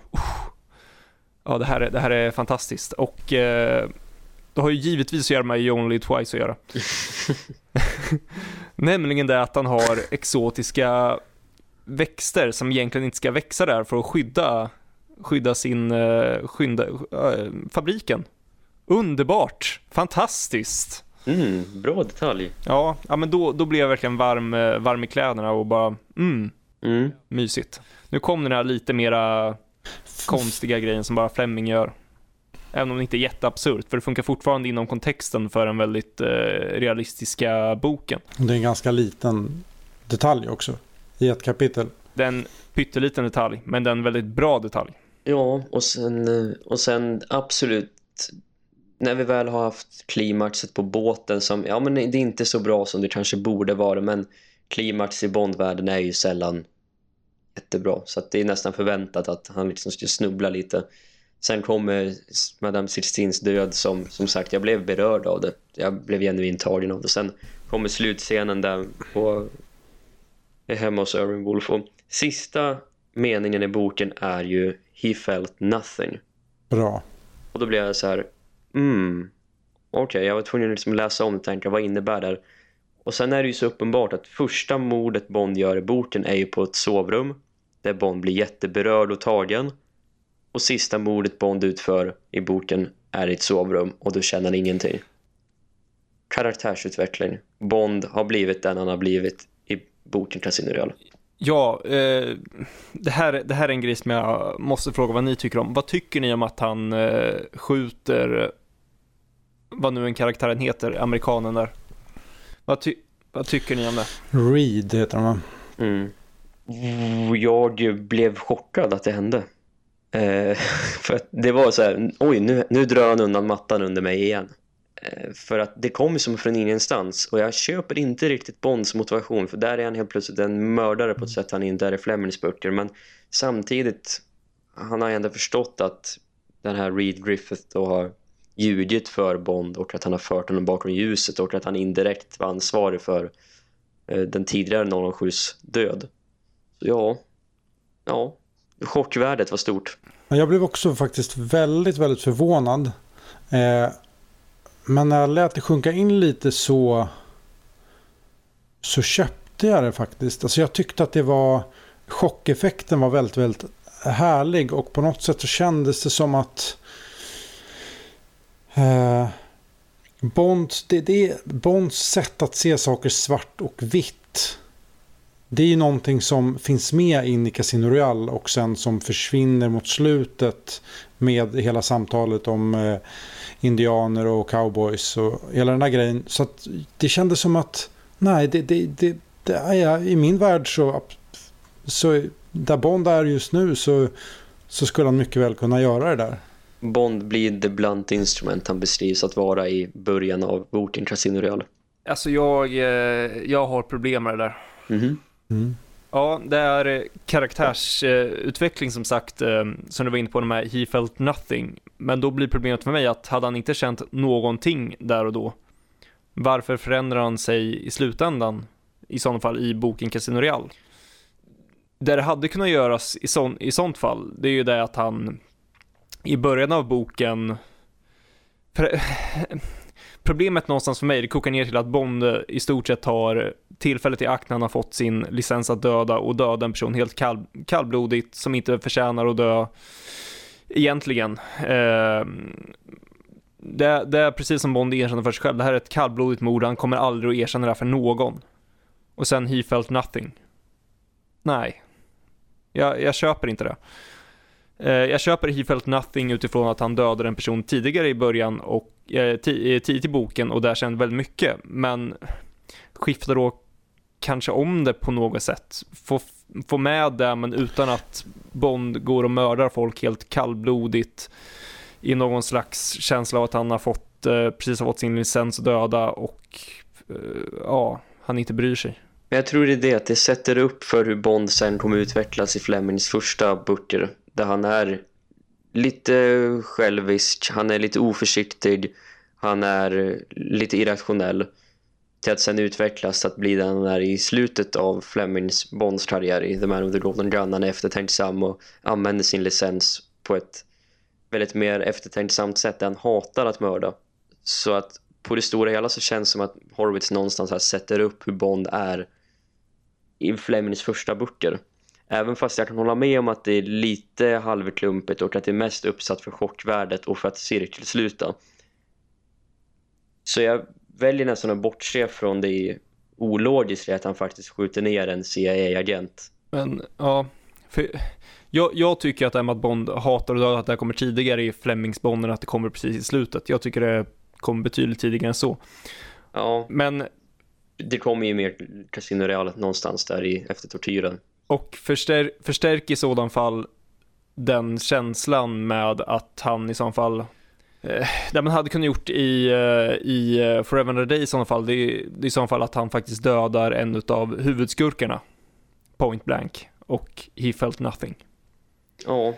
ja det här, är, det här är fantastiskt. Och eh, det har ju givetvis att göra med You Only Twice att göra. Nämligen det att han har exotiska växter som egentligen inte ska växa där för att skydda, skydda sin uh, skynda, uh, fabriken. Underbart! Fantastiskt! Mm, bra detalj. Ja, ja men då, då blev jag verkligen varm, eh, varm i kläderna och bara mm, mm. mysigt. Nu kom den här lite mera konstiga grejen som bara Fleming gör. Även om det inte är jätteabsurt, för det funkar fortfarande inom kontexten för den väldigt eh, realistiska boken. Det är en ganska liten detalj också i ett kapitel. Det är en pytteliten detalj, men det är en väldigt bra detalj. Ja, och sen, eh, och sen absolut när vi väl har haft klimaxet på båten som, ja men det är inte så bra som det kanske borde vara men klimax i Bondvärlden är ju sällan jättebra så att det är nästan förväntat att han liksom ska snubbla lite Sen kommer Madame Sixtins död som, som sagt, jag blev berörd av det. Jag blev genuint tagen av det. Sen kommer slutscenen där på hemma hos Irving Wolf. Och sista meningen i boken är ju He felt nothing. Bra. Och då blev jag så här, mm, okej, okay, jag var tvungen att liksom läsa om och tänka, vad innebär det Och sen är det ju så uppenbart att första mordet Bond gör i boken är ju på ett sovrum. Där Bond blir jätteberörd och tagen. Och sista mordet Bond utför i boken är i ett sovrum och då känner han ingenting. Karaktärsutveckling. Bond har blivit den han har blivit i boken Casino Royale. Ja, eh, det, här, det här är en grej som jag måste fråga vad ni tycker om. Vad tycker ni om att han eh, skjuter, vad nu en karaktären heter, amerikanen där? Vad, ty vad tycker ni om det? Reed heter han va? Mm. Jag blev chockad att det hände. Eh, för att det var så här, oj nu, nu drar han undan mattan under mig igen. Eh, för att det kom som från ingenstans och jag köper inte riktigt Bonds motivation för där är han helt plötsligt en mördare på ett sätt han inte är i Flemings böcker. Men samtidigt, han har ändå förstått att den här Reed Griffith då har ljugit för Bond och att han har fört honom bakom ljuset och att han indirekt var ansvarig för eh, den tidigare 007s död. Så ja, ja, chockvärdet var stort. Jag blev också faktiskt väldigt, väldigt förvånad. Eh, men när jag lät det sjunka in lite så så köpte jag det faktiskt. Alltså jag tyckte att det var chockeffekten var väldigt, väldigt härlig och på något sätt så kändes det som att eh, Bonds, det, det, Bonds sätt att se saker svart och vitt det är ju någonting som finns med in i Casino Royale och sen som försvinner mot slutet med hela samtalet om eh, indianer och cowboys och hela den här grejen. Så att det kändes som att nej, det, det, det, det är, i min värld så, så där Bond är just nu så, så skulle han mycket väl kunna göra det där. Bond blir the blunt instrument han beskrivs att vara i början av boken Casino Real. Alltså jag, eh, jag har problem med det där. Mhm. Mm. Ja, det är eh, karaktärsutveckling eh, som sagt, eh, som du var inne på, de här He felt nothing. Men då blir problemet för mig att hade han inte känt någonting där och då, varför förändrar han sig i slutändan, i sådana fall i boken Casino Real? Det det hade kunnat göras i, sån, i sånt fall, det är ju det att han i början av boken Problemet någonstans för mig, det kokar ner till att Bond i stort sett tar tillfället i akt när han har fått sin licens att döda och döda en person helt kall, kallblodigt som inte förtjänar att dö egentligen. Eh, det, det, är precis som Bond erkänner för sig själv, det här är ett kallblodigt mord, han kommer aldrig att erkänna det här för någon. Och sen he felt nothing. Nej, jag, jag köper inte det. Eh, jag köper He felt nothing utifrån att han dödade en person tidigare i början och eh, eh tidigt i boken och där kände väldigt mycket, men skiftar då kanske om det på något sätt. Få, få med det, men utan att Bond går och mördar folk helt kallblodigt i någon slags känsla av att han har fått, eh, precis har fått sin licens att döda och eh, ja, han inte bryr sig. Men jag tror det är det att det sätter upp för hur Bond sen kommer utvecklas i Flemings första böcker där han är lite självisk, han är lite oförsiktig, han är lite irrationell till att sen utvecklas att bli den han är i slutet av Flemings Bonds karriär i The Man of the Golden Gun. Han är eftertänksam och använder sin licens på ett väldigt mer eftertänksamt sätt där han hatar att mörda. Så att på det stora hela så känns det som att Horowitz någonstans här sätter upp hur Bond är i Flemings första böcker. Även fast jag kan hålla med om att det är lite halvklumpigt och att det är mest uppsatt för chockvärdet och för att cirkelsluta. Så jag väljer nästan att bortse från det ologiska att han faktiskt skjuter ner en CIA-agent. Men ja, för jag, jag, tycker att Emma Bond hatar och dödar att det här kommer tidigare i Flemings Bond än att det kommer precis i slutet. Jag tycker det kommer betydligt tidigare än så. Ja, men det kommer ju mer Casino Real någonstans där i, efter tortyren. Och förstär, förstärker i sådan fall den känslan med att han i sådana fall eh, det man hade kunnat gjort i, eh, i eh, Forever and a Day i sådana fall, det är, det är i sådana fall att han faktiskt dödar en av huvudskurkarna, point blank, och he felt nothing. Ja.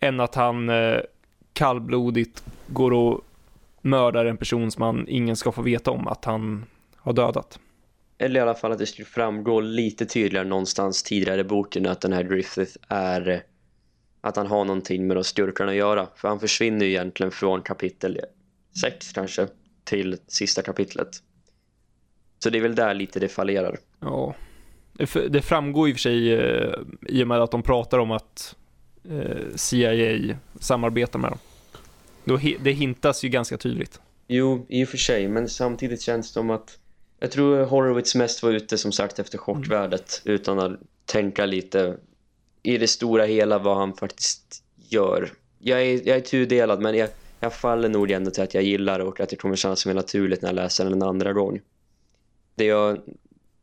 Än att han eh, kallblodigt går och mördar en person som man ingen ska få veta om att han har dödat. Eller i alla fall att det skulle framgå lite tydligare någonstans tidigare i boken att den här Griffith är att han har någonting med de skurkarna att göra. För han försvinner ju egentligen från kapitel 6 kanske till sista kapitlet. Så det är väl där lite det fallerar. Ja, det framgår i och för sig eh, i och med att de pratar om att eh, CIA samarbetar med dem. det hintas ju ganska tydligt. Jo, i och för sig, men samtidigt känns det som att jag tror Horowitz mest var ute som sagt efter chockvärdet mm. utan att tänka lite i det stora hela vad han faktiskt gör. Jag är, jag är tudelad men jag, jag faller nog ändå till att jag gillar och att det kommer kännas mer naturligt när jag läser den en andra gång. Det jag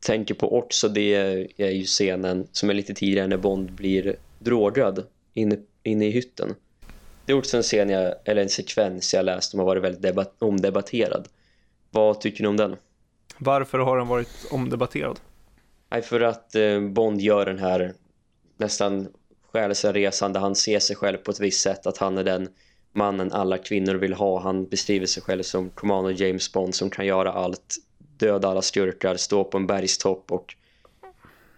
tänker på också det är ju scenen som är lite tidigare när Bond blir drogad inne, inne i hytten. Det är också en scen jag, eller en sekvens jag läst som har varit väldigt debat omdebatterad. Vad tycker ni om den? Varför har den varit omdebatterad? Nej, för att eh, Bond gör den här nästan själsresan där han ser sig själv på ett visst sätt att han är den mannen alla kvinnor vill ha. Han beskriver sig själv som Commander James Bond som kan göra allt, döda alla styrkar, stå på en bergstopp och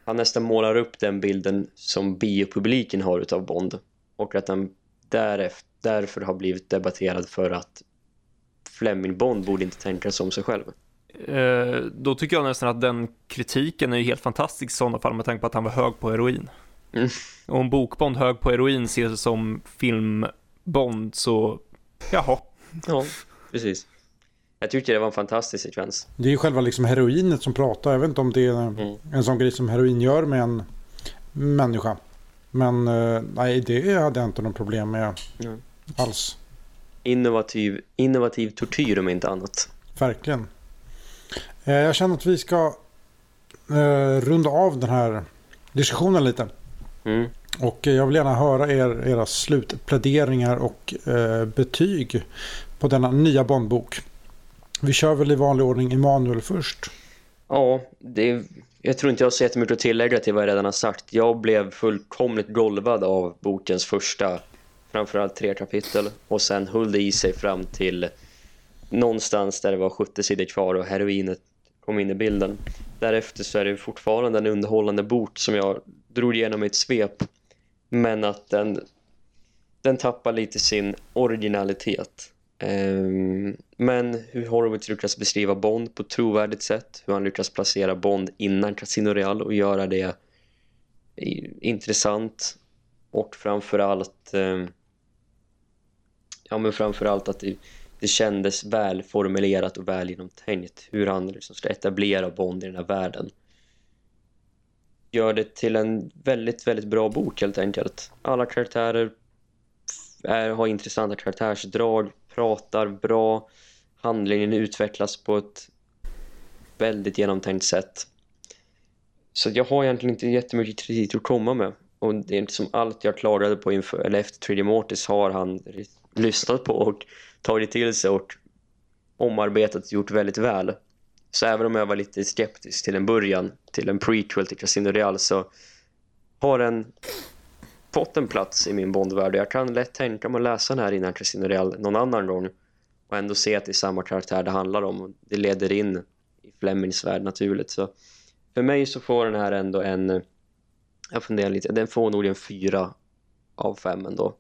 han nästan målar upp den bilden som biopubliken har utav Bond och att den därefter, därför har blivit debatterad för att Fleming Bond borde inte tänka som sig själv. Eh, då tycker jag nästan att den kritiken är helt fantastisk i sådana fall med tanke på att han var hög på heroin. Mm. Och om Bokbond hög på heroin ses som filmbond så jaha. Ja, precis. Jag tyckte det var en fantastisk sekvens. Det är ju själva liksom heroinet som pratar. Jag vet inte om det är mm. en sån grej som heroin gör med en människa. Men eh, nej, det hade jag inte någon problem med mm. alls. Innovativ, innovativ tortyr om inte annat. Verkligen. Eh, jag känner att vi ska eh, runda av den här diskussionen lite. Mm. Och jag vill gärna höra er, era slutpläderingar och eh, betyg på denna nya Bondbok. Vi kör väl i vanlig ordning Emanuel först. Ja, det, jag tror inte jag har så jättemycket att tillägga till vad jag redan har sagt. Jag blev fullkomligt golvad av bokens första, framförallt tre kapitel. Och sen höll det i sig fram till någonstans där det var 70 sidor kvar och heroinet kom in i bilden. Därefter så är det fortfarande en underhållande bort som jag drog igenom i ett svep. Men att den, den tappar lite sin originalitet. Um, men hur Horowitz lyckas beskriva Bond på ett trovärdigt sätt. Hur han lyckas placera Bond innan Casino Real och göra det intressant. Och framförallt um, ja men framförallt att det, det kändes välformulerat och väl genomtänkt hur han liksom ska etablera Bond i den här världen. Gör det till en väldigt, väldigt bra bok helt enkelt. Alla karaktärer är, har intressanta karaktärsdrag, pratar bra, handlingen utvecklas på ett väldigt genomtänkt sätt. Så jag har egentligen inte jättemycket kritik att komma med. Och det är inte som allt jag klagade på inför, eller efter 3D Mortis har han lyssnat på och tagit till sig och omarbetat och gjort väldigt väl. Så även om jag var lite skeptisk till en början, till en prequel till Casino Real så har den fått en plats i min Bondvärld. Jag kan lätt tänka mig att läsa den här innan Casino Real någon annan gång och ändå se att det är samma karaktär det handlar om. Det leder in i Flemings värld naturligt. Så för mig så får den här ändå en jag funderar lite, den får nog en fyra av fem ändå.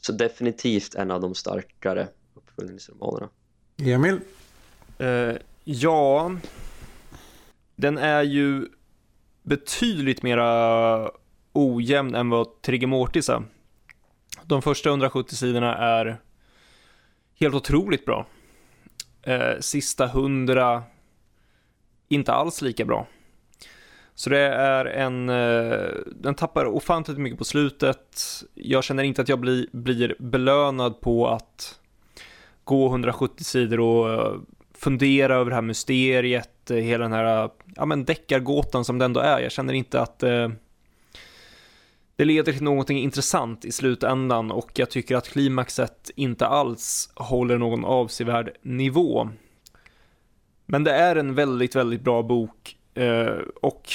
Så definitivt en av de starkare uppföljningsromanerna. Emil? Uh, ja, den är ju betydligt mera ojämn än vad Trigger Mortis är. De första 170 sidorna är helt otroligt bra. Uh, sista 100 inte alls lika bra. Så det är en, eh, den tappar ofantligt mycket på slutet. Jag känner inte att jag blir, blir belönad på att gå 170 sidor och eh, fundera över det här mysteriet, eh, hela den här eh, ja, men deckargåtan som det ändå är. Jag känner inte att eh, det leder till någonting intressant i slutändan och jag tycker att klimaxet inte alls håller någon avsevärd nivå. Men det är en väldigt, väldigt bra bok Eh, och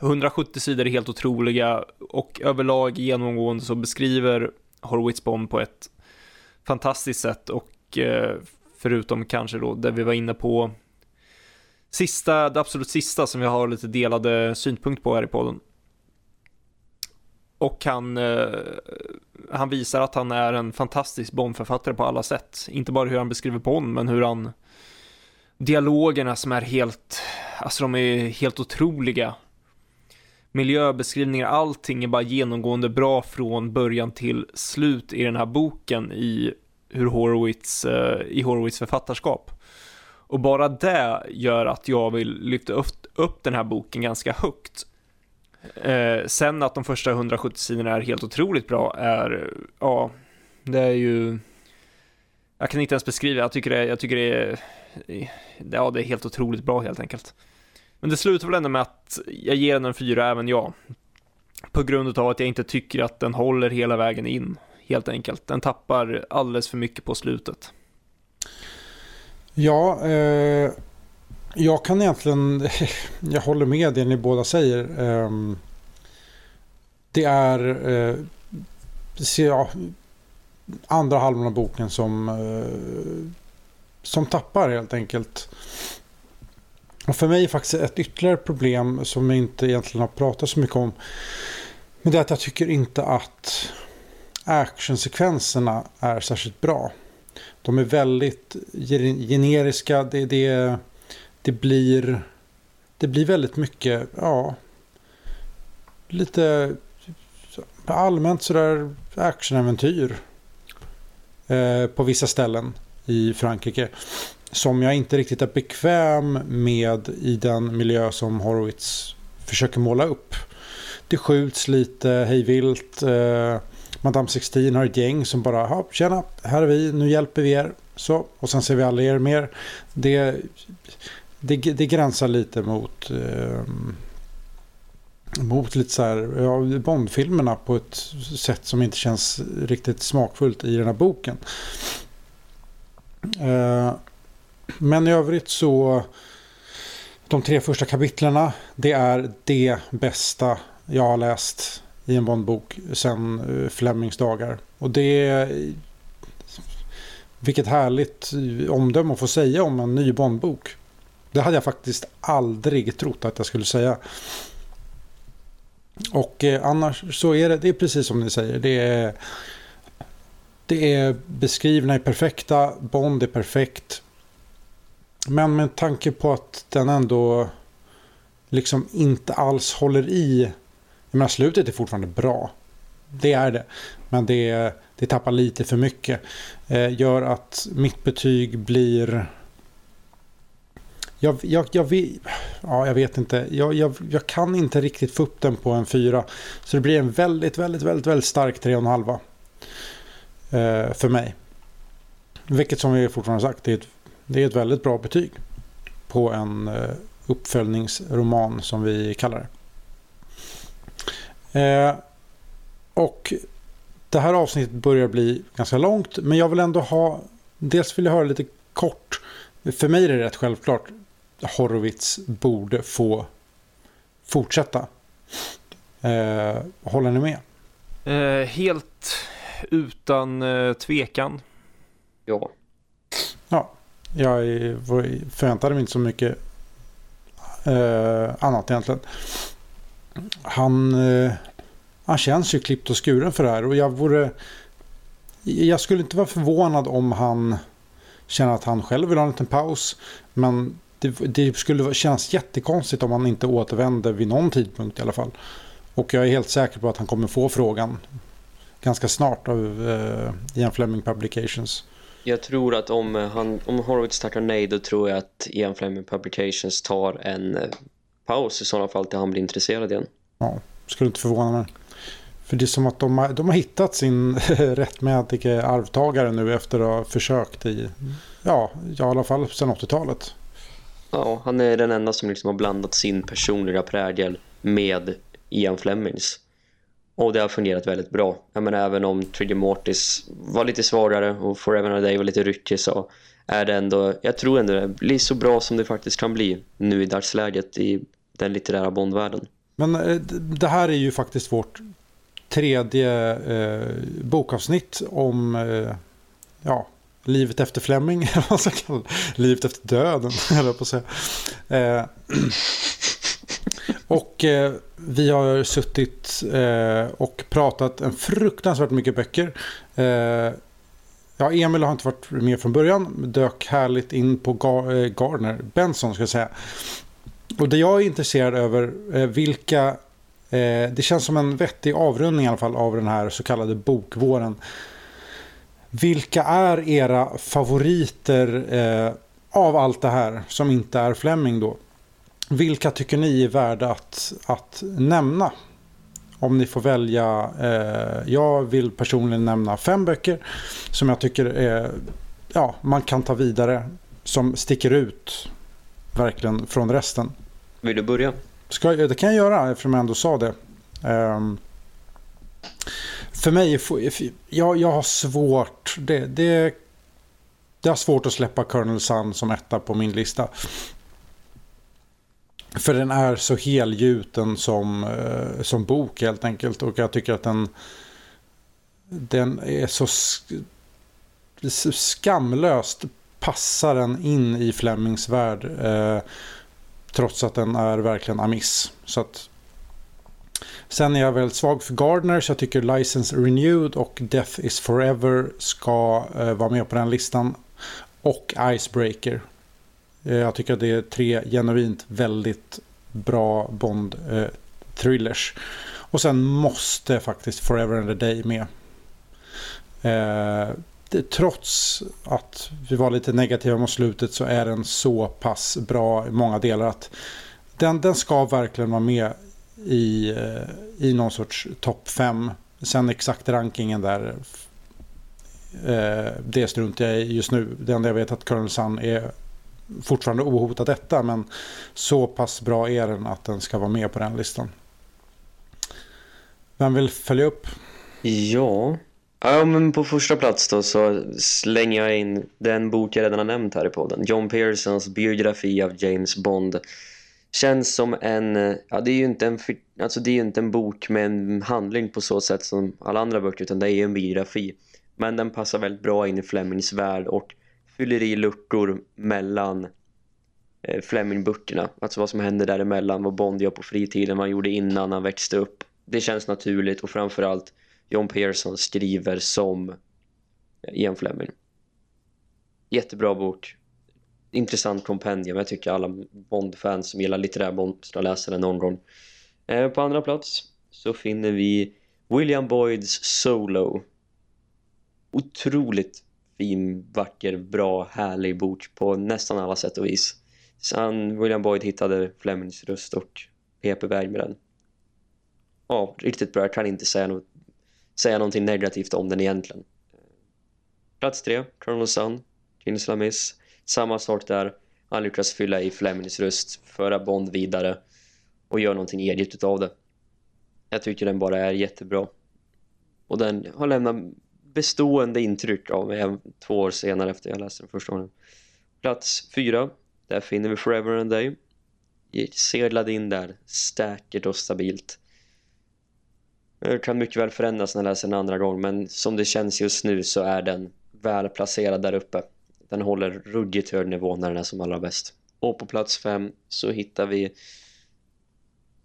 170 sidor är helt otroliga och överlag genomgående så beskriver Horowitz Bond på ett fantastiskt sätt och Eh, förutom kanske då det vi var inne på sista, det absolut sista som vi har lite delade synpunkt på här i podden. Och han, eh, han visar att han är en fantastisk Bondförfattare på alla sätt. Inte bara hur han beskriver Bond, men hur han dialogerna som är helt Alltså de är helt otroliga. Miljöbeskrivningar, allting är bara genomgående bra från början till slut i den här boken i hur Horowitz, uh, i Horowitz författarskap. Och bara det gör att jag vill lyfta upp, upp den här boken ganska högt. Eh, sen att de första 170 sidorna är helt otroligt bra är, ja, det är ju... Jag kan inte ens beskriva, jag tycker det, jag tycker det är, ja, det är helt otroligt bra helt enkelt. Men det slutar väl ändå med att jag ger den en fyra även jag. På grund av att jag inte tycker att den håller hela vägen in, helt enkelt. Den tappar alldeles för mycket på slutet. Ja, eh, jag kan egentligen, jag håller med det ni båda säger. Eh, det är eh, ja, andra halvan av boken som, eh, som tappar helt enkelt. Och för mig är faktiskt ett ytterligare problem som jag inte egentligen har pratat så mycket om. Men det är att jag tycker inte att actionsekvenserna är särskilt bra. De är väldigt generiska. Det, det, det, blir, det blir väldigt mycket, ja, lite allmänt sådär actionäventyr eh, på vissa ställen i Frankrike som jag inte riktigt är bekväm med i den miljö som Horowitz försöker måla upp. Det skjuts lite hejvilt. Eh, Madame Sixteen har ett gäng som bara, tjena, här är vi, nu hjälper vi er. Så, och sen ser vi aldrig er mer. Det, det, det gränsar lite mot, eh, mot lite så här, ja, Bondfilmerna på ett sätt som inte känns riktigt smakfullt i den här boken. Eh, men i övrigt så de tre första kapitlerna det är det bästa jag har läst i en Bondbok sen uh, Flemings dagar. Och det är vilket härligt omdöme att få säga om en ny Bondbok. Det hade jag faktiskt aldrig trott att jag skulle säga. Och eh, annars så är det, det är precis som ni säger. Det är, det är beskrivna är perfekta, Bond är perfekt. Men med tanke på att den ändå liksom inte alls håller i. Jag menar slutet är fortfarande bra. Det är det. Men det, det tappar lite för mycket. Eh, gör att mitt betyg blir jag, jag, jag, vet, ja, jag vet inte. Jag, jag, jag, kan inte riktigt få upp den på en fyra. Så det blir en väldigt, väldigt, väldigt, väldigt stark 3,5 eh, för mig. Vilket som vi fortfarande sagt, det är, ett, det är ett väldigt bra betyg på en eh, uppföljningsroman som vi kallar det. Eh, och det här avsnittet börjar bli ganska långt, men jag vill ändå ha... Dels vill jag höra lite kort. För mig är det rätt självklart. Horowitz borde få fortsätta. Eh, håller ni med? Eh, helt utan eh, tvekan. Ja. Ja, jag förväntade mig inte så mycket eh, annat egentligen. Han, eh, han känns ju klippt och skuren för det här och jag vore... Jag skulle inte vara förvånad om han känner att han själv vill ha en liten paus. Men det, det skulle kännas jättekonstigt om han inte återvänder vid någon tidpunkt i alla fall. Och jag är helt säker på att han kommer få frågan ganska snart av uh, Ian Fleming Publications. Jag tror att om, eh, han, om Horowitz tackar nej då tror jag att Ian Fleming Publications tar en paus i sådana fall till han blir intresserad igen. Ja, skulle inte förvåna mig. För det är som att de har, de har hittat sin rättmätige arvtagare nu efter att ha försökt i, ja, i alla fall sedan 80-talet. Ja, han är den enda som liksom har blandat sin personliga prägel med Ian Flemings. Och det har fungerat väldigt bra. Jag menar, även om Trigger Mortis var lite svårare och Forever and a Day var lite ryckig så är det ändå, jag tror ändå det blir så bra som det faktiskt kan bli nu i dagsläget i den litterära bondvärlden. Men eh, det här är ju faktiskt vårt tredje eh, bokavsnitt om eh, ja, livet efter Fleming. vad ska kalla Livet efter döden, eller på att säga. Eh, och eh, vi har suttit eh, och pratat en fruktansvärt mycket böcker. Eh, ja, Emil har inte varit med från början. Dök härligt in på Gar eh, Gardner, Benson ska jag säga. Och det jag är intresserad över, eh, vilka... Eh, det känns som en vettig avrundning i alla fall av den här så kallade bokvåren. Vilka är era favoriter eh, av allt det här som inte är Fleming då? Vilka tycker ni är värda att, att nämna? Om ni får välja. Eh, jag vill personligen nämna fem böcker som jag tycker är, ja, man kan ta vidare. Som sticker ut verkligen från resten. Vill du börja? Ska, det kan jag göra eftersom jag ändå sa det. Um, för mig, jag, jag har svårt. Det, det, det har svårt att släppa Colonel Sun som etta på min lista. För den är så helgjuten som, eh, som bok helt enkelt. Och jag tycker att den, den är så skamlöst passar den in i Flemings värld. Eh, trots att den är verkligen amiss. Så att Sen är jag väldigt svag för Gardner så jag tycker License Renewed och Death is Forever ska eh, vara med på den listan. Och Icebreaker. Eh, jag tycker att det är tre genuint väldigt bra Bond-thrillers. Eh, och sen måste faktiskt Forever and a Day med. Eh, det, eh, trots att vi var lite negativa mot slutet så är den så pass bra i många delar att den, den ska verkligen vara med i, eh, i någon sorts topp 5. Sen exakt rankingen där, eh, det struntar jag i just nu. Det enda jag vet att Colonel Sun är fortfarande ohotad detta men så pass bra är den att den ska vara med på den listan. Vem vill följa upp? Ja ja, men på första plats då så slänger jag in den bok jag redan har nämnt här i podden. John Pearsons biografi av James Bond. Känns som en, ja det är ju inte en, alltså det är inte en bok med en handling på så sätt som alla andra böcker utan det är ju en biografi. Men den passar väldigt bra in i Flemings värld och fyller i luckor mellan eh, Fleming-böckerna. Alltså vad som händer däremellan, vad Bond gör på fritiden, vad han gjorde innan han växte upp. Det känns naturligt och framförallt John Pearson skriver som Ian Fleming. Jättebra bok. Intressant kompendium. Jag tycker alla Bond-fans som gillar litterär Bond ska läsa den någon gång. Eh, på andra plats så finner vi William Boyds Solo. Otroligt fin, vacker, bra, härlig bok på nästan alla sätt och vis. Sen William Boyd hittade Flemings röst och pep iväg med den. Ja, riktigt bra. Jag kan inte säga, något, säga någonting negativt om den egentligen. Plats tre, Colonel Sun, Kinsla Miss. Samma sak där. Han lyckas fylla i Flemings röst, föra Bond vidare och göra någonting eget av det. Jag tycker den bara är jättebra. Och den har lämnat bestående intryck av mig två år senare efter jag läste den första gången. Plats fyra, där finner vi Forever and Day. Sedlad in där, säkert och stabilt. Eh, kan mycket väl förändras när jag läser en andra gång men som det känns just nu så är den väl placerad där uppe. Den håller ruggigt hög nivå när den är som allra bäst. Och på plats fem så hittar vi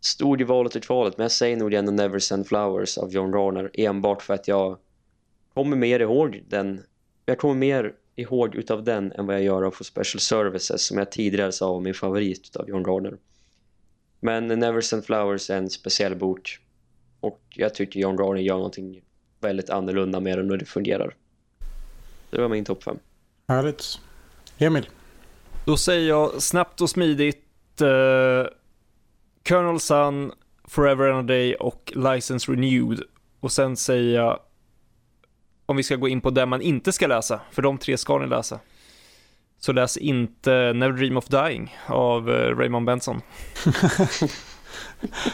stod i valet och kvalet men jag säger nog ändå Never Send Flowers av John Garner enbart för att jag kommer mer ihåg den jag kommer mer ihåg utav den än vad jag gör av For Special Services som jag tidigare sa var min favorit av John Garner. Men Never Send Flowers är en speciell bok och jag tycker John Garner gör någonting väldigt annorlunda med den och det fungerar. Det var min topp 5. Härligt. Emil? Då säger jag snabbt och smidigt uh, Colonel Sun, Forever and a Day och License Renewed. Och sen säger jag om vi ska gå in på det man inte ska läsa, för de tre ska ni läsa. Så läs inte Never Dream of Dying av uh, Raymond Benson.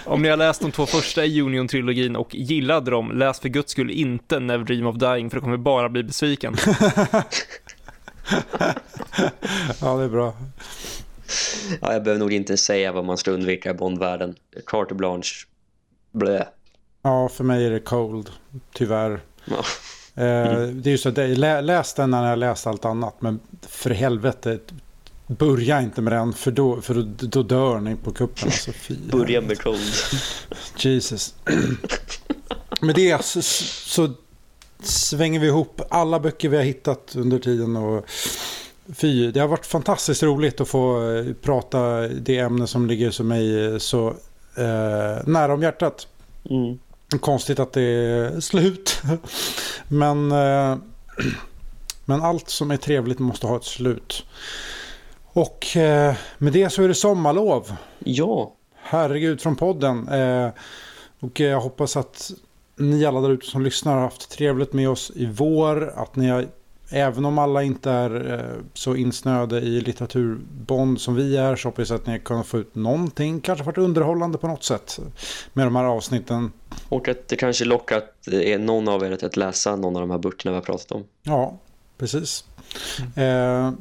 Om ni har läst de två första i Union-trilogin och gillade dem, läs för guds skull inte Never Dream of Dying för då kommer bara bli besviken. ja, det är bra. Ja, jag behöver nog inte säga vad man ska undvika i Bondvärlden. Carte Blanche, blö. Ja, för mig är det cold, tyvärr. Ja. Mm. Det är ju så, läs den när jag läst allt annat, men för helvete, börja inte med den, för då, för då, då dör ni på kuppen. Alltså, börja med cold. Jesus. med det så, så svänger vi ihop alla böcker vi har hittat under tiden och Fy, det har varit fantastiskt roligt att få eh, prata det ämne som ligger som mig eh, så eh, nära om hjärtat. Mm. Konstigt att det är slut. men, eh, men allt som är trevligt måste ha ett slut. Och eh, med det så är det sommarlov. Ja. Herregud från podden. Eh, och jag hoppas att ni alla där ute som lyssnar har haft trevligt med oss i vår. Att ni har även om alla inte är eh, så insnöade i litteraturbond som vi är så hoppas jag att ni kan få ut någonting, kanske varit underhållande på något sätt med de här avsnitten. Och att det kanske lockat eh, någon av er att läsa någon av de här böckerna vi har pratat om. Ja, precis. Mm. Eh,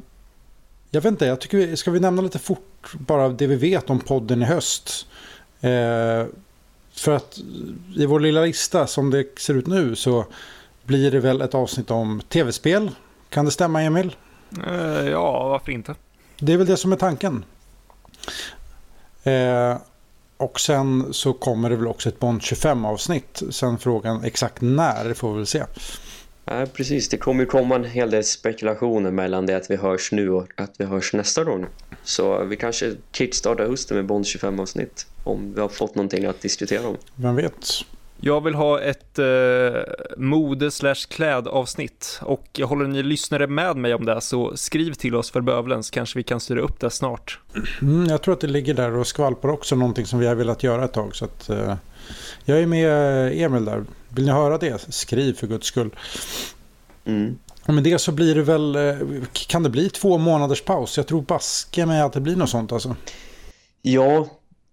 jag vet inte, jag tycker vi, ska vi nämna lite fort bara det vi vet om podden i höst? Eh, för att i vår lilla lista som det ser ut nu så blir det väl ett avsnitt om tv-spel. Kan det stämma Emil? Uh, ja, varför inte? Det är väl det som är tanken. Eh, och sen så kommer det väl också ett Bond 25 avsnitt. Sen frågan exakt när, det får vi väl se. Ja, precis. Det kommer ju komma en hel del spekulationer mellan det att vi hörs nu och att vi hörs nästa gång. Så vi kanske kickstartar hösten med Bond 25 avsnitt. Om vi har fått någonting att diskutera om. Vem vet? Jag vill ha ett eh, mode slash klädavsnitt och jag håller ni lyssnare med mig om det så skriv till oss för bövlen så kanske vi kan styra upp det snart. Mm, jag tror att det ligger där och skvalpar också någonting som vi har velat göra ett tag så att eh, jag är med Emil där. Vill ni höra det? Skriv för guds skull. Mm. Och med det så blir det väl, eh, kan det bli två månaders paus? Jag tror baske med att det blir något sånt alltså. Ja,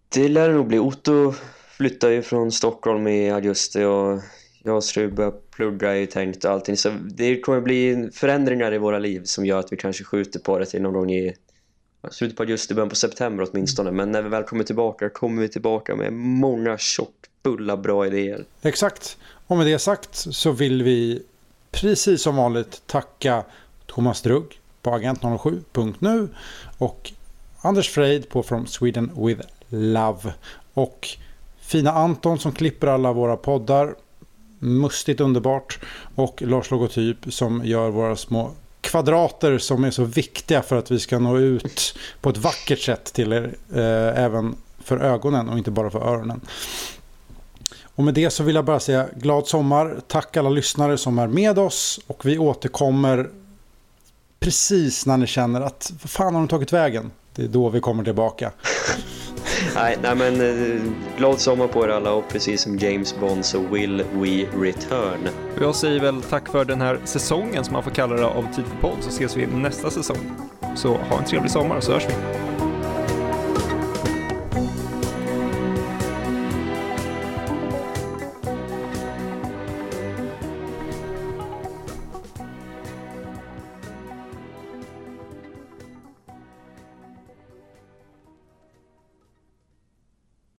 det lär nog bli. Otto flyttar ju från Stockholm i augusti och jag och Strub börjar plugga ju tänkt och allting. Så det kommer bli förändringar i våra liv som gör att vi kanske skjuter på det till någon gång i slutet på augusti, början på september åtminstone. Men när vi väl kommer tillbaka kommer vi tillbaka med många fulla bra idéer. Exakt. Och med det sagt så vill vi precis som vanligt tacka Thomas Drugg på agent07.nu och Anders Freid på From Sweden with Love. Och fina Anton som klipper alla våra poddar. Mustigt underbart. Och Lars Logotyp som gör våra små kvadrater som är så viktiga för att vi ska nå ut på ett vackert sätt till er. Eh, även för ögonen och inte bara för öronen. Och med det så vill jag bara säga glad sommar. Tack alla lyssnare som är med oss. Och vi återkommer precis när ni känner att vad fan har de tagit vägen? Det är då vi kommer tillbaka. nej, nej, men eh, glad sommar på er alla och precis som James Bond så will we return. Jag säger väl tack för den här säsongen som man får kalla det av Tid för podd så ses vi nästa säsong. Så ha en trevlig sommar så hörs vi.